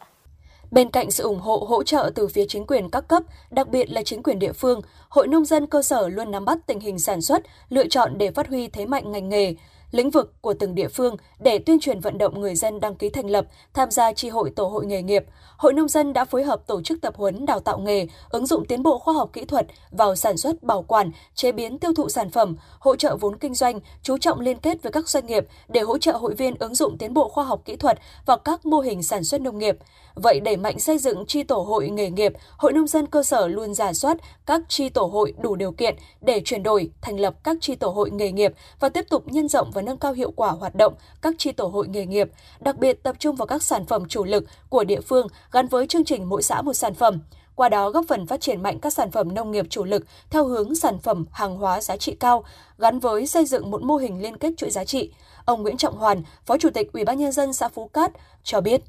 S3: Bên cạnh sự ủng hộ hỗ trợ từ phía chính quyền các cấp, đặc biệt là chính quyền địa phương, Hội nông dân cơ sở luôn nắm bắt tình hình sản xuất, lựa chọn để phát huy thế mạnh ngành nghề, lĩnh vực của từng địa phương để tuyên truyền vận động người dân đăng ký thành lập, tham gia tri hội tổ hội nghề nghiệp. Hội nông dân đã phối hợp tổ chức tập huấn đào tạo nghề, ứng dụng tiến bộ khoa học kỹ thuật vào sản xuất, bảo quản, chế biến tiêu thụ sản phẩm, hỗ trợ vốn kinh doanh, chú trọng liên kết với các doanh nghiệp để hỗ trợ hội viên ứng dụng tiến bộ khoa học kỹ thuật vào các mô hình sản xuất nông nghiệp. Vậy đẩy mạnh xây dựng tri tổ hội nghề nghiệp, Hội nông dân cơ sở luôn giả soát các tri tổ hội đủ điều kiện để chuyển đổi, thành lập các tri tổ hội nghề nghiệp và tiếp tục nhân rộng và nâng cao hiệu quả hoạt động các tri tổ hội nghề nghiệp, đặc biệt tập trung vào các sản phẩm chủ lực của địa phương gắn với chương trình mỗi xã một sản phẩm qua đó góp phần phát triển mạnh các sản phẩm nông nghiệp chủ lực theo hướng sản phẩm hàng hóa giá trị cao, gắn với xây dựng một mô hình liên kết chuỗi giá trị. Ông Nguyễn Trọng Hoàn, Phó Chủ tịch Ủy ban nhân dân xã Phú Cát cho biết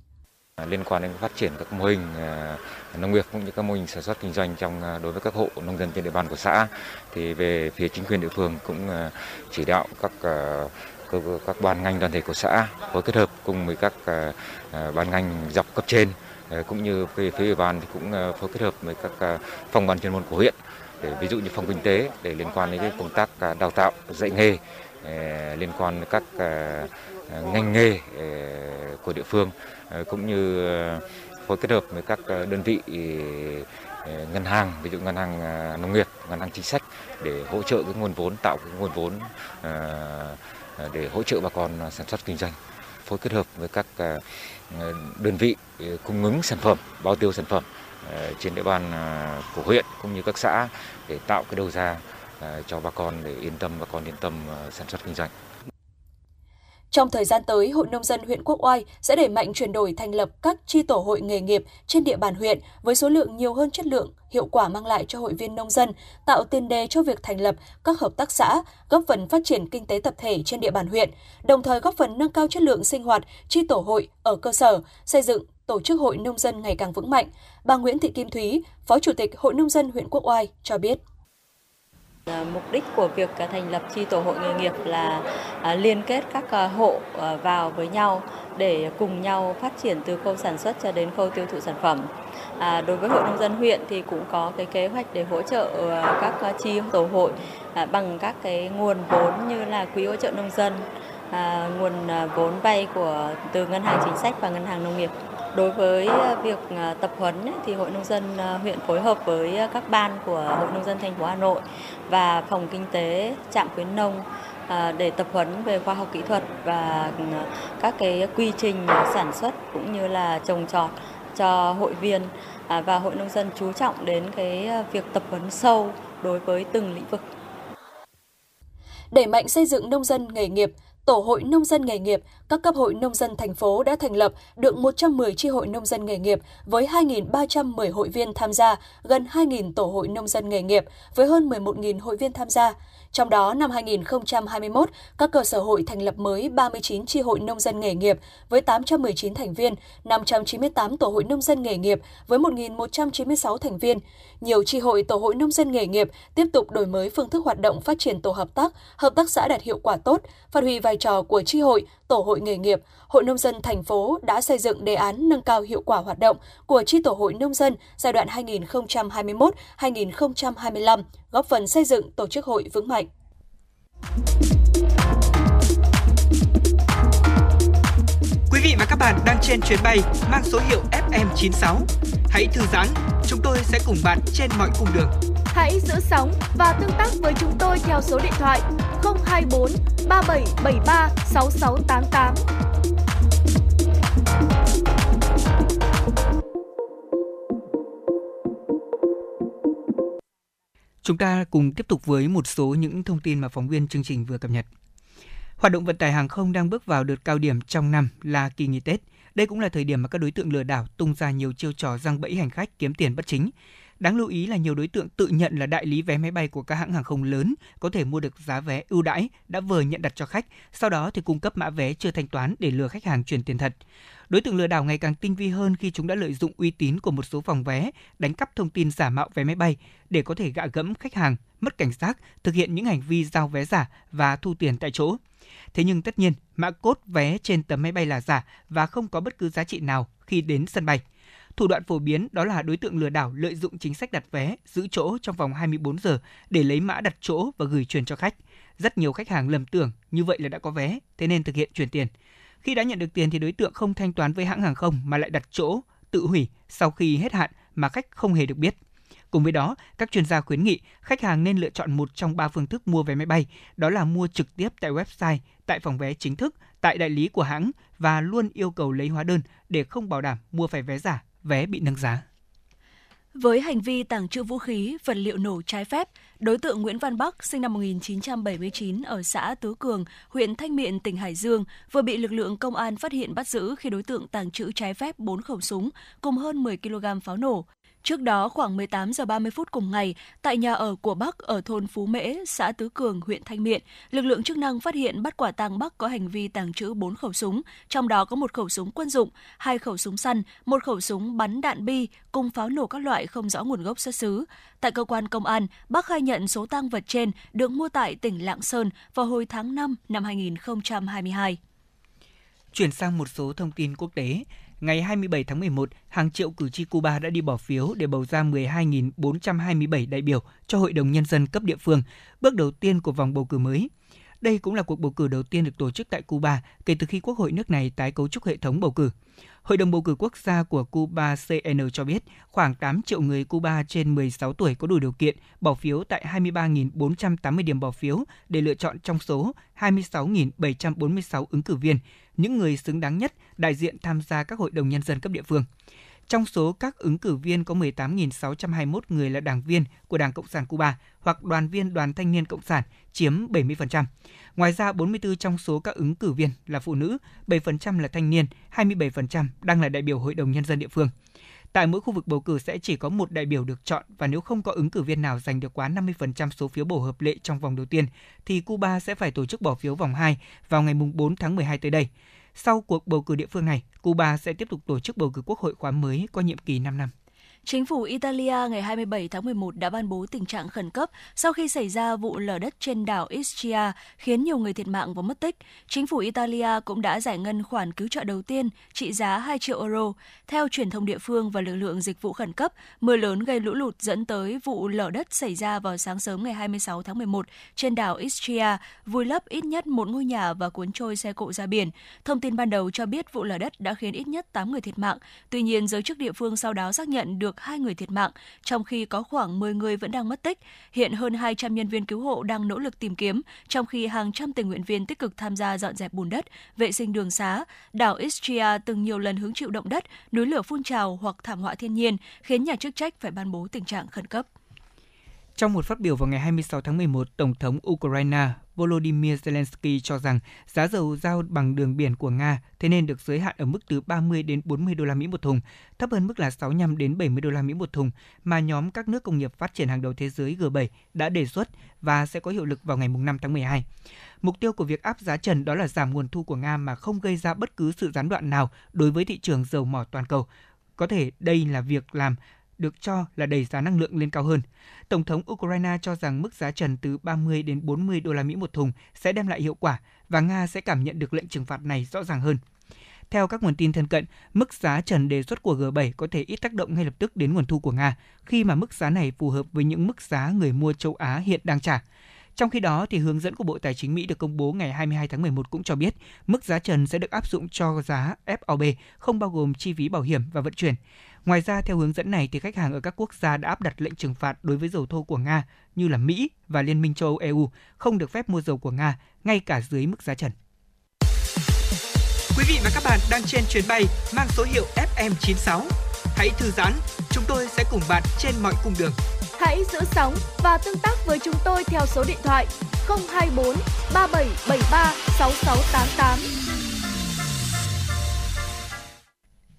S3: À,
S23: liên quan đến phát triển các mô hình à, nông nghiệp cũng như các mô hình sản xuất kinh doanh trong à, đối với các hộ nông dân trên địa bàn của xã. Thì về phía chính quyền địa phương cũng chỉ đạo các các ban ngành đoàn thể của xã phối kết hợp cùng với các ban ngành dọc cấp trên cũng như về phía ủy ban thì cũng phối kết hợp với các phòng ban chuyên môn của huyện để ví dụ như phòng kinh tế để liên quan đến cái công tác đào tạo, dạy nghề liên quan đến các ngành nghề của địa phương. Ờ, cũng như ờ, phối kết hợp với các ờ, đơn vị ngân hàng, ví dụ ngân hàng nông nghiệp, ngân hàng chính sách để hỗ trợ cái nguồn vốn, tạo cái nguồn vốn để hỗ trợ bà con sản xuất kinh doanh. Phối kết hợp với các đơn vị cung ứng sản phẩm, bao tiêu sản phẩm trên địa bàn của huyện cũng như các xã để tạo cái đầu ra cho bà con để yên tâm, bà con yên tâm sản xuất kinh doanh
S3: trong thời gian tới, Hội Nông dân huyện Quốc Oai sẽ đẩy mạnh chuyển đổi thành lập các chi tổ hội nghề nghiệp trên địa bàn huyện với số lượng nhiều hơn chất lượng, hiệu quả mang lại cho hội viên nông dân, tạo tiền đề cho việc thành lập các hợp tác xã, góp phần phát triển kinh tế tập thể trên địa bàn huyện, đồng thời góp phần nâng cao chất lượng sinh hoạt chi tổ hội ở cơ sở, xây dựng tổ chức hội nông dân ngày càng vững mạnh. Bà Nguyễn Thị Kim Thúy, Phó Chủ tịch Hội Nông dân huyện Quốc Oai cho biết.
S24: Ờ, mục đích của việc ờ, thành lập chi tổ hội nghề nghiệp là ờ, liên kết các hộ vào với nhau để cùng nhau phát triển từ khâu sản xuất cho đến khâu tiêu thụ sản phẩm. À, đối với hội nông dân huyện thì cũng có cái kế hoạch để hỗ trợ các chi tổ hội à, bằng các cái nguồn vốn như là quỹ hỗ trợ nông dân, à, nguồn vốn vay của từ ngân hàng chính sách và ngân hàng nông nghiệp. Đối với ờ, việc ờ, tập huấn thì Hội Nông dân ờ, huyện phối hợp với các ban của Hội Nông dân thành phố Hà Nội và phòng kinh tế trạm khuyến nông để tập huấn về khoa học kỹ thuật và các cái quy trình sản xuất cũng như là trồng trọt cho hội viên à, và hội nông dân chú trọng đến cái việc tập huấn sâu đối với từng lĩnh vực.
S3: Đẩy mạnh xây dựng nông dân nghề nghiệp, tổ hội nông dân nghề nghiệp,
S25: các cấp hội nông dân thành phố đã thành lập được 110 chi hội nông dân nghề nghiệp với 2.310 hội viên tham gia, gần 2.000 tổ hội nông dân nghề nghiệp với hơn 11.000 hội viên tham gia. Trong đó, năm 2021, các cơ sở hội thành lập mới 39 chi hội nông dân nghề nghiệp với 819 thành viên, 598 tổ hội nông dân nghề nghiệp với 1.196 thành viên. Nhiều tri hội tổ hội nông dân nghề nghiệp tiếp tục đổi mới phương thức hoạt động phát triển tổ hợp tác, hợp tác xã đạt hiệu quả tốt, phát huy vai trò của tri hội, tổ hội nghề nghiệp. Hội nông dân thành phố đã xây dựng đề án nâng cao hiệu quả hoạt động của tri tổ hội nông dân giai đoạn 2021-2025, góp phần xây dựng tổ chức hội vững mạnh.
S4: Quý vị và các bạn đang trên chuyến bay mang số hiệu FM96. Hãy thư giãn, chúng tôi sẽ cùng bạn trên mọi cung đường.
S2: Hãy giữ sóng và tương tác với chúng tôi theo số điện thoại 024 3773 6688.
S4: Chúng ta cùng tiếp tục với một số những thông tin mà phóng viên chương trình vừa cập nhật. Hoạt động vận tải hàng không đang bước vào đợt cao điểm trong năm là kỳ nghỉ Tết. Đây cũng là thời điểm mà các đối tượng lừa đảo tung ra nhiều chiêu trò răng bẫy hành khách kiếm tiền bất chính. Đáng lưu ý là nhiều đối tượng tự nhận là đại lý vé máy bay của các hãng hàng không lớn có thể mua được giá vé ưu đãi đã vờ nhận đặt cho khách, sau đó thì cung cấp mã vé chưa thanh toán để lừa khách hàng chuyển tiền thật. Đối tượng lừa đảo ngày càng tinh vi hơn khi chúng đã lợi dụng uy tín của một số phòng vé, đánh cắp thông tin giả mạo vé máy bay để có thể gạ gẫm khách hàng, mất cảnh giác, thực hiện những hành vi giao vé giả và thu tiền tại chỗ. Thế nhưng tất nhiên, mã cốt vé trên tấm máy bay là giả và không có bất cứ giá trị nào khi đến sân bay. Thủ đoạn phổ biến đó là đối tượng lừa đảo lợi dụng chính sách đặt vé, giữ chỗ trong vòng 24 giờ để lấy mã đặt chỗ và gửi truyền cho khách. Rất nhiều khách hàng lầm tưởng như vậy là đã có vé, thế nên thực hiện chuyển tiền. Khi đã nhận được tiền thì đối tượng không thanh toán với hãng hàng không mà lại đặt chỗ, tự hủy sau khi hết hạn mà khách không hề được biết. Cùng với đó, các chuyên gia khuyến nghị khách hàng nên lựa chọn một trong ba phương thức mua vé máy bay, đó là mua trực tiếp tại website, tại phòng vé chính thức, tại đại lý của hãng và luôn yêu cầu lấy hóa đơn để không bảo đảm mua phải vé giả, vé bị nâng giá.
S3: Với hành vi tàng trữ vũ khí, vật liệu nổ trái phép, đối tượng Nguyễn Văn Bắc, sinh năm 1979 ở xã Tứ Cường, huyện Thanh Miện, tỉnh Hải Dương, vừa bị lực lượng công an phát hiện bắt giữ khi đối tượng tàng trữ trái phép 4 khẩu súng cùng hơn 10 kg pháo nổ. Trước đó, khoảng 18 giờ 30 phút cùng ngày, tại nhà ở của Bắc ở thôn Phú Mễ, xã Tứ Cường, huyện Thanh Miện, lực lượng chức năng phát hiện bắt quả tang Bắc có hành vi tàng trữ 4 khẩu súng, trong đó có một khẩu súng quân dụng, hai khẩu súng săn, một khẩu súng bắn đạn bi cùng pháo nổ các loại không rõ nguồn gốc xuất xứ. Tại cơ quan công an, Bắc khai nhận số tang vật trên được mua tại tỉnh Lạng Sơn vào hồi tháng 5 năm 2022.
S4: Chuyển sang một số thông tin quốc tế, ngày 27 tháng 11, hàng triệu cử tri Cuba đã đi bỏ phiếu để bầu ra 12.427 đại biểu cho Hội đồng Nhân dân cấp địa phương, bước đầu tiên của vòng bầu cử mới. Đây cũng là cuộc bầu cử đầu tiên được tổ chức tại Cuba kể từ khi Quốc hội nước này tái cấu trúc hệ thống bầu cử. Hội đồng bầu cử quốc gia của Cuba CN cho biết khoảng 8 triệu người Cuba trên 16 tuổi có đủ điều kiện bỏ phiếu tại 23.480 điểm bỏ phiếu để lựa chọn trong số 26.746 ứng cử viên, những người xứng đáng nhất đại diện tham gia các hội đồng nhân dân cấp địa phương. Trong số các ứng cử viên có 18.621 người là đảng viên của Đảng Cộng sản Cuba hoặc đoàn viên Đoàn Thanh niên Cộng sản chiếm 70%. Ngoài ra, 44 trong số các ứng cử viên là phụ nữ, 7% là thanh niên, 27% đang là đại biểu Hội đồng Nhân dân địa phương. Tại mỗi khu vực bầu cử sẽ chỉ có một đại biểu được chọn và nếu không có ứng cử viên nào giành được quá 50% số phiếu bầu hợp lệ trong vòng đầu tiên, thì Cuba sẽ phải tổ chức bỏ phiếu vòng 2 vào ngày 4 tháng 12 tới đây. Sau cuộc bầu cử địa phương này, Cuba sẽ tiếp tục tổ chức bầu cử quốc hội khóa mới có nhiệm kỳ 5 năm.
S3: Chính phủ Italia ngày 27 tháng 11 đã ban bố tình trạng khẩn cấp sau khi xảy ra vụ lở đất trên đảo Ischia khiến nhiều người thiệt mạng và mất tích. Chính phủ Italia cũng đã giải ngân khoản cứu trợ đầu tiên trị giá 2 triệu euro. Theo truyền thông địa phương và lực lượng dịch vụ khẩn cấp, mưa lớn gây lũ lụt dẫn tới vụ lở đất xảy ra vào sáng sớm ngày 26 tháng 11 trên đảo Ischia, vùi lấp ít nhất một ngôi nhà và cuốn trôi xe cộ ra biển. Thông tin ban đầu cho biết vụ lở đất đã khiến ít nhất 8 người thiệt mạng. Tuy nhiên, giới chức địa phương sau đó xác nhận được được hai người thiệt mạng, trong khi có khoảng 10 người vẫn đang mất tích. Hiện hơn 200 nhân viên cứu hộ đang nỗ lực tìm kiếm, trong khi hàng trăm tình nguyện viên tích cực tham gia dọn dẹp bùn đất, vệ sinh đường xá. Đảo Ischia từng nhiều lần hứng chịu động đất, núi lửa phun trào hoặc thảm họa thiên nhiên, khiến nhà chức trách phải ban bố tình trạng khẩn cấp.
S4: Trong một phát biểu vào ngày 26 tháng 11, Tổng thống Ukraine Volodymyr Zelensky cho rằng giá dầu giao bằng đường biển của Nga thế nên được giới hạn ở mức từ 30 đến 40 đô la Mỹ một thùng, thấp hơn mức là 65 đến 70 đô la Mỹ một thùng mà nhóm các nước công nghiệp phát triển hàng đầu thế giới G7 đã đề xuất và sẽ có hiệu lực vào ngày 5 tháng 12. Mục tiêu của việc áp giá trần đó là giảm nguồn thu của Nga mà không gây ra bất cứ sự gián đoạn nào đối với thị trường dầu mỏ toàn cầu. Có thể đây là việc làm được cho là đẩy giá năng lượng lên cao hơn. Tổng thống Ukraine cho rằng mức giá trần từ 30 đến 40 đô la Mỹ một thùng sẽ đem lại hiệu quả và Nga sẽ cảm nhận được lệnh trừng phạt này rõ ràng hơn. Theo các nguồn tin thân cận, mức giá trần đề xuất của G7 có thể ít tác động ngay lập tức đến nguồn thu của Nga, khi mà mức giá này phù hợp với những mức giá người mua châu Á hiện đang trả. Trong khi đó, thì hướng dẫn của Bộ Tài chính Mỹ được công bố ngày 22 tháng 11 cũng cho biết mức giá trần sẽ được áp dụng cho giá FOB, không bao gồm chi phí bảo hiểm và vận chuyển. Ngoài ra, theo hướng dẫn này thì khách hàng ở các quốc gia đã áp đặt lệnh trừng phạt đối với dầu thô của Nga như là Mỹ và Liên minh châu Âu EU không được phép mua dầu của Nga ngay cả dưới mức giá trần.
S26: Quý vị và các bạn đang trên chuyến bay mang số hiệu FM96. Hãy thư giãn, chúng tôi sẽ cùng bạn trên mọi cung đường.
S2: Hãy giữ sóng và tương tác với chúng tôi theo số điện thoại 024 3773 6688.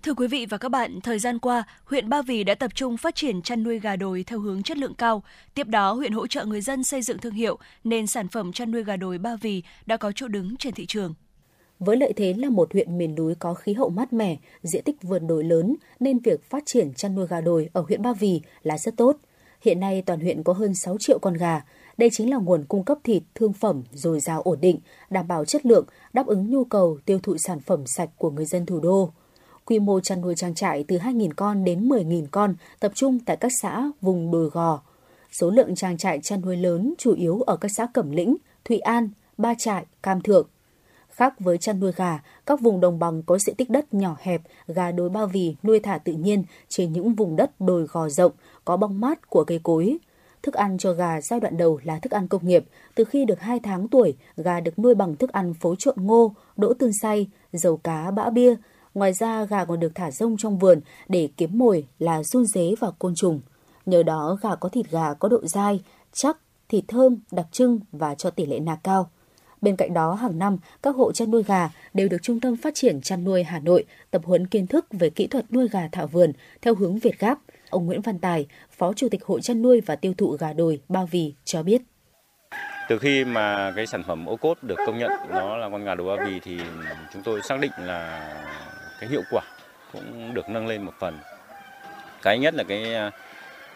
S3: Thưa quý vị và các bạn, thời gian qua, huyện Ba Vì đã tập trung phát triển chăn nuôi gà đồi theo hướng chất lượng cao. Tiếp đó, huyện hỗ trợ người dân xây dựng thương hiệu nên sản phẩm chăn nuôi gà đồi Ba Vì đã có chỗ đứng trên thị trường.
S27: Với lợi thế là một huyện miền núi có khí hậu mát mẻ, diện tích vườn đồi lớn nên việc phát triển chăn nuôi gà đồi ở huyện Ba Vì là rất tốt. Hiện nay toàn huyện có hơn 6 triệu con gà. Đây chính là nguồn cung cấp thịt thương phẩm dồi dào ổn định, đảm bảo chất lượng, đáp ứng nhu cầu tiêu thụ sản phẩm sạch của người dân thủ đô. Quy mô chăn nuôi trang trại từ 2.000 con đến 10.000 con tập trung tại các xã vùng đồi gò. Số lượng trang trại chăn nuôi lớn chủ yếu ở các xã Cẩm Lĩnh, Thụy An, Ba Trại, Cam Thượng. Khác với chăn nuôi gà, các vùng đồng bằng có diện tích đất nhỏ hẹp, gà đối bao vì nuôi thả tự nhiên trên những vùng đất đồi gò rộng, có bóng mát của cây cối. Thức ăn cho gà giai đoạn đầu là thức ăn công nghiệp. Từ khi được 2 tháng tuổi, gà được nuôi bằng thức ăn phối trộn ngô, đỗ tương xay, dầu cá, bã bia. Ngoài ra, gà còn được thả rông trong vườn để kiếm mồi là run dế và côn trùng. Nhờ đó, gà có thịt gà có độ dai, chắc, thịt thơm, đặc trưng và cho tỷ lệ nạc cao. Bên cạnh đó, hàng năm, các hộ chăn nuôi gà đều được Trung tâm Phát triển Chăn nuôi Hà Nội tập huấn kiến thức về kỹ thuật nuôi gà thả vườn theo hướng Việt Gáp. Ông Nguyễn Văn Tài, Phó Chủ tịch Hội chăn nuôi và tiêu thụ gà đồi Ba Vì cho biết.
S28: Từ khi mà cái sản phẩm ô cốt được công nhận nó là con gà đồi Ba Vì thì chúng tôi xác định là cái hiệu quả cũng được nâng lên một phần. Cái nhất là cái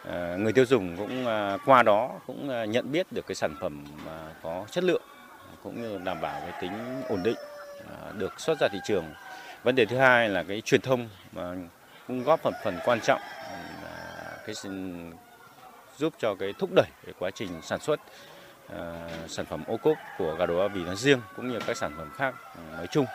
S28: ờ, người tiêu dùng cũng ờ, qua đó cũng ờ, nhận biết được cái sản phẩm có chất lượng, cũng như đảm bảo cái tính ổn định được xuất ra thị trường. Vấn đề thứ hai là cái truyền thông mà cũng góp phần phần quan trọng cái giúp cho cái thúc đẩy cái quá trình sản xuất sản phẩm ô cốp của gà đồ Ba Vì nói riêng cũng như các sản phẩm khác nói chung.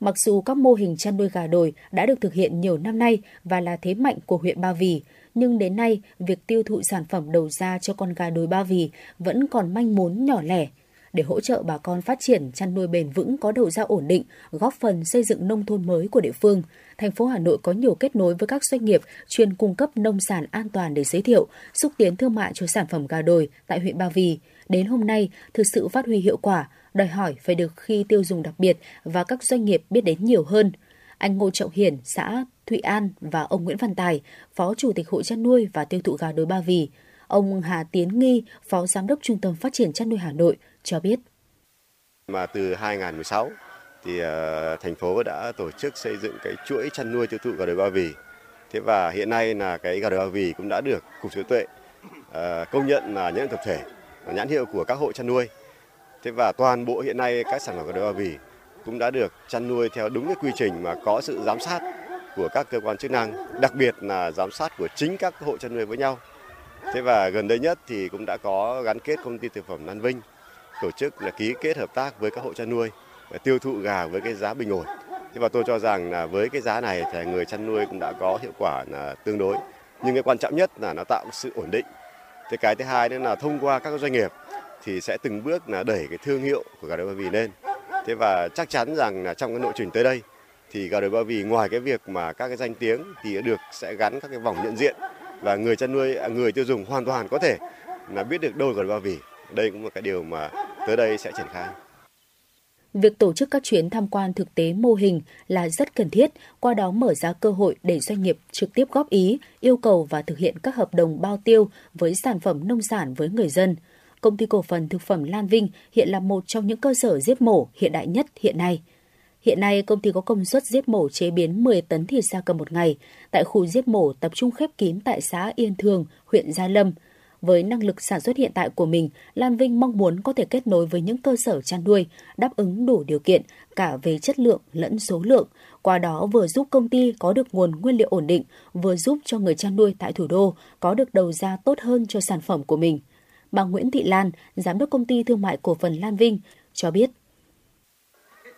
S27: Mặc dù các mô hình chăn nuôi gà đồi đã được thực hiện nhiều năm nay và là thế mạnh của huyện Ba Vì, nhưng đến nay việc tiêu thụ sản phẩm đầu ra cho con gà đồi Ba Vì vẫn còn manh mún nhỏ lẻ để hỗ trợ bà con phát triển chăn nuôi bền vững có đầu ra ổn định, góp phần xây dựng nông thôn mới của địa phương. Thành phố Hà Nội có nhiều kết nối với các doanh nghiệp chuyên cung cấp nông sản an toàn để giới thiệu, xúc tiến thương mại cho sản phẩm gà đồi tại huyện Ba Vì. Đến hôm nay, thực sự phát huy hiệu quả, đòi hỏi phải được khi tiêu dùng đặc biệt và các doanh nghiệp biết đến nhiều hơn. Anh Ngô Trọng Hiển, xã Thụy An và ông Nguyễn Văn Tài, Phó Chủ tịch Hội chăn nuôi và tiêu thụ gà đồi Ba Vì, ông Hà Tiến Nghi, Phó Giám đốc Trung tâm Phát triển chăn nuôi Hà Nội cho biết.
S29: Mà từ 2016 thì uh, thành phố đã tổ chức xây dựng cái chuỗi chăn nuôi tiêu thụ gà đồi Ba Vì. Thế và hiện nay là cái gà đồi Ba Vì cũng đã được cục sở tuệ uh, công nhận là nhãn tập thể, nhãn hiệu của các hộ chăn nuôi. Thế và toàn bộ hiện nay các sản phẩm của đồi Ba Vì cũng đã được chăn nuôi theo đúng cái quy trình mà có sự giám sát của các cơ quan chức năng, đặc biệt là giám sát của chính các hộ chăn nuôi với nhau. Thế và gần đây nhất thì cũng đã có gắn kết công ty thực phẩm Lan Vinh tổ chức là ký kết hợp tác với các hộ chăn nuôi để tiêu thụ gà với cái giá bình ổn. Thế và tôi cho rằng là với cái giá này thì người chăn nuôi cũng đã có hiệu quả là tương đối. Nhưng cái quan trọng nhất là nó tạo sự ổn định. Thế cái thứ hai nữa là thông qua các doanh nghiệp thì sẽ từng bước là đẩy cái thương hiệu của gà đồi Ba Vì lên. Thế và chắc chắn rằng là trong cái nội trình tới đây thì gà đồi Ba Vì ngoài cái việc mà các cái danh tiếng thì được sẽ gắn các cái vòng nhận diện và người chăn nuôi à, người tiêu dùng hoàn toàn có thể là biết được đâu đồi ba vì đây cũng là cái điều mà tới đây sẽ triển khai
S27: Việc tổ chức các chuyến tham quan thực tế mô hình là rất cần thiết, qua đó mở ra cơ hội để doanh nghiệp trực tiếp góp ý, yêu cầu và thực hiện các hợp đồng bao tiêu với sản phẩm nông sản với người dân. Công ty cổ phần thực phẩm Lan Vinh hiện là một trong những cơ sở giết mổ hiện đại nhất hiện nay. Hiện nay, công ty có công suất giết mổ chế biến 10 tấn thịt da cầm một ngày tại khu giết mổ tập trung khép kín tại xã Yên Thường, huyện Gia Lâm – với năng lực sản xuất hiện tại của mình, Lan Vinh mong muốn có thể kết nối với những cơ sở chăn nuôi, đáp ứng đủ điều kiện cả về chất lượng lẫn số lượng, qua đó vừa giúp công ty có được nguồn nguyên liệu ổn định, vừa giúp cho người chăn nuôi tại thủ đô có được đầu ra tốt hơn cho sản phẩm của mình. Bà Nguyễn Thị Lan, giám đốc công ty thương mại cổ phần Lan Vinh, cho biết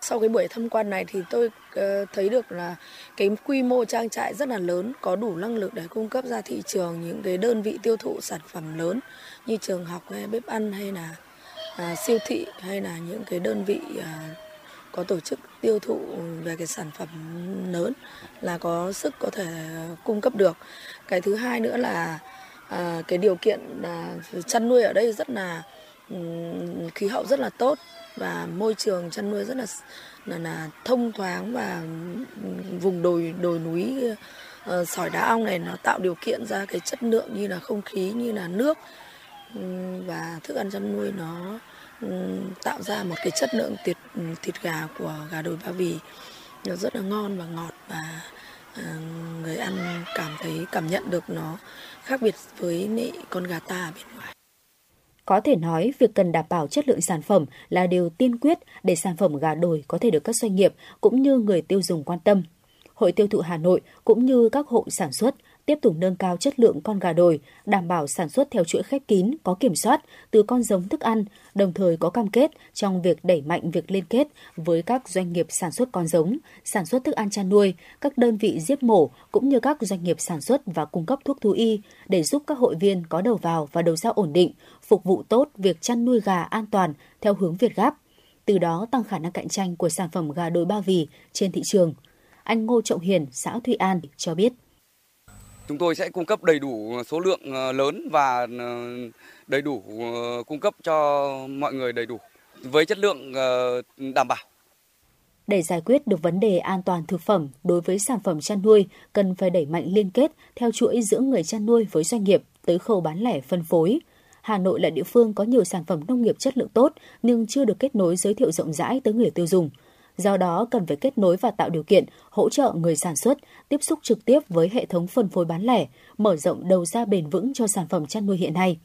S30: sau cái buổi tham quan này thì tôi ờ, thấy được là cái quy mô trang trại rất là lớn, có đủ năng lực để cung cấp ra thị trường những cái đơn vị tiêu thụ sản phẩm lớn như trường học hay bếp ăn hay là à, siêu thị hay là những cái đơn vị à, có tổ chức tiêu thụ về cái sản phẩm lớn là có sức có thể cung cấp được. Cái thứ hai nữa là à, cái điều kiện à, chăn nuôi ở đây rất là um, khí hậu rất là tốt và môi trường chăn nuôi rất là là, là thông thoáng và ừ, vùng đồi đồi núi uh, sỏi đá ong này nó tạo điều kiện ra cái chất lượng như là không khí như là nước. Um, và thức ăn chăn nuôi nó um, tạo ra một cái chất lượng thịt thịt gà của gà đồi ba vì. Nó rất là ngon và ngọt và uh, người ăn cảm thấy cảm nhận được nó khác biệt với nị con gà ta ở bên ngoài
S27: có thể nói, việc cần đảm bảo chất lượng sản phẩm là điều tiên quyết để sản phẩm gà đồi có thể được các doanh nghiệp cũng như người tiêu dùng quan tâm. Hội tiêu thụ Hà Nội cũng như các hộ sản xuất tiếp tục nâng cao chất lượng con gà đồi, đảm bảo sản xuất theo chuỗi khép kín, có kiểm soát từ con giống thức ăn, đồng thời có cam kết trong việc đẩy mạnh việc liên kết với các doanh nghiệp sản xuất con giống, sản xuất thức ăn chăn nuôi, các đơn vị giết mổ cũng như các doanh nghiệp sản xuất và cung cấp thuốc thú y để giúp các hội viên có đầu vào và đầu ra ổn định, phục vụ tốt việc chăn nuôi gà an toàn theo hướng Việt Gáp, từ đó tăng khả năng cạnh tranh của sản phẩm gà đồi ba vì trên thị trường. Anh Ngô Trọng Hiền, xã Thụy An cho biết.
S31: Chúng tôi sẽ cung cấp đầy đủ ờ, số lượng ờ, lớn và ờ, đầy đủ cung cấp cho mọi người đầy đủ với chất lượng đảm bảo.
S27: Để giải quyết được vấn đề an toàn thực phẩm đối với sản phẩm chăn nuôi, cần phải đẩy mạnh liên kết theo chuỗi giữa người chăn nuôi với doanh nghiệp tới khâu bán lẻ phân phối. Hà Nội là địa phương có nhiều sản phẩm nông nghiệp chất lượng tốt nhưng chưa được kết nối giới thiệu rộng rãi tới người tiêu dùng. Do đó cần phải kết nối và tạo điều kiện hỗ trợ người sản xuất tiếp xúc trực tiếp với hệ thống phân phối bán lẻ, mở rộng đầu ra bền vững cho sản phẩm chăn nuôi hiện nay.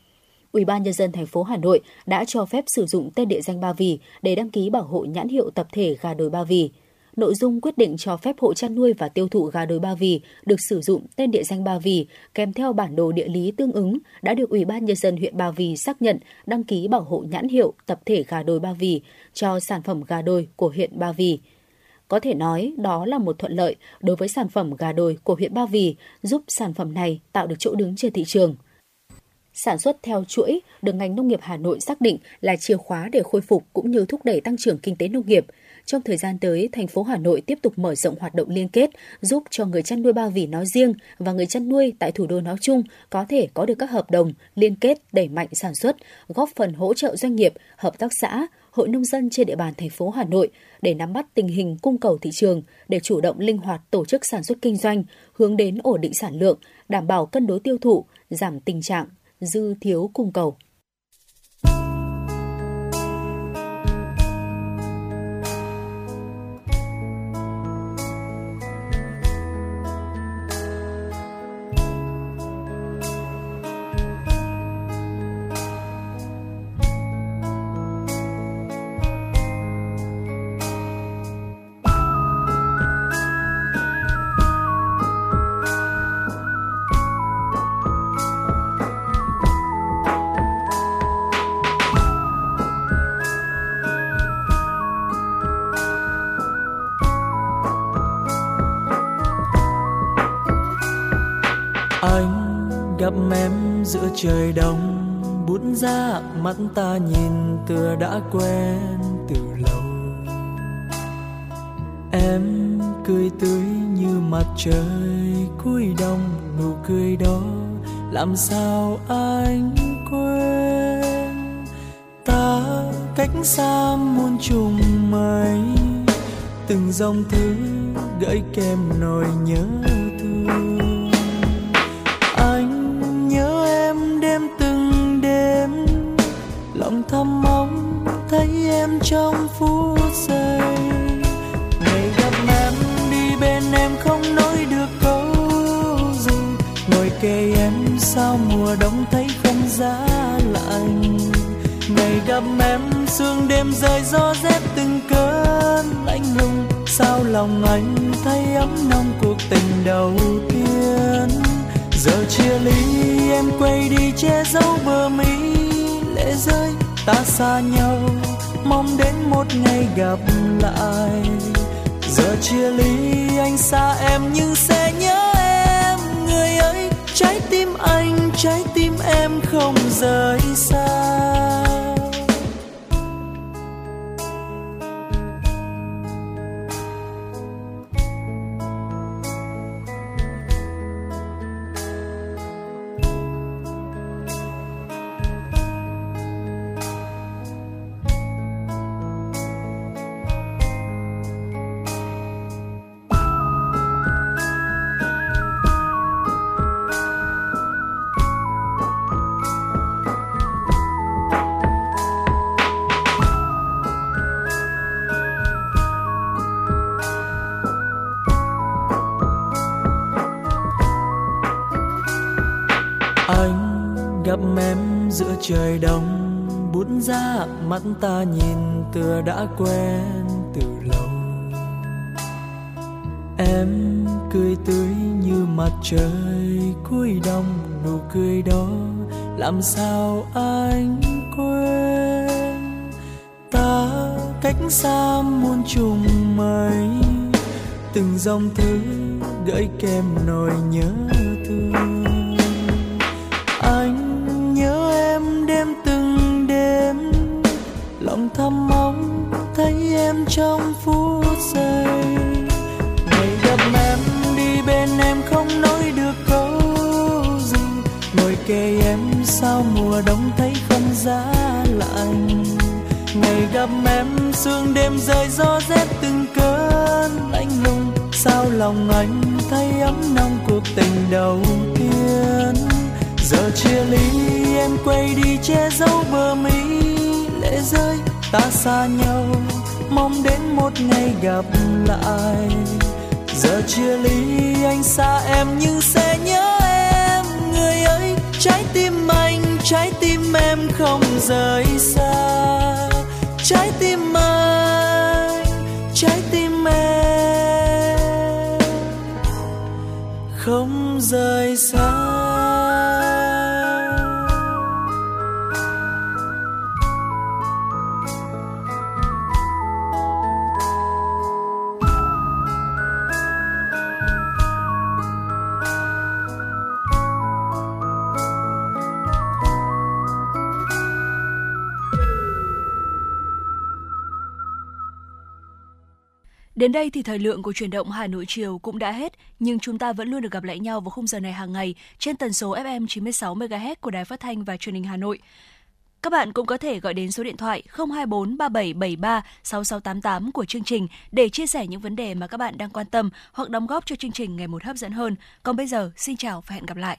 S27: Ủy ban nhân dân thành phố Hà Nội đã cho phép sử dụng tên địa danh Ba Vì để đăng ký bảo hộ nhãn hiệu tập thể gà đồi Ba Vì nội dung quyết định cho phép hộ chăn nuôi và tiêu thụ gà đồi Ba Vì được sử dụng tên địa danh Ba Vì kèm theo bản đồ địa lý tương ứng đã được Ủy ban nhân dân huyện Ba Vì xác nhận đăng ký bảo hộ nhãn hiệu tập thể gà đồi Ba Vì cho sản phẩm gà đồi của huyện Ba Vì. Có thể nói đó là một thuận lợi đối với sản phẩm gà đồi của huyện Ba Vì, giúp sản phẩm này tạo được chỗ đứng trên thị trường. Sản xuất theo chuỗi được ngành nông nghiệp Hà Nội xác định là chìa khóa để khôi phục cũng như thúc đẩy tăng trưởng kinh tế nông nghiệp – trong thời gian tới, thành phố Hà Nội tiếp tục mở rộng hoạt động liên kết, giúp cho người chăn nuôi bao vỉ nói riêng và người chăn nuôi tại thủ đô nói chung có thể có được các hợp đồng liên kết đẩy mạnh sản xuất, góp phần hỗ trợ doanh nghiệp, hợp tác xã, hội nông dân trên địa bàn thành phố Hà Nội để nắm bắt tình hình cung cầu thị trường, để chủ động linh hoạt tổ chức sản xuất kinh doanh, hướng đến ổn định sản lượng, đảm bảo cân đối tiêu thụ, giảm tình trạng dư thiếu cung cầu.
S32: Trời đông, bút ra mắt ta nhìn tựa đã quen từ lâu. Em cười tươi như mặt trời cuối đông nụ cười đó,
S5: làm sao anh quên? Ta cách xa muôn trùng mây, từng dòng thư gợi kèm nỗi nhớ. Thầm mong thấy em trong phút giây. Ngày gặp em đi bên em không nói được câu gì. Ngồi kề em sao mùa đông thấy không giá lạnh. Ngày gặp em, sương đêm rơi gió rét từng cơn lạnh lùng. Sao lòng anh thấy ấm nồng cuộc tình đầu tiên? Giờ chia ly, em quay đi che giấu bờ mi lệ rơi ta xa nhau, mong đến một ngày gặp lại. Giờ chia ly, anh xa em nhưng sẽ nhớ em. Người ơi trái tim anh, trái tim em không rời xa. Ra, mắt ta nhìn tựa đã quen từ lâu. Em cười tươi như mặt trời cuối đông, nụ cười đó làm sao anh quên? Ta cách xa muôn trùng mây, từng dòng thư gửi kèm nỗi nhớ thương. Xa nhau, mong đến một ngày gặp lại. Giờ chia ly, anh xa em nhưng sẽ nhớ em. Người ơi trái tim anh, trái tim em không rời xa. Trái tim anh, trái tim em không rời xa.
S3: Đến đây thì thời lượng của chuyển động Hà Nội chiều cũng đã hết, nhưng chúng ta vẫn luôn được gặp lại nhau vào khung giờ này hàng ngày trên tần số FM 96 MHz của Đài Phát thanh và Truyền hình Hà Nội. Các bạn cũng có thể gọi đến số điện thoại 024 3773 6688 của chương trình để chia sẻ những vấn đề mà các bạn đang quan tâm hoặc đóng góp cho chương trình ngày một hấp dẫn hơn. Còn bây giờ, xin chào và hẹn gặp lại.